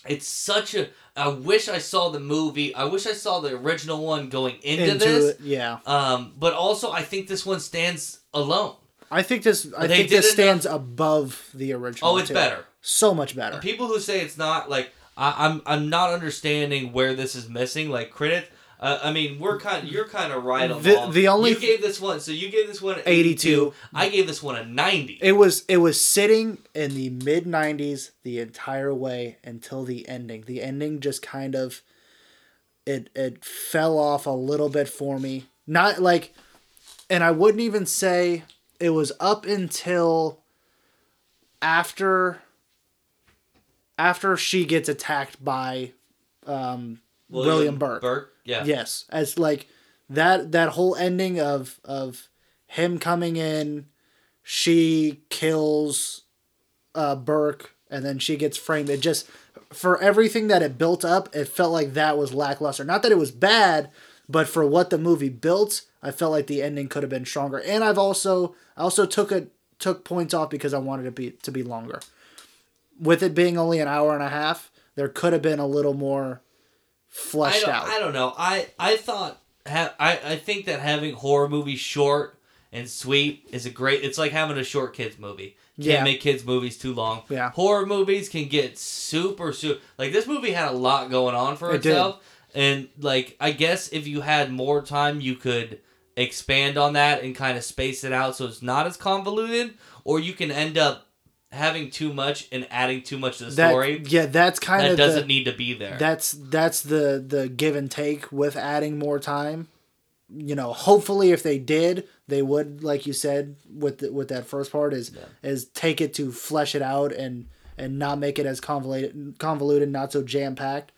it's such a I wish I saw the movie. I wish I saw the original one going into, Into this. it, yeah. Um, but also I think this one stands alone. I think this. I They think this did enough- stands above the original. Oh, it's too. better. So much better. People who say it's not like I, I'm I'm not understanding where this is missing. Like critic, uh, I mean we're kind you're kind of right on The- the only- you gave this one so you gave this one an 82. 82. I gave this one a 90. It was it was sitting in the mid '90s the entire way until the ending. The ending just kind of it it fell off a little bit for me. Not like, and I wouldn't even say it was up until after after she gets attacked by um, William, Burke. Burke, yeah. Yes, as like that that whole ending of of him coming in, she kills uh Burke and then she gets framed. It just for everything that it built up, it felt like that was lackluster. Not that it was bad, but for what the movie built, I felt like the ending could have been stronger. And I've also I also took it took points off because I wanted it be to be longer. With it being only an hour and a half, there could have been a little more fleshed don't, out. I don't know. I I thought ha- I I think that having horror movies short and sweet is a great. It's like having a short kids movie. Can't Yeah. make kids movies too long. Yeah. Horror movies can get super super. Like this movie had a lot going on for It did. itself, and like I guess if you had more time, you could expand on that and kind of space it out so it's not as convoluted, or you can end up having too much and adding too much to the that, story yeah, that's kind of. that of doesn't the, need to be there. that's that's the the give and take with adding more time. You know, hopefully, if they did, they would, like you said, with the, with that first part, is is take it to flesh it out and and not make it as convoluted, convoluted, not so jam packed.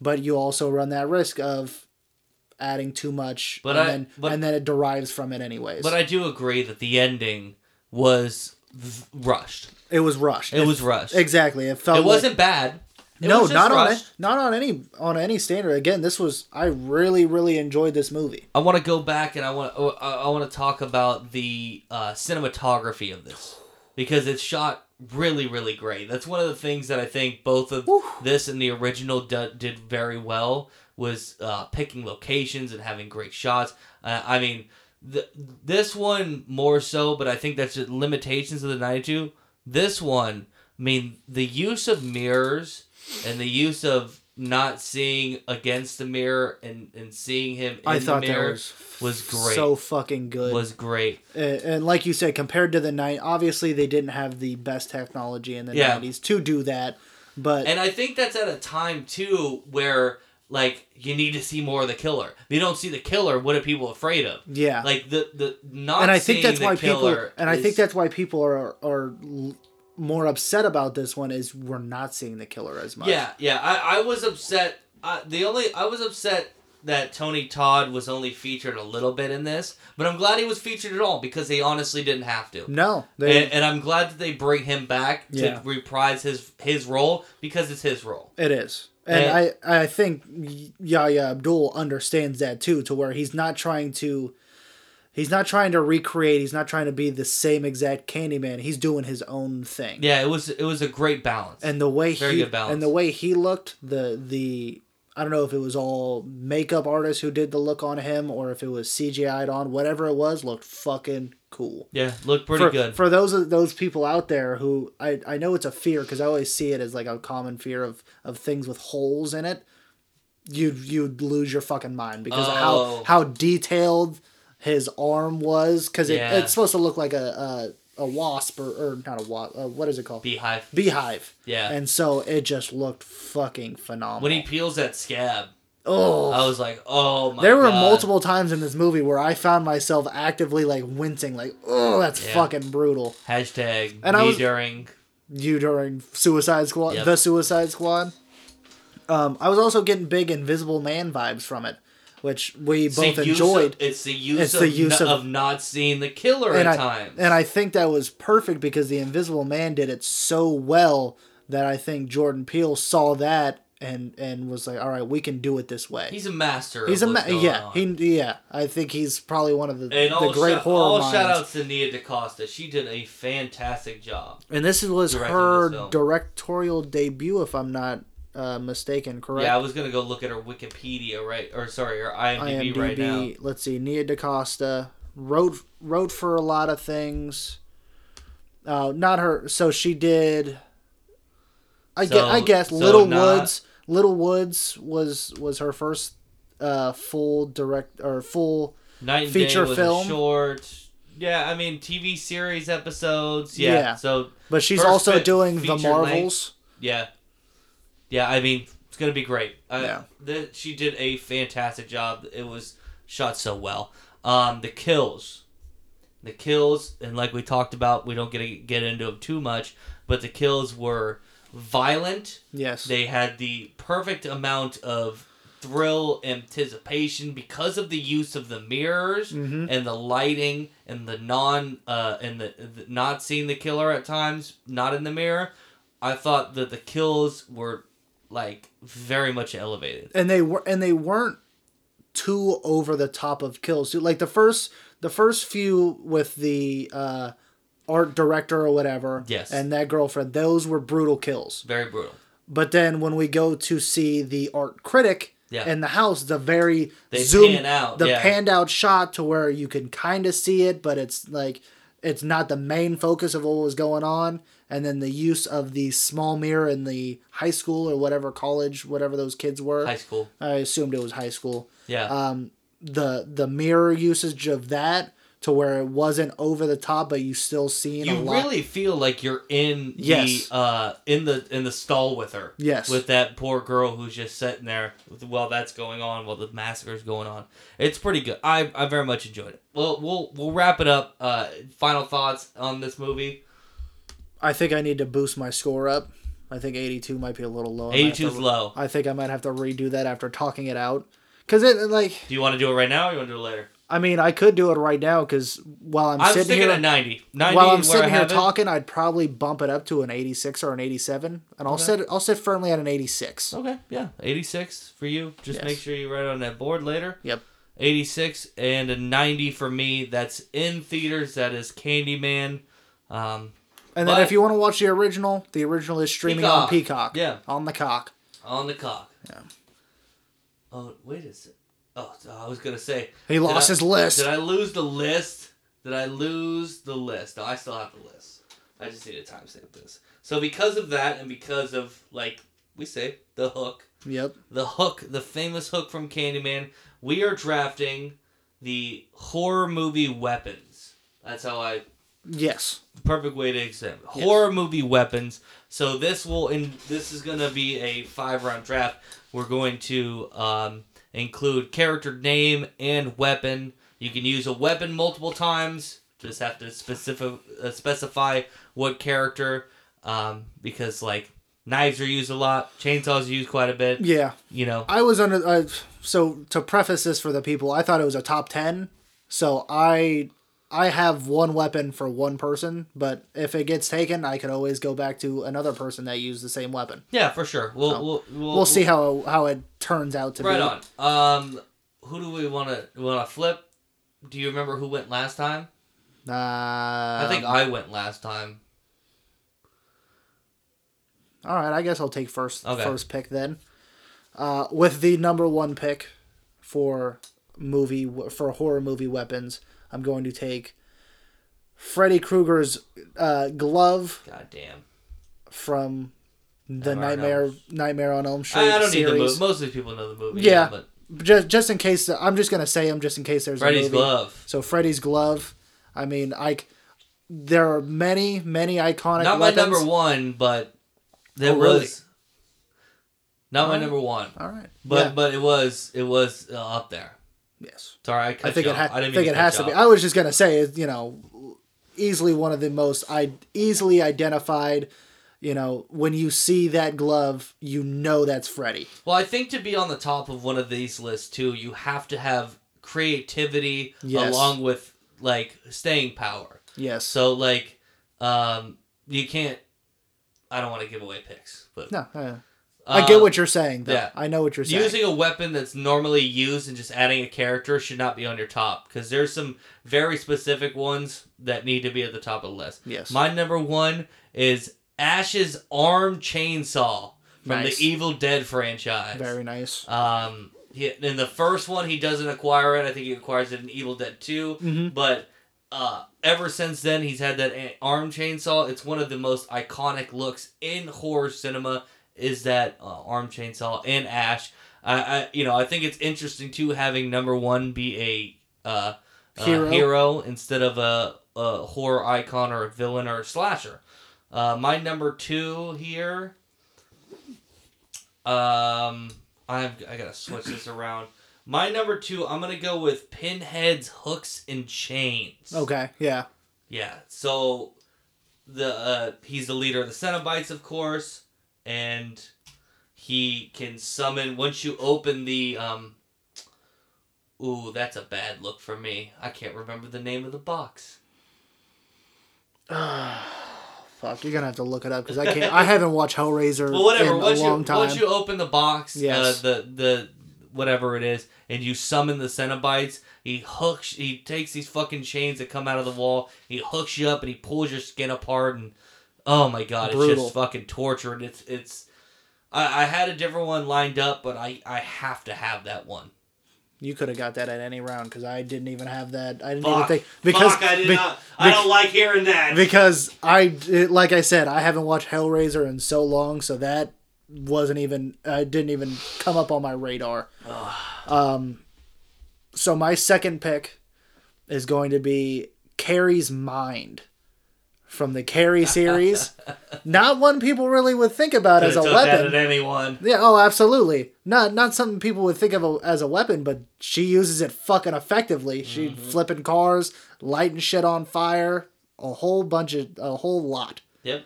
But you also run that risk of adding too much, But and I- then but- and then it derives from it anyways. But I do agree that the ending was rushed. It was rushed. It was rushed. exactly. It felt It like- wasn't bad. It no, was not on rushed. it, not on any on any standard. Again, this was I really really enjoyed this movie. I want to go back and I want I want to talk about the uh, cinematography of this because it's shot really really great. That's one of the things that I think both of this and the original d- did very well was uh, picking locations and having great shots. Uh, I mean, th- this one more so, but I think that's just limitations of the 92. This one, I mean, the use of mirrors and the use of not seeing against the mirror and, and seeing him in I the thought that mirror was was great. so fucking good. was great. and, and like you said, compared to the night, obviously they didn't have the best technology in the Yeah. nineties to do that. But And I think that's at a time too where like you need to see more of the killer. If you don't see the killer, what are people afraid of? yeah, Like the the not and I think that's why people killer and I is- think that's why people are are more upset about this one is we're not seeing the killer as much. Yeah, yeah. I, I was upset. Uh, the only I was upset that Tony Todd was only featured a little bit in this, but I'm glad he was featured at all because they honestly didn't have to. No, they, And, and I'm glad that they bring him back to Yeah. reprise his his role because it's his role. It is. And And- I, I think Yahya Abdul understands that too, to where he's not trying to he's not trying to recreate, he's not trying to be the same exact Candyman. He's doing his own thing. Yeah, it was it was a great balance. And the way Very he good balance. and the way he looked, the the I don't know if it was all makeup artists who did the look on him or if it was CGI'd on. Whatever it was, looked fucking cool. Yeah, looked pretty for, good. for those those people out there who I, I know it's a fear because I always see it as like a common fear of, of things with holes in it. You'd you'd lose your fucking mind because of Oh. how how detailed his arm was because it, Yeah. it's supposed to look like a a, a wasp or, or not a wasp. Uh, what is it called? Beehive. Beehive. Yeah. And so it just looked fucking phenomenal. when he peels that scab, oh, I was like, oh my there were God. multiple times in this movie where I found myself actively like wincing, like, oh, that's Yeah. fucking brutal. Hashtag And I was- during. You during Suicide Squad, Yep. the Suicide Squad. Um, I was also getting big Invisible Man vibes from it, which we It's both enjoyed. Of, it's the use, It's of, the use n- of- of not seeing the killer at I times. and I think that was perfect because the Invisible Man did it so well that I think Jordan Peele saw that and and was like, all right, we can do it this way. He's a master. He's of a ma- yeah on. he yeah I think he's probably one of the And the great shout, horror all minds. shout outs to Nia DaCosta. She did a fantastic job. And this was her this directorial debut, if I'm not uh, mistaken. Correct. Yeah, I was gonna go look at her Wikipedia right, or sorry, her IMDb, IMDb. right now. Let's see. Nia DaCosta wrote wrote for a lot of things. Uh, not her. So she did. I So- guess. I guess so Little not- Woods. Little Woods was was her first uh, full direct or full. Night Feature film. short. Yeah, I mean TV series episodes. Yeah. Yeah. So But she's also doing the Marvels. yeah, yeah. I mean, it's gonna be great. Uh, Yeah. The, she did a fantastic job. It was shot so well. Um, the kills, the kills, and like we talked about, we don't get to get into them too much, but the kills were violent. Yes. They had the perfect amount of thrill, anticipation because of the use of the mirrors Mhm. and the lighting and the non uh and the, the not seeing the killer at times, not in the mirror. I thought that the kills were like very much elevated. and they were and they weren't too over the top of kills. Like the first the first few with the uh, art director or whatever, Yes. and that girlfriend, those were brutal kills. Very brutal. But then when we go to see the art critic Yeah. in the house, the very They zoom pan out, the yeah. panned out shot to where you can kind of see it, but it's like it's not the main focus of what was going on. And then the use of the small mirror in the high school or whatever college, whatever those kids were. High school. I assumed it was high school. Yeah. Um, the the mirror usage of that to where it wasn't over the top, but you still seen you a lot. really feel like you're in Yes. the uh in the in the stall with her. Yes. With that poor girl who's just sitting there while that's going on, while the massacre's going on. It's pretty good. I I very much enjoyed it. Well, we'll we'll wrap it up. Uh, final thoughts on this movie. I think I need to boost my score up. I think 82 might be a little low. I might have 82 is to- low. I think I might have to redo that after talking it out. Cause it like Do you want to do it right now or you want to do it later? I mean I could do it right now because while I'm, I'm sitting sticking here at 90. 90 while I'm is where I sitting here have it. talking, I'd probably bump it up to an 86 or an 87, and I'll sit I'll sit firmly at an 86. Okay, yeah. 86 for you. Just Yes. make sure you write it on that board later. Yep. 86 and a 90 for me. That's in theaters. That is Candyman. Um, And then But- if you want to watch the original, the original is streaming on Peacock. Peacock. Yeah. On the cock. on the cock. Yeah. Oh, wait a sec. Oh, I was going to say. He lost I- his list. Did I lose the list? Did I lose the list? No, I still have the list. I just need to timestamp this. So because of that and because of, like we say, the hook, Yep. the hook, the famous hook from Candyman, we are drafting the horror movie weapons. That's how I Yes. perfect way to examine it. Yes. horror movie weapons. So this will in this is gonna be a five round draft. We're going to um, include character name and weapon. You can use a weapon multiple times. Just have to specific uh, specify what character, um, because like knives are used a lot, chainsaws are used quite a bit. Yeah. You know, I was under. Uh, so to preface this for the people, I thought it was a top ten. So I I have one weapon for one person, but if it gets taken, I could always go back to another person that used the same weapon. yeah, for sure. We'll we'll, we'll, We'll see how how it turns out to Right be. on. Um, who do we want to want to flip? Do you remember who went last time? Uh, I think I went last time. All right, I guess I'll take first Okay. first pick then. Uh, with the number one pick for movie for horror movie weapons, I'm going to take Freddy Krueger's uh, glove God damn. from the Nightmare on Nightmare Elm- Nightmare on Elm Street I, I don't need the movie. Most of the people know the movie. Yeah. but just just in case I'm just gonna say them just in case there's Freddy's a movie. glove. So Freddy's glove. I mean, I there are many many iconic. Not my number one, but there Oh, really? was. Not my number one, All right, but yeah. but it was it was uh, up there. Yes, Sorry, I, I think it ha- I didn't think it has to be. I was just gonna say, you know, easily one of the most I easily identified. You know, when you see that glove, you know that's Freddy. Well, I think to be on the top of one of these lists too, you have to have creativity Yes. along with like staying power. Yes. So like, um, you can't. I don't want to give away picks, but no, uh, I get what you're saying. Though. yeah. I know what you're saying. Using a weapon that's normally used and just adding a character should not be on your top because there's some very specific ones that need to be at the top of the list. Yes. My number one is Ash's arm chainsaw from Nice. the Evil Dead franchise. Very nice. Um, he, in the first one, he doesn't acquire it. I think he acquires it in Evil Dead 2. Mhm. But uh, ever since then, he's had that a- arm chainsaw. It's one of the most iconic looks in horror cinema. Is that uh, arm chainsaw and Ash? I, I, you know, I think it's interesting too having number one be a uh, Hero. hero. instead of a, a horror icon or a villain or a slasher. Uh, my number two here. Um, I've I gotta switch this around. My number two, I'm gonna go with Pinhead's hooks and chains. Okay. Yeah. Yeah. So the uh, he's the leader of the Cenobites, of course, and he can summon once you open the um. Ooh, that's a bad look for me. I can't remember the name of the box. Fuck, you're gonna have to look it up because I can't. I haven't watched Hellraiser Well, whatever. in a long you time. once you open the box, Yes. uh, the the whatever it is, and you summon the Cenobites, he hooks. He takes these fucking chains that come out of the wall. He hooks you up and he pulls your skin apart. And oh my god, it's just fucking torture. And it's it's. I, I had a different one lined up, but I I have to have that one. You could have got that at any round because I didn't even have that. I didn't even think because Fuck, I did be- not. I don't like hearing that. because I like I said I haven't watched Hellraiser in so long, so that wasn't even uh, didn't even come up on my radar. um, so my second pick is going to be Carrie's Mind from the Carrie series. Not one people really would think about as a weapon. at anyone. Yeah, oh, absolutely. Not not something people would think of a, as a weapon, but she uses it fucking effectively. She flipping cars, lighting shit on fire, a whole bunch of a whole lot. Yep.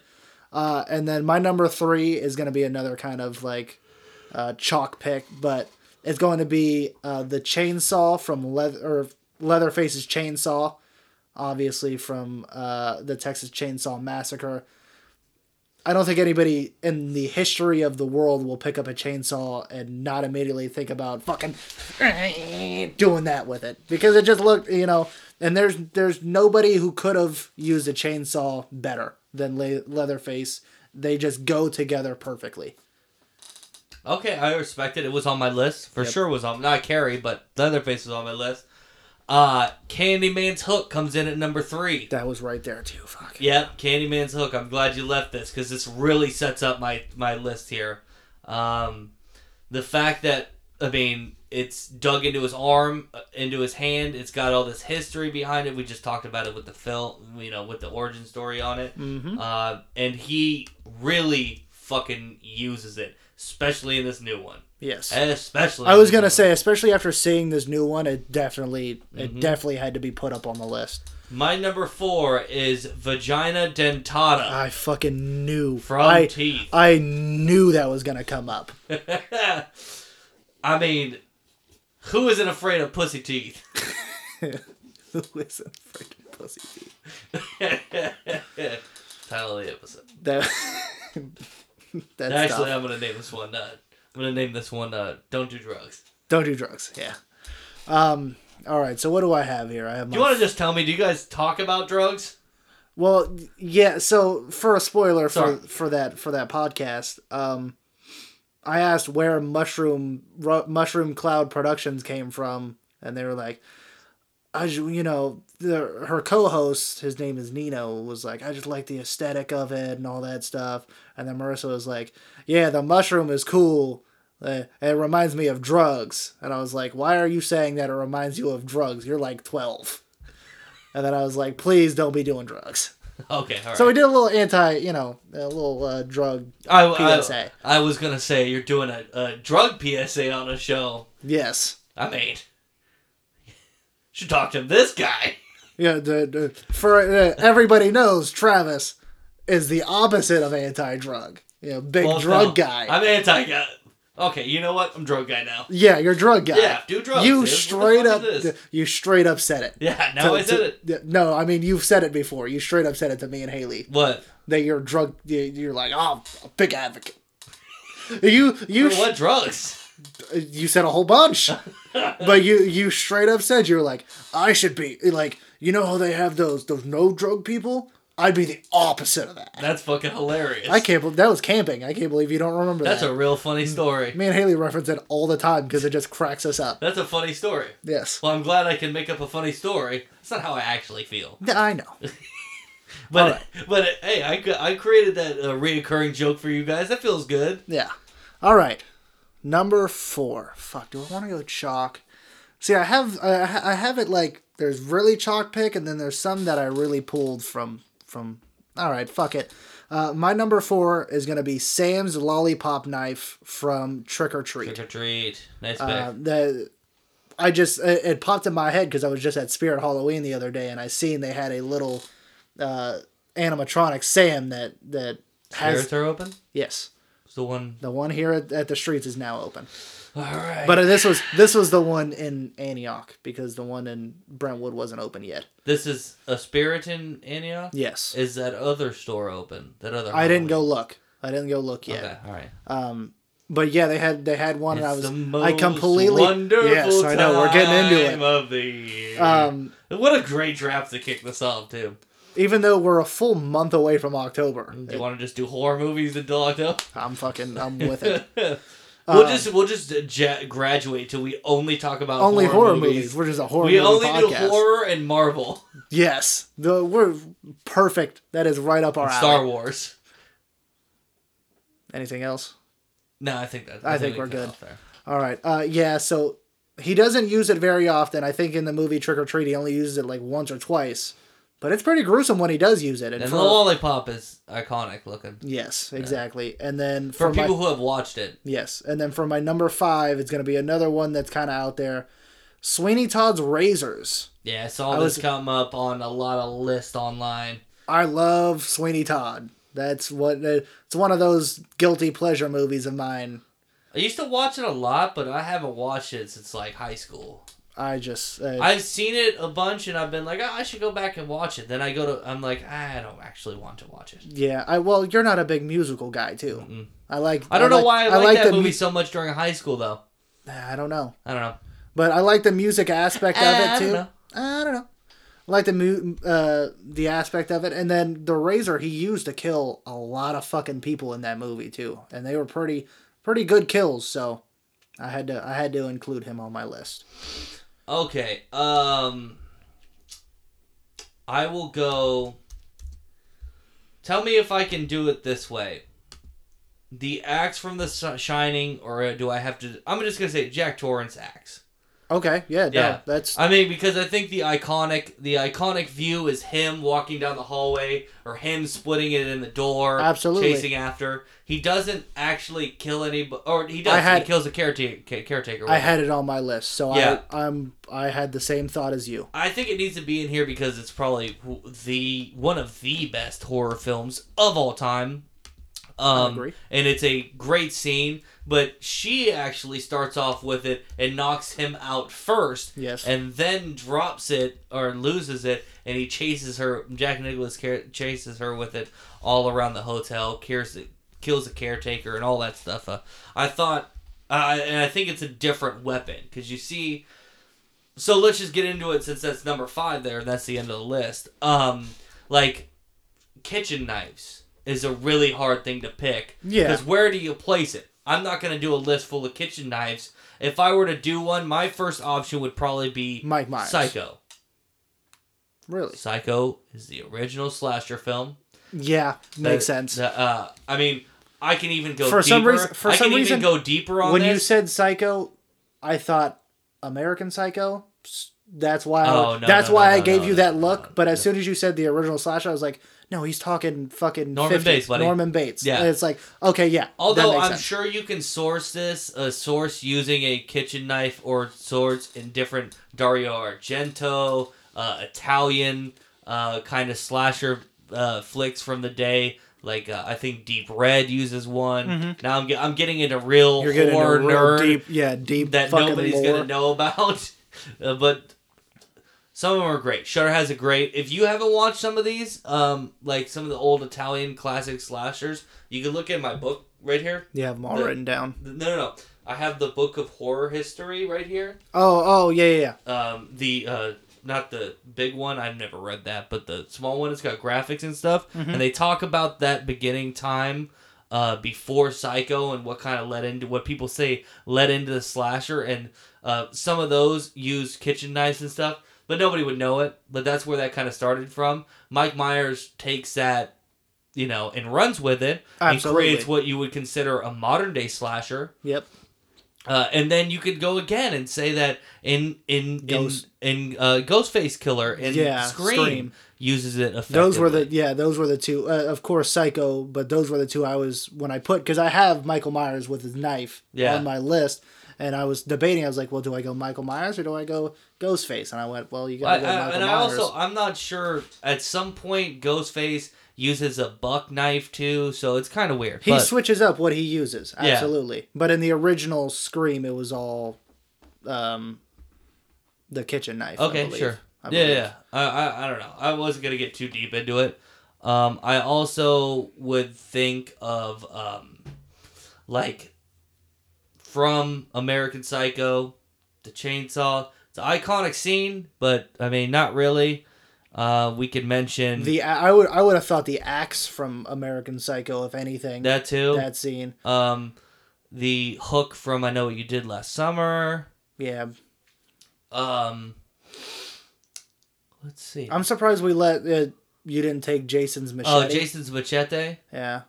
Uh, and then my number three is going to be another kind of like uh, chalk pick, but it's going to be uh, the chainsaw from Leather or Leatherface's chainsaw, obviously from uh, the Texas Chainsaw Massacre. I don't think anybody in the history of the world will pick up a chainsaw and not immediately think about fucking doing that with it because it just looked, you know. And there's there's nobody who could have used a chainsaw better than Le- Leatherface. They just go together perfectly. Okay, I respect it. It was on my list for Yep. sure. Was on not Carrie, but Leatherface was on my list. Uh, Candyman's hook comes in at number three. That was right there too. Fuck. Yep, Candyman's hook. I'm glad you left this because this really sets up my my list here. Um, the fact that I mean it's dug into his arm, uh, into his hand. It's got all this history behind it. We just talked about it with the film, you know, with the origin story on it. Mm-hmm. Uh, and he really fucking uses it, especially in this new one. Yes. Especially. I was gonna say, especially after seeing this new one, it definitely Mm-hmm. it definitely had to be put up on the list. My number four is Vagina Dentata I fucking knew from I Teeth. I knew that was gonna come up. I mean, who isn't afraid of pussy teeth? Who isn't freaking pussy teeth? Title of the episode. That that's Actually, tough. I'm gonna name this one. Uh, I'm gonna name this one. Uh, Don't do drugs. Don't do drugs. Yeah. Um. All right. So what do I have here? I have. Do you want to just tell me? Do you guys talk about drugs? well, yeah. So for a spoiler Sorry. for for that for that podcast, um, I asked where Mushroom Ru- Mushroom Cloud Productions came from, and they were like, I you know, the, her co-host, his name is Nino, was like, I just like the aesthetic of it and all that stuff. And then Marissa was like, Yeah, the mushroom is cool. Uh, It reminds me of drugs. And I was like, Why are you saying that it reminds you of drugs? You're like twelve. And then I was like, Please don't be doing drugs. Okay, all right. So we did a little anti, you know, a little uh, drug I, I, PSA. I was gonna say you're doing a, a drug PSA on a show. Yes. I mean, should talk to this guy. Yeah, the, the, for uh, everybody knows Travis is the opposite of anti-drug. You know, big Well, drug no, guy. I'm anti guy. Okay, you know what? I'm drug guy now. yeah, you're drug guy. Yeah, do drugs, You dude. What the straight fuck up, is this? you straight up said it. Yeah, now I said to- it. No, I mean you've said it before. You straight up said it to me and Haley What? that you're drug. you- You're like, oh, I'm a big advocate. You you For what drugs? you said a whole bunch, but you you straight up said you were like, I should be like, you know how they have those those no drug people. I'd be the opposite of that. That's fucking hilarious. I can't believe that was camping. I can't believe you don't remember That's that. a real funny story. Me and Haley reference it all the time because it just cracks us up. That's a funny story. Yes. Well, I'm glad I can make up a funny story. That's not how I actually feel. Yeah, I know. But Alright. but hey, I, I created that uh, reoccurring joke for you guys. That feels good. Yeah. All right. Number four. Fuck. Do I want to go chalk? See, I have I, I have it like there's really chalk pick, and then there's some that I really pulled from from. All right. Fuck it. Uh, my number four is gonna be Sam's lollipop knife from Trick or Treat. Trick or treat. Nice pick. Uh, the I just it, it popped in my head because I was just at Spirit Halloween the other day and I seen they had a little uh, animatronic Sam that that has Spirits are open. yes It's the one. the one here at, at the streets is now open All right. but this was this was the one in Antioch because the one in Brentwood wasn't open yet this is a spirit in Antioch. yes Is that other store open? That other. I didn't go look I didn't go look yet Okay. All right. um but yeah they had they had one and I was the most I completely wonderful yes I know we're getting into it Of the year. um what a great draft to kick this off too. even though we're a full month away from October Do you want to just do horror movies until October? I'm fucking I'm with it. we'll just we'll just uh, graduate till we only talk about Only horror, horror movies. movies. We're just a horror we only podcast. do horror and Marvel, Yes, the we're perfect. That is right up our alley. Star Wars. Anything else? No, I think that. I think we we're good. All right. Uh, yeah. So he doesn't use it very often. I think in the movie Trick or Treat, he only uses it like once or twice. But it's pretty gruesome when he does use it. And, And for, the lollipop is iconic looking yes, exactly. And then for for, people my, who have watched it. yes, and then for my number five, it's gonna be another one that's kind of out there. Sweeney Todd's Razors. Yeah, I saw I this was- come up on a lot of lists online. I love Sweeney Todd. That's what uh, it's one of those guilty pleasure movies of mine. I used to watch it a lot, but I haven't watched it since like high school. I just uh, I've seen it a bunch, and I've been like, oh, I should go back and watch it. Then I go to, I'm like, I don't actually want to watch it. yeah. I well, you're not a big musical guy too. Mm-mm. I like. I don't know like- why I, like that the movie mu- so much during high school, though. I don't know, I don't know. but I like the music aspect of Uh, I it don't too. know. I don't know. I like the mu- uh the aspect of it, and then the razor he used to kill a lot of fucking people in that movie too, and they were pretty pretty good kills. So I had to I had to include him on my list. Okay. Um, I will go. Tell me if I can do it this way. The axe from the Shining, or do I have to? I'm just gonna say Jack Torrance axe. Okay, yeah, Yeah. no, that's I mean, because I think the iconic, the iconic view is him walking down the hallway, or him splitting it in the door, Absolutely. chasing after. He doesn't actually kill anybody, or he does. I had- he kills a caretaker. Caretaker. I had it on my list, so Yeah. I I'm I had the same thought as you. I think it needs to be in here because it's probably the one of the best horror films of all time. Um. And it's a great scene, but she actually starts off with it and knocks him out first. Yes. And then drops it or loses it, and he chases her. Jack Nicholas chases her with it all around the hotel, kills the, kills the caretaker, and all that stuff. Uh, I thought, uh, and I think it's a different weapon because you see so let's just get into it since that's number five there and that's the end of the list um like kitchen knives is a really hard thing to pick Yeah. because where do you place it I'm not gonna do a list full of kitchen knives. If I were to do one, my first option would probably be Mike Myers. Psycho. Really? Psycho is the original slasher film. Yeah, makes The- sense. the, uh, I mean, I can even go deeper. For deeper. some reason- for I some can reason, even go deeper on when you said Psycho, I thought American Psycho. That's why. Oh, I, no, that's no, why no, I gave you that look. but as soon as you said the original slasher, I was like, no, he's talking fucking Norman 50s. Bates, buddy. Norman Bates. Yeah. And it's like okay, yeah. Although I'm sense. sure you can source this, a source using a kitchen knife or swords in different Dario Argento, uh, Italian uh, kind of slasher uh, flicks from the day. Like uh, I think Deep Red uses one. Now I'm, get, I'm getting into real Mm-hmm. You're horror a real nerd deep, yeah, deep that nobody's lore. gonna know about. Uh, but some of them are great. Shutter has a great. If you haven't watched some of these, um, like some of the old Italian classic slashers, you can look at my book right here. You have them all The- written down. No, no, no. I have the book of horror history right here. Oh, oh, yeah, yeah, yeah. Um, the uh, not the big one. I've never read that, but the small one. It's got graphics and stuff, and they talk about that beginning time. Uh, before Psycho and what kind of led into what people say led into the slasher, and uh, some of those use kitchen knives and stuff, but nobody would know it. But that's where that kind of started from. Mike Myers takes that, you know, and runs with it Absolutely. and creates what you would consider a modern day slasher. Yep. Uh, and then you could go again and say that in in Ghost. in, in uh, Ghostface Killer and Yeah, Scream, Scream. uses it effectively. Those were the yeah, those were the two. Uh, of course, Psycho, but those were the two I was when I put because I have Michael Myers with his knife Yeah. on my list, and I was debating. I was like, well, do I go Michael Myers or do I go Ghostface? And I went, well, you gotta go I- Michael and I Myers. also I'm not sure. At some point, Ghostface uses a buck knife too, so it's kind of weird. he but, switches up what he uses, Yeah. absolutely. But in the original Scream, it was all, um, the kitchen knife. I Okay, sure. I Yeah, yeah. I, I I don't know. I wasn't gonna get too deep into it. Um, I also would think of um, like from American Psycho, the chainsaw. It's an iconic scene, but I mean, not really. Uh, we could mention The I would I would have thought the axe from American Psycho, if anything, that too. that scene. Um, the hook from I Know What You Did Last Summer. Yeah, Um, let's see. I'm surprised we let uh, you didn't take Jason's machete. oh, Jason's Machete. Yeah,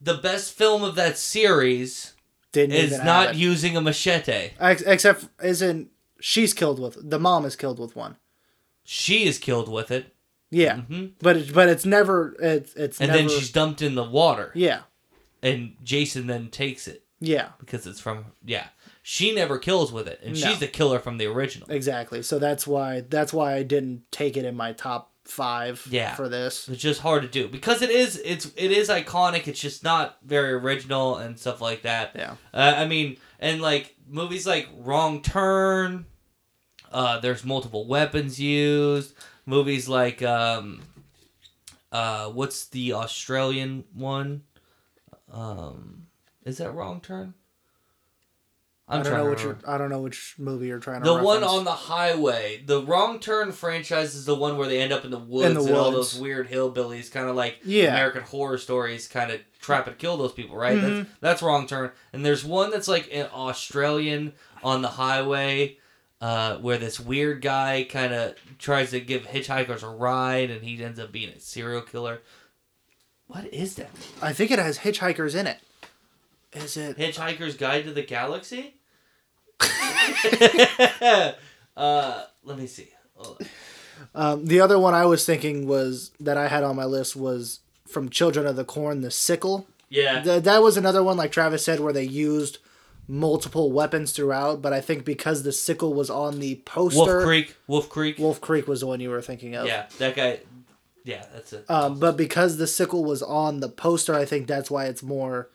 the best film of that series didn't is not using a machete. Except isn't she's killed with the mom is killed with one. She is killed with it, Yeah, hmm but it, but it's never it's it's and never, then she's dumped in the water, yeah and Jason then takes it yeah because it's from yeah. She never kills with it, and No. she's the killer from the original. exactly. So that's why that's why I didn't take it in my top five. Yeah. for this. It's just hard to do because it is it's it is iconic. It's just not very original and stuff like that. Yeah. Uh, I mean, and like movies like Wrong Turn, uh, there's multiple weapons used. Movies like um, uh, what's the Australian one? Um, is that Wrong Turn? I'm I don't know which you're, I don't know which movie you're trying to. The one on the highway, the Wrong Turn franchise is the one where they end up in the woods the and all those weird hillbillies, kind of like Yeah. American Horror Stories, kind of trap and kill those people, right? Mhm. That's, that's Wrong Turn. And there's one that's like an Australian on the highway, uh, where this weird guy kind of tries to give hitchhikers a ride, and he ends up being a serial killer. What is that? I think it has hitchhikers in it. Is it? Hitchhiker's Guide to the Galaxy? uh, let me see. Um, the other one I was thinking was that I had on my list was from Children of the Corn, the sickle. Yeah. Th- that was another one, like Travis said, where they used multiple weapons throughout. But I think because the sickle was on the poster, Wolf Creek. Wolf Creek. Wolf Creek was the one you were thinking of. Yeah, that guy. Yeah, that's it. Um, but because the sickle was on the poster, I think that's why it's more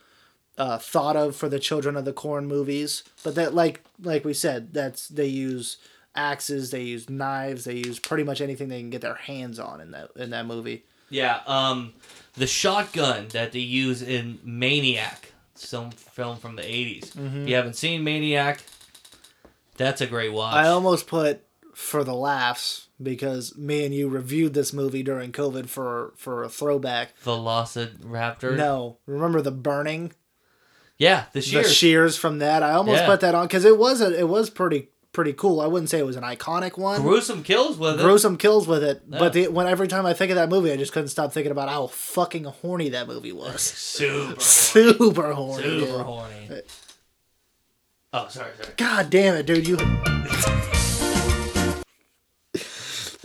uh, thought of for the Children of the Corn movies. But that, like, like we said, that's they use axes, they use knives, they use pretty much anything they can get their hands on in that in that movie. Yeah. Um, the shotgun that they use in Maniac, some film from the 80s If you haven't seen Maniac, that's a great watch. I almost put for the laughs because me and you reviewed this movie during COVID for for a throwback. Velociraptor. No, remember the burning Yeah, the the shears. shears from that. I almost Yeah. put that on because it was a, it was pretty pretty cool. I wouldn't say it was an iconic one. Gruesome kills with it. Gruesome kills with it, Yeah. but the, when every time I think of that movie, I just couldn't stop thinking about how fucking horny that movie was. Super horny. Super horny. Super dude. horny. Oh, sorry, sorry. God damn it, dude! You.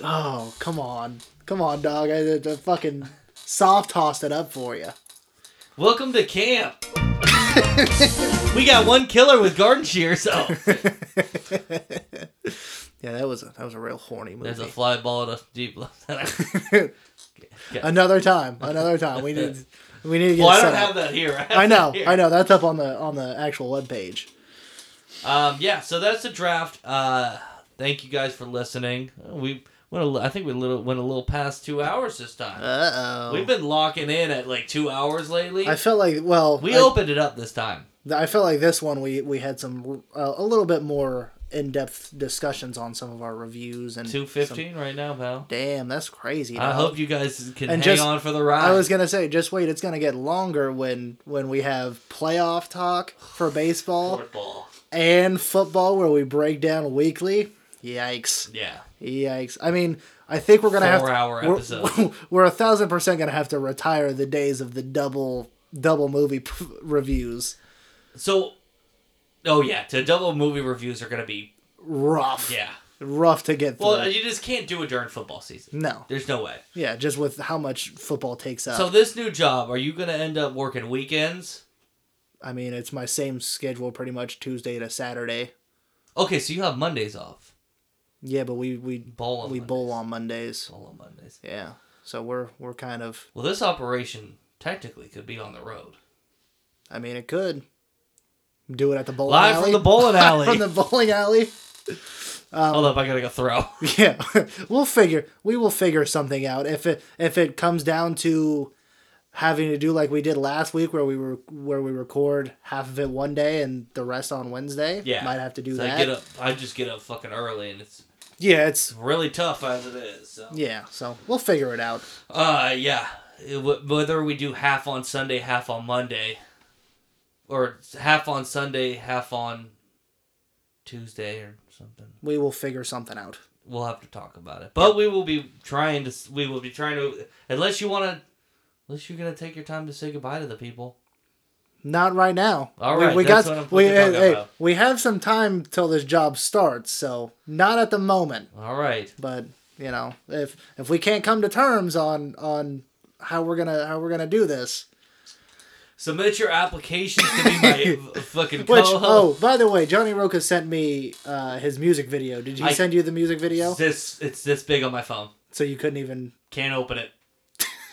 oh come on, come on, dog! I, I, I fucking soft tossed it up for you. Welcome to camp. we got one killer with garden shears. Oh, Yeah, that was a, that was a real horny movie. there's a fly ball in a deep left. another time, another time. We need we need to get well, I don't up. have that here. have I know, here. I know. That's up on the on the actual webpage. Um, yeah, so that's the draft. Uh, thank you guys for listening. We went. A, li- I think we little, went a little past two hours this time. Uh oh. We've been locking in at like two hours lately. I felt like well, we I, opened it up this time. I felt like this one we we had some uh, a little bit more in depth discussions on some of our reviews and two fifteen right now, pal. Damn, that's crazy. I hope you guys can And hang just- on for the ride. I was gonna say, just wait. It's gonna get longer when when we have playoff talk for baseball football. and football, where we break down weekly. Yikes! Yeah. Yikes! I mean, I think we're gonna have to, Four-hour we're- episode. We're, a thousand percent gonna have to retire the days of the double double movie p- reviews. So, oh yeah, to double movie reviews are gonna be Rough, yeah. rough to get through. Well, you just can't do it during football season. no, There's no way. yeah, just with how much football takes up. So this new job, are you gonna end up working weekends? I mean, it's my same schedule, pretty much Tuesday to Saturday. Okay, so you have Mondays off. Yeah, but we we Bowl on we Mondays. bowl on Mondays. Bowl on Mondays. Yeah, so we're we're kind of. Well, this operation technically could be on the road. I mean, it could do it at the bowling alley. Live alley. from the bowling alley. from the bowling alley. Hold up, I gotta go throw. Yeah, we'll figure. We will figure something out if it if it comes down to having to do like we did last week, where we were where we record half of it one day and the rest on Wednesday. Yeah, might have to do So that. I get up. I just get up fucking early, and it's Yeah, it's really tough as it is. So. yeah. So we'll figure it out. Uh, yeah. It w- whether we do half on Sunday, half on Monday, or half on Sunday, half on Tuesday, or something. We will figure something out. We'll have to talk about it. But we will be trying to. We will be trying to. Unless you want to. Unless you're gonna take your time to say goodbye to the people. Not right now. All we, we that's got we hey, hey, we have some time till this job starts, so not at the moment. All right. But you know, if if we can't come to terms on on how we're gonna how we're gonna do this, Submit your applications to be my fucking co-host. oh by the way, Johnny Roca sent me uh, his music video. Did he I- send you the music video? This it's this big on my phone. So you couldn't even. Can't open it.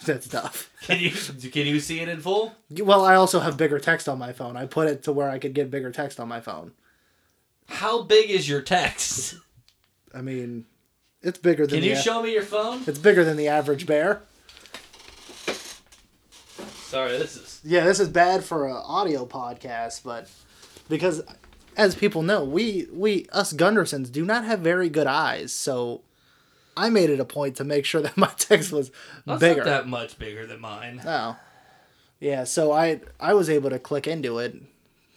That's tough. Can you can you see it in full? Well, I also have bigger text on my phone. I put it to where I could get bigger text on my phone. How big is your text? I mean, it's bigger than Can you the, show me your phone? It's bigger than the average bear. Sorry, this is Yeah, this is bad for an audio podcast, but because as people know, we we us Gundersons do not have very good eyes, so I made it a point to make sure that my text was that's bigger. not that much bigger than mine. Oh, yeah. So I I was able to click into it.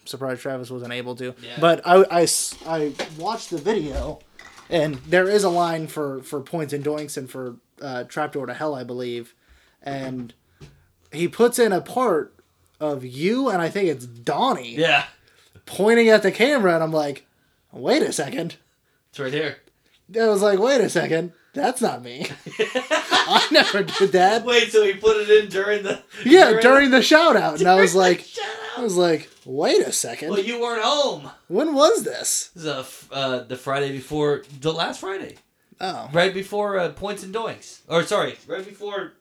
Surprised Travis wasn't able to. Yeah. But I, I I watched the video, and there is a line for for points and doinks and for uh, trapdoor to hell, I believe, and he puts in a part of you and I think it's Donnie Yeah, pointing at the camera, and I'm like, wait a second. it's right here. I was like, wait a second. That's not me. I never did that. Wait, so he put it in during the Yeah, during the shout out. And I was like, I was like, wait a second. Well, you weren't home. When was this? This is uh, uh, the Friday before the last Friday, Oh. right before uh, Points and Doinks, or sorry, right before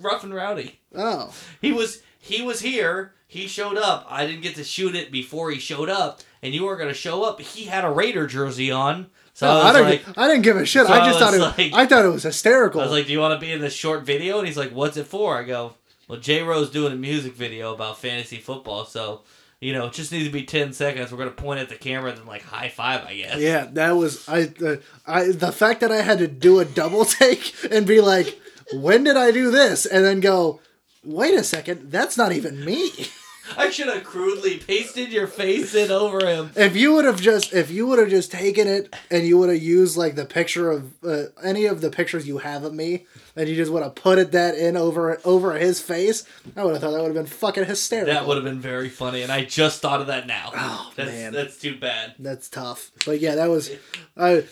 Rough and Rowdy. Oh. He was he was here. He showed up. I didn't get to shoot it before he showed up, and you were gonna show up. He had a Raider jersey on, so No, I I, didn't, like, I didn't give a shit. So I I just thought it was like- I thought it was hysterical. I was like, "Do you want to be in this short video?" And he's like, "What's it for?" I go, "Well, J Rose doing a music video about fantasy football, so you know, it just needs to be ten seconds. We're gonna point at the camera and then like high five, I guess." yeah, that was I uh, I the fact that I had to do a double take and be like, when did I do this? And then go, wait a second, that's not even me. I should have crudely pasted your face in over him. If you would have just if you would have just taken it and you would have used like the picture of uh, any of the pictures you have of me and you just would have put it that in over over his face, I would have thought that would have been fucking hysterical. That would have been very funny, and I just thought of that now. Oh, that's, man. that's too bad. That's tough. But yeah, that was I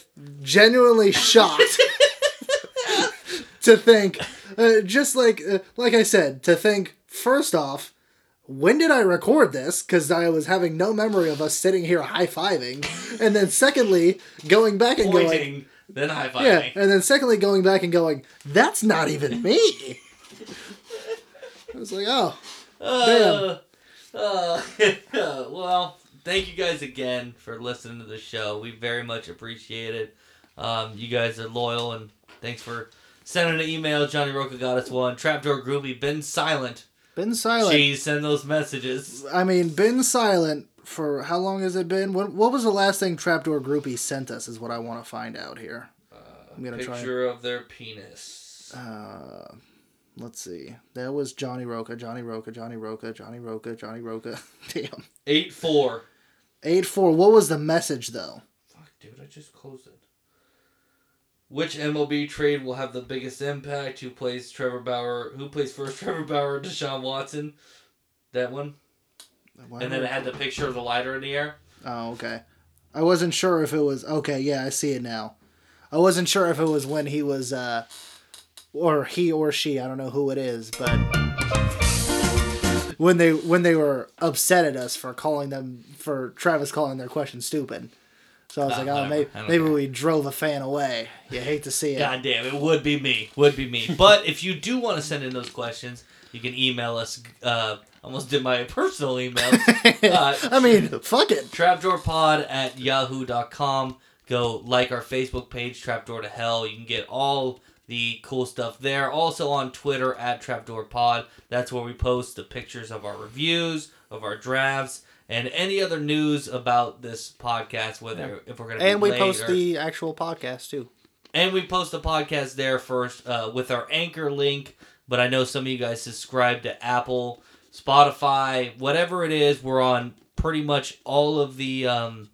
genuinely shocked to think uh, just like uh, like I said, to think first off when did I record this? Because I was having no memory of us sitting here high fiving, and then secondly, going back and going, then high fiving. yeah, and then secondly going back and going, that's not even me. I was like, oh, Uh, uh, well, thank you guys again for listening to the show. We very much appreciate it. Um, you guys are loyal, and thanks for sending an email. Johnny Roca got us one. Trapdoor Groovy, been silent. Been silent. Send those messages. I mean, been silent for how long has it been? What What was the last thing Trapdoor Groupie sent us? Is what I want to find out here. I'm gonna try. Picture of their penis. Uh, let's see. That was Johnny Roca, Johnny Roca, Johnny Roca, Johnny Roca, Johnny Roca. Damn. Eight four. Eight four. What was the message though? Fuck, dude, I just closed it. Which MLB trade will have the biggest impact? Who plays Trevor Bauer? Who plays first? Trevor Bauer, or Deshaun Watson. That one. And then it had the picture of the lighter in the air. Oh, okay. I wasn't sure if it was okay. Yeah, I see it now. I wasn't sure if it was when he was, uh, or he or she. I don't know who it is, but when they when they were upset at us for calling them for Travis calling their question stupid. So I was Ah, like, oh, whatever. maybe maybe care. we drove a fan away. You hate to see it. God damn, it would be me. Would be me. But if you do want to send in those questions, you can email us. Uh, almost did my personal email. Uh, I mean, fuck it. trapdoorpod at yahoo.com. Go like our Facebook page, Trapdoor to Hell. You can get all the cool stuff there. Also on Twitter at TrapdoorPod. That's where we post the pictures of our reviews, of our drafts, and any other news about this podcast, whether if we're going to be And we post or- the actual podcast too. and we post the podcast there first uh, with our anchor link. But I know some of you guys subscribe to Apple, Spotify, whatever it is. We're on pretty much all of the um,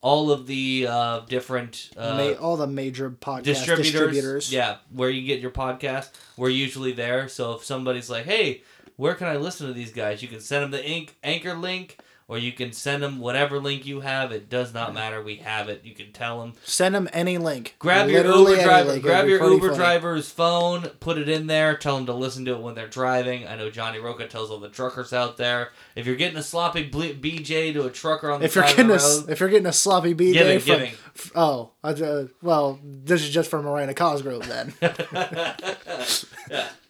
all of the uh, different uh, Ma- all the major podcast distributors. distributors. Yeah, where you get your podcast. We're usually there. So if somebody's like, "Hey, where can I listen to these guys?" You can send them the ink- anchor link. Or you can send them whatever link you have. It does not matter. We have it. You can tell them. Send them any link. Grab your Uber driver. link. Grab your Uber funny. driver's phone. Put it in there. Tell them to listen to it when they're driving. I know Johnny Roca tells all the truckers out there. If you're getting a sloppy BJ to a trucker on the If you're getting of a road, if you're getting a sloppy BJ Giving, from giving. f- oh uh, well this is just for Miranda Cosgrove then. yeah.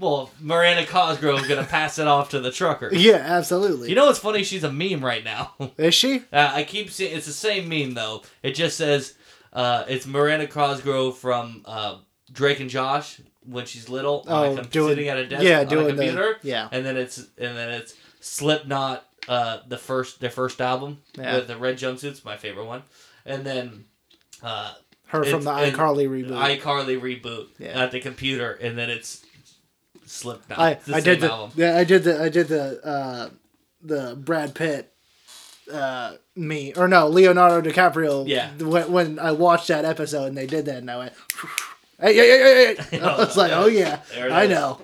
Well, Miranda Cosgrove is gonna pass it off to the trucker. yeah, absolutely. You know what's funny? She's a meme right now. is she? Uh, I keep seeing it's the same meme though. It just says uh, it's Miranda Cosgrove from uh, Drake and Josh when she's little, Oh, com- doing- sitting at a desk yeah, on doing a the- yeah. and then it's and then it's Slipknot, uh, the first their first album Yeah. with the red jumpsuits, my favorite one, and then uh, Her from the iCarly reboot. iCarly reboot Yeah. at the computer, and then it's Slipknot. I, I did the album. yeah I did the I did the uh, the Brad Pitt uh, me or no Leonardo DiCaprio Yeah. when, when I watched that episode and they did that and I went hey hey hey hey, hey. I was like oh yeah I is. know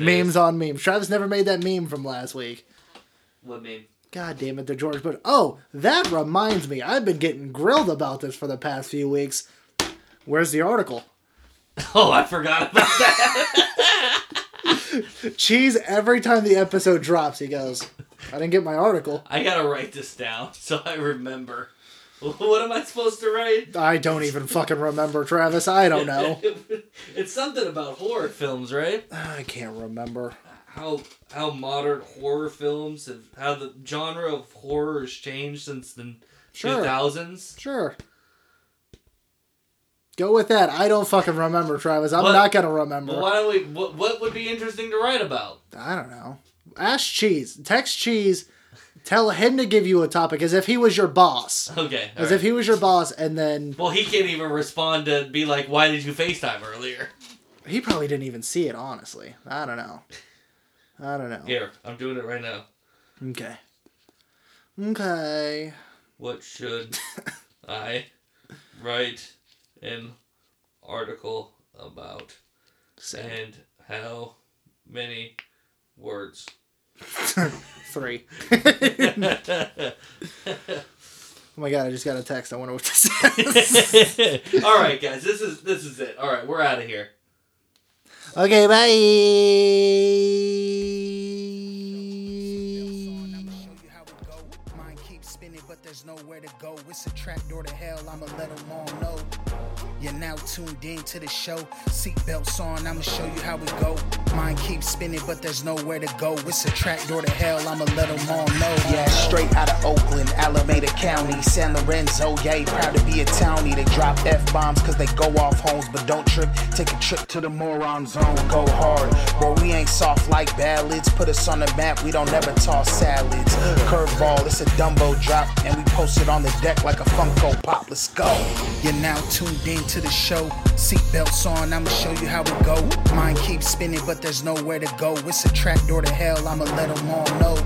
memes is. on memes Travis never made that meme from last week What meme? God damn it, the George Bush. Oh, that reminds me. I've been getting grilled about this for the past few weeks. Where's the article? Oh, I forgot about that. Cheese, every time the episode drops, he goes, I didn't get my article. I gotta write this down so I remember. What am I supposed to write? I don't even fucking remember, Travis. I don't know. it's something about horror films, right? I can't remember. How how modern horror films have how the genre of horror has changed since the Sure. two thousands. Sure. Go with that. I don't fucking remember, Travis. I'm What? not gonna remember. Well, why don't we? What what would be interesting to write about? I don't know. Ask Cheese. Text Cheese. Tell him to give you a topic as if he was your boss. Okay. As alright. if he was your boss, and then Well, he can't even respond to be like, "Why did you FaceTime earlier?" He probably didn't even see it, honestly. I don't know. I don't know. Here, I'm doing it right now. Okay. Okay. What should I write an article about? Say And how many words? three. Oh my god! I just got a text. I wonder what this is. All right, guys, this is this is it. All right, we're out of here. okay, bye. Nowhere to go. It's a trap door to hell. I'ma let them all know. You're now tuned in to the show. Seatbelts on, I'ma show you how it go. Mind keeps spinning, but there's nowhere to go. It's a trap door to hell. I'ma let them all know. Yeah, straight out of Oakland, Alameda County, San Lorenzo. Yeah, proud to be a townie. They drop F bombs cause they go off homes, but don't trip. Take a trip to the moron zone. Go hard. Boy, we ain't soft like ballads. Put us on the map, we don't ever toss salads. Curveball, it's a Dumbo drop, and we post it on the deck like a Funko Pop. Let's go. You're now tuned in to the show. Seatbelts on, I'ma show you how we go. Mind keeps spinning, but there's nowhere to go. It's a trap door to hell, I'ma let them all know.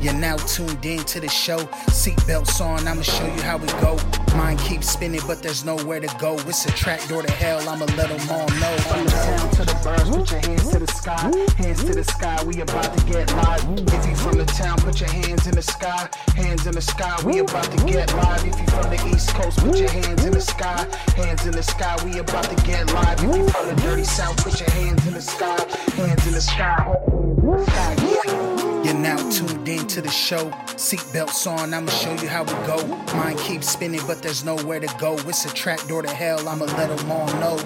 You're now tuned in to the show. Seatbelts on, I'ma show you how we go. Mind keeps spinning, but there's nowhere to go. It's a trap door to hell, I'ma let them all know. From the town to the birds, put your hands to the sky. Hands to the sky, we about to get live. If you from the town, put your hands in the sky. Hands in the sky, we about to get live. If you from the east coast, put your hands in the sky. Hands in the sky, we about to get live. If you from the dirty south, put your hands in the sky. Hands in the sky, hands in the sky. You're now tuned in to the show. Seatbelts on, I'ma show you how we go. Mind keeps spinning, but there's nowhere to go. It's a trap door to hell, I'ma let them all know.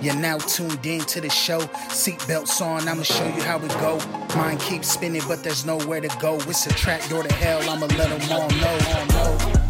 You're now tuned in to the show. Seatbelts on, I'ma show you how we go. Mind keeps spinning, but there's nowhere to go. It's a trap door to hell, I'ma let them all know.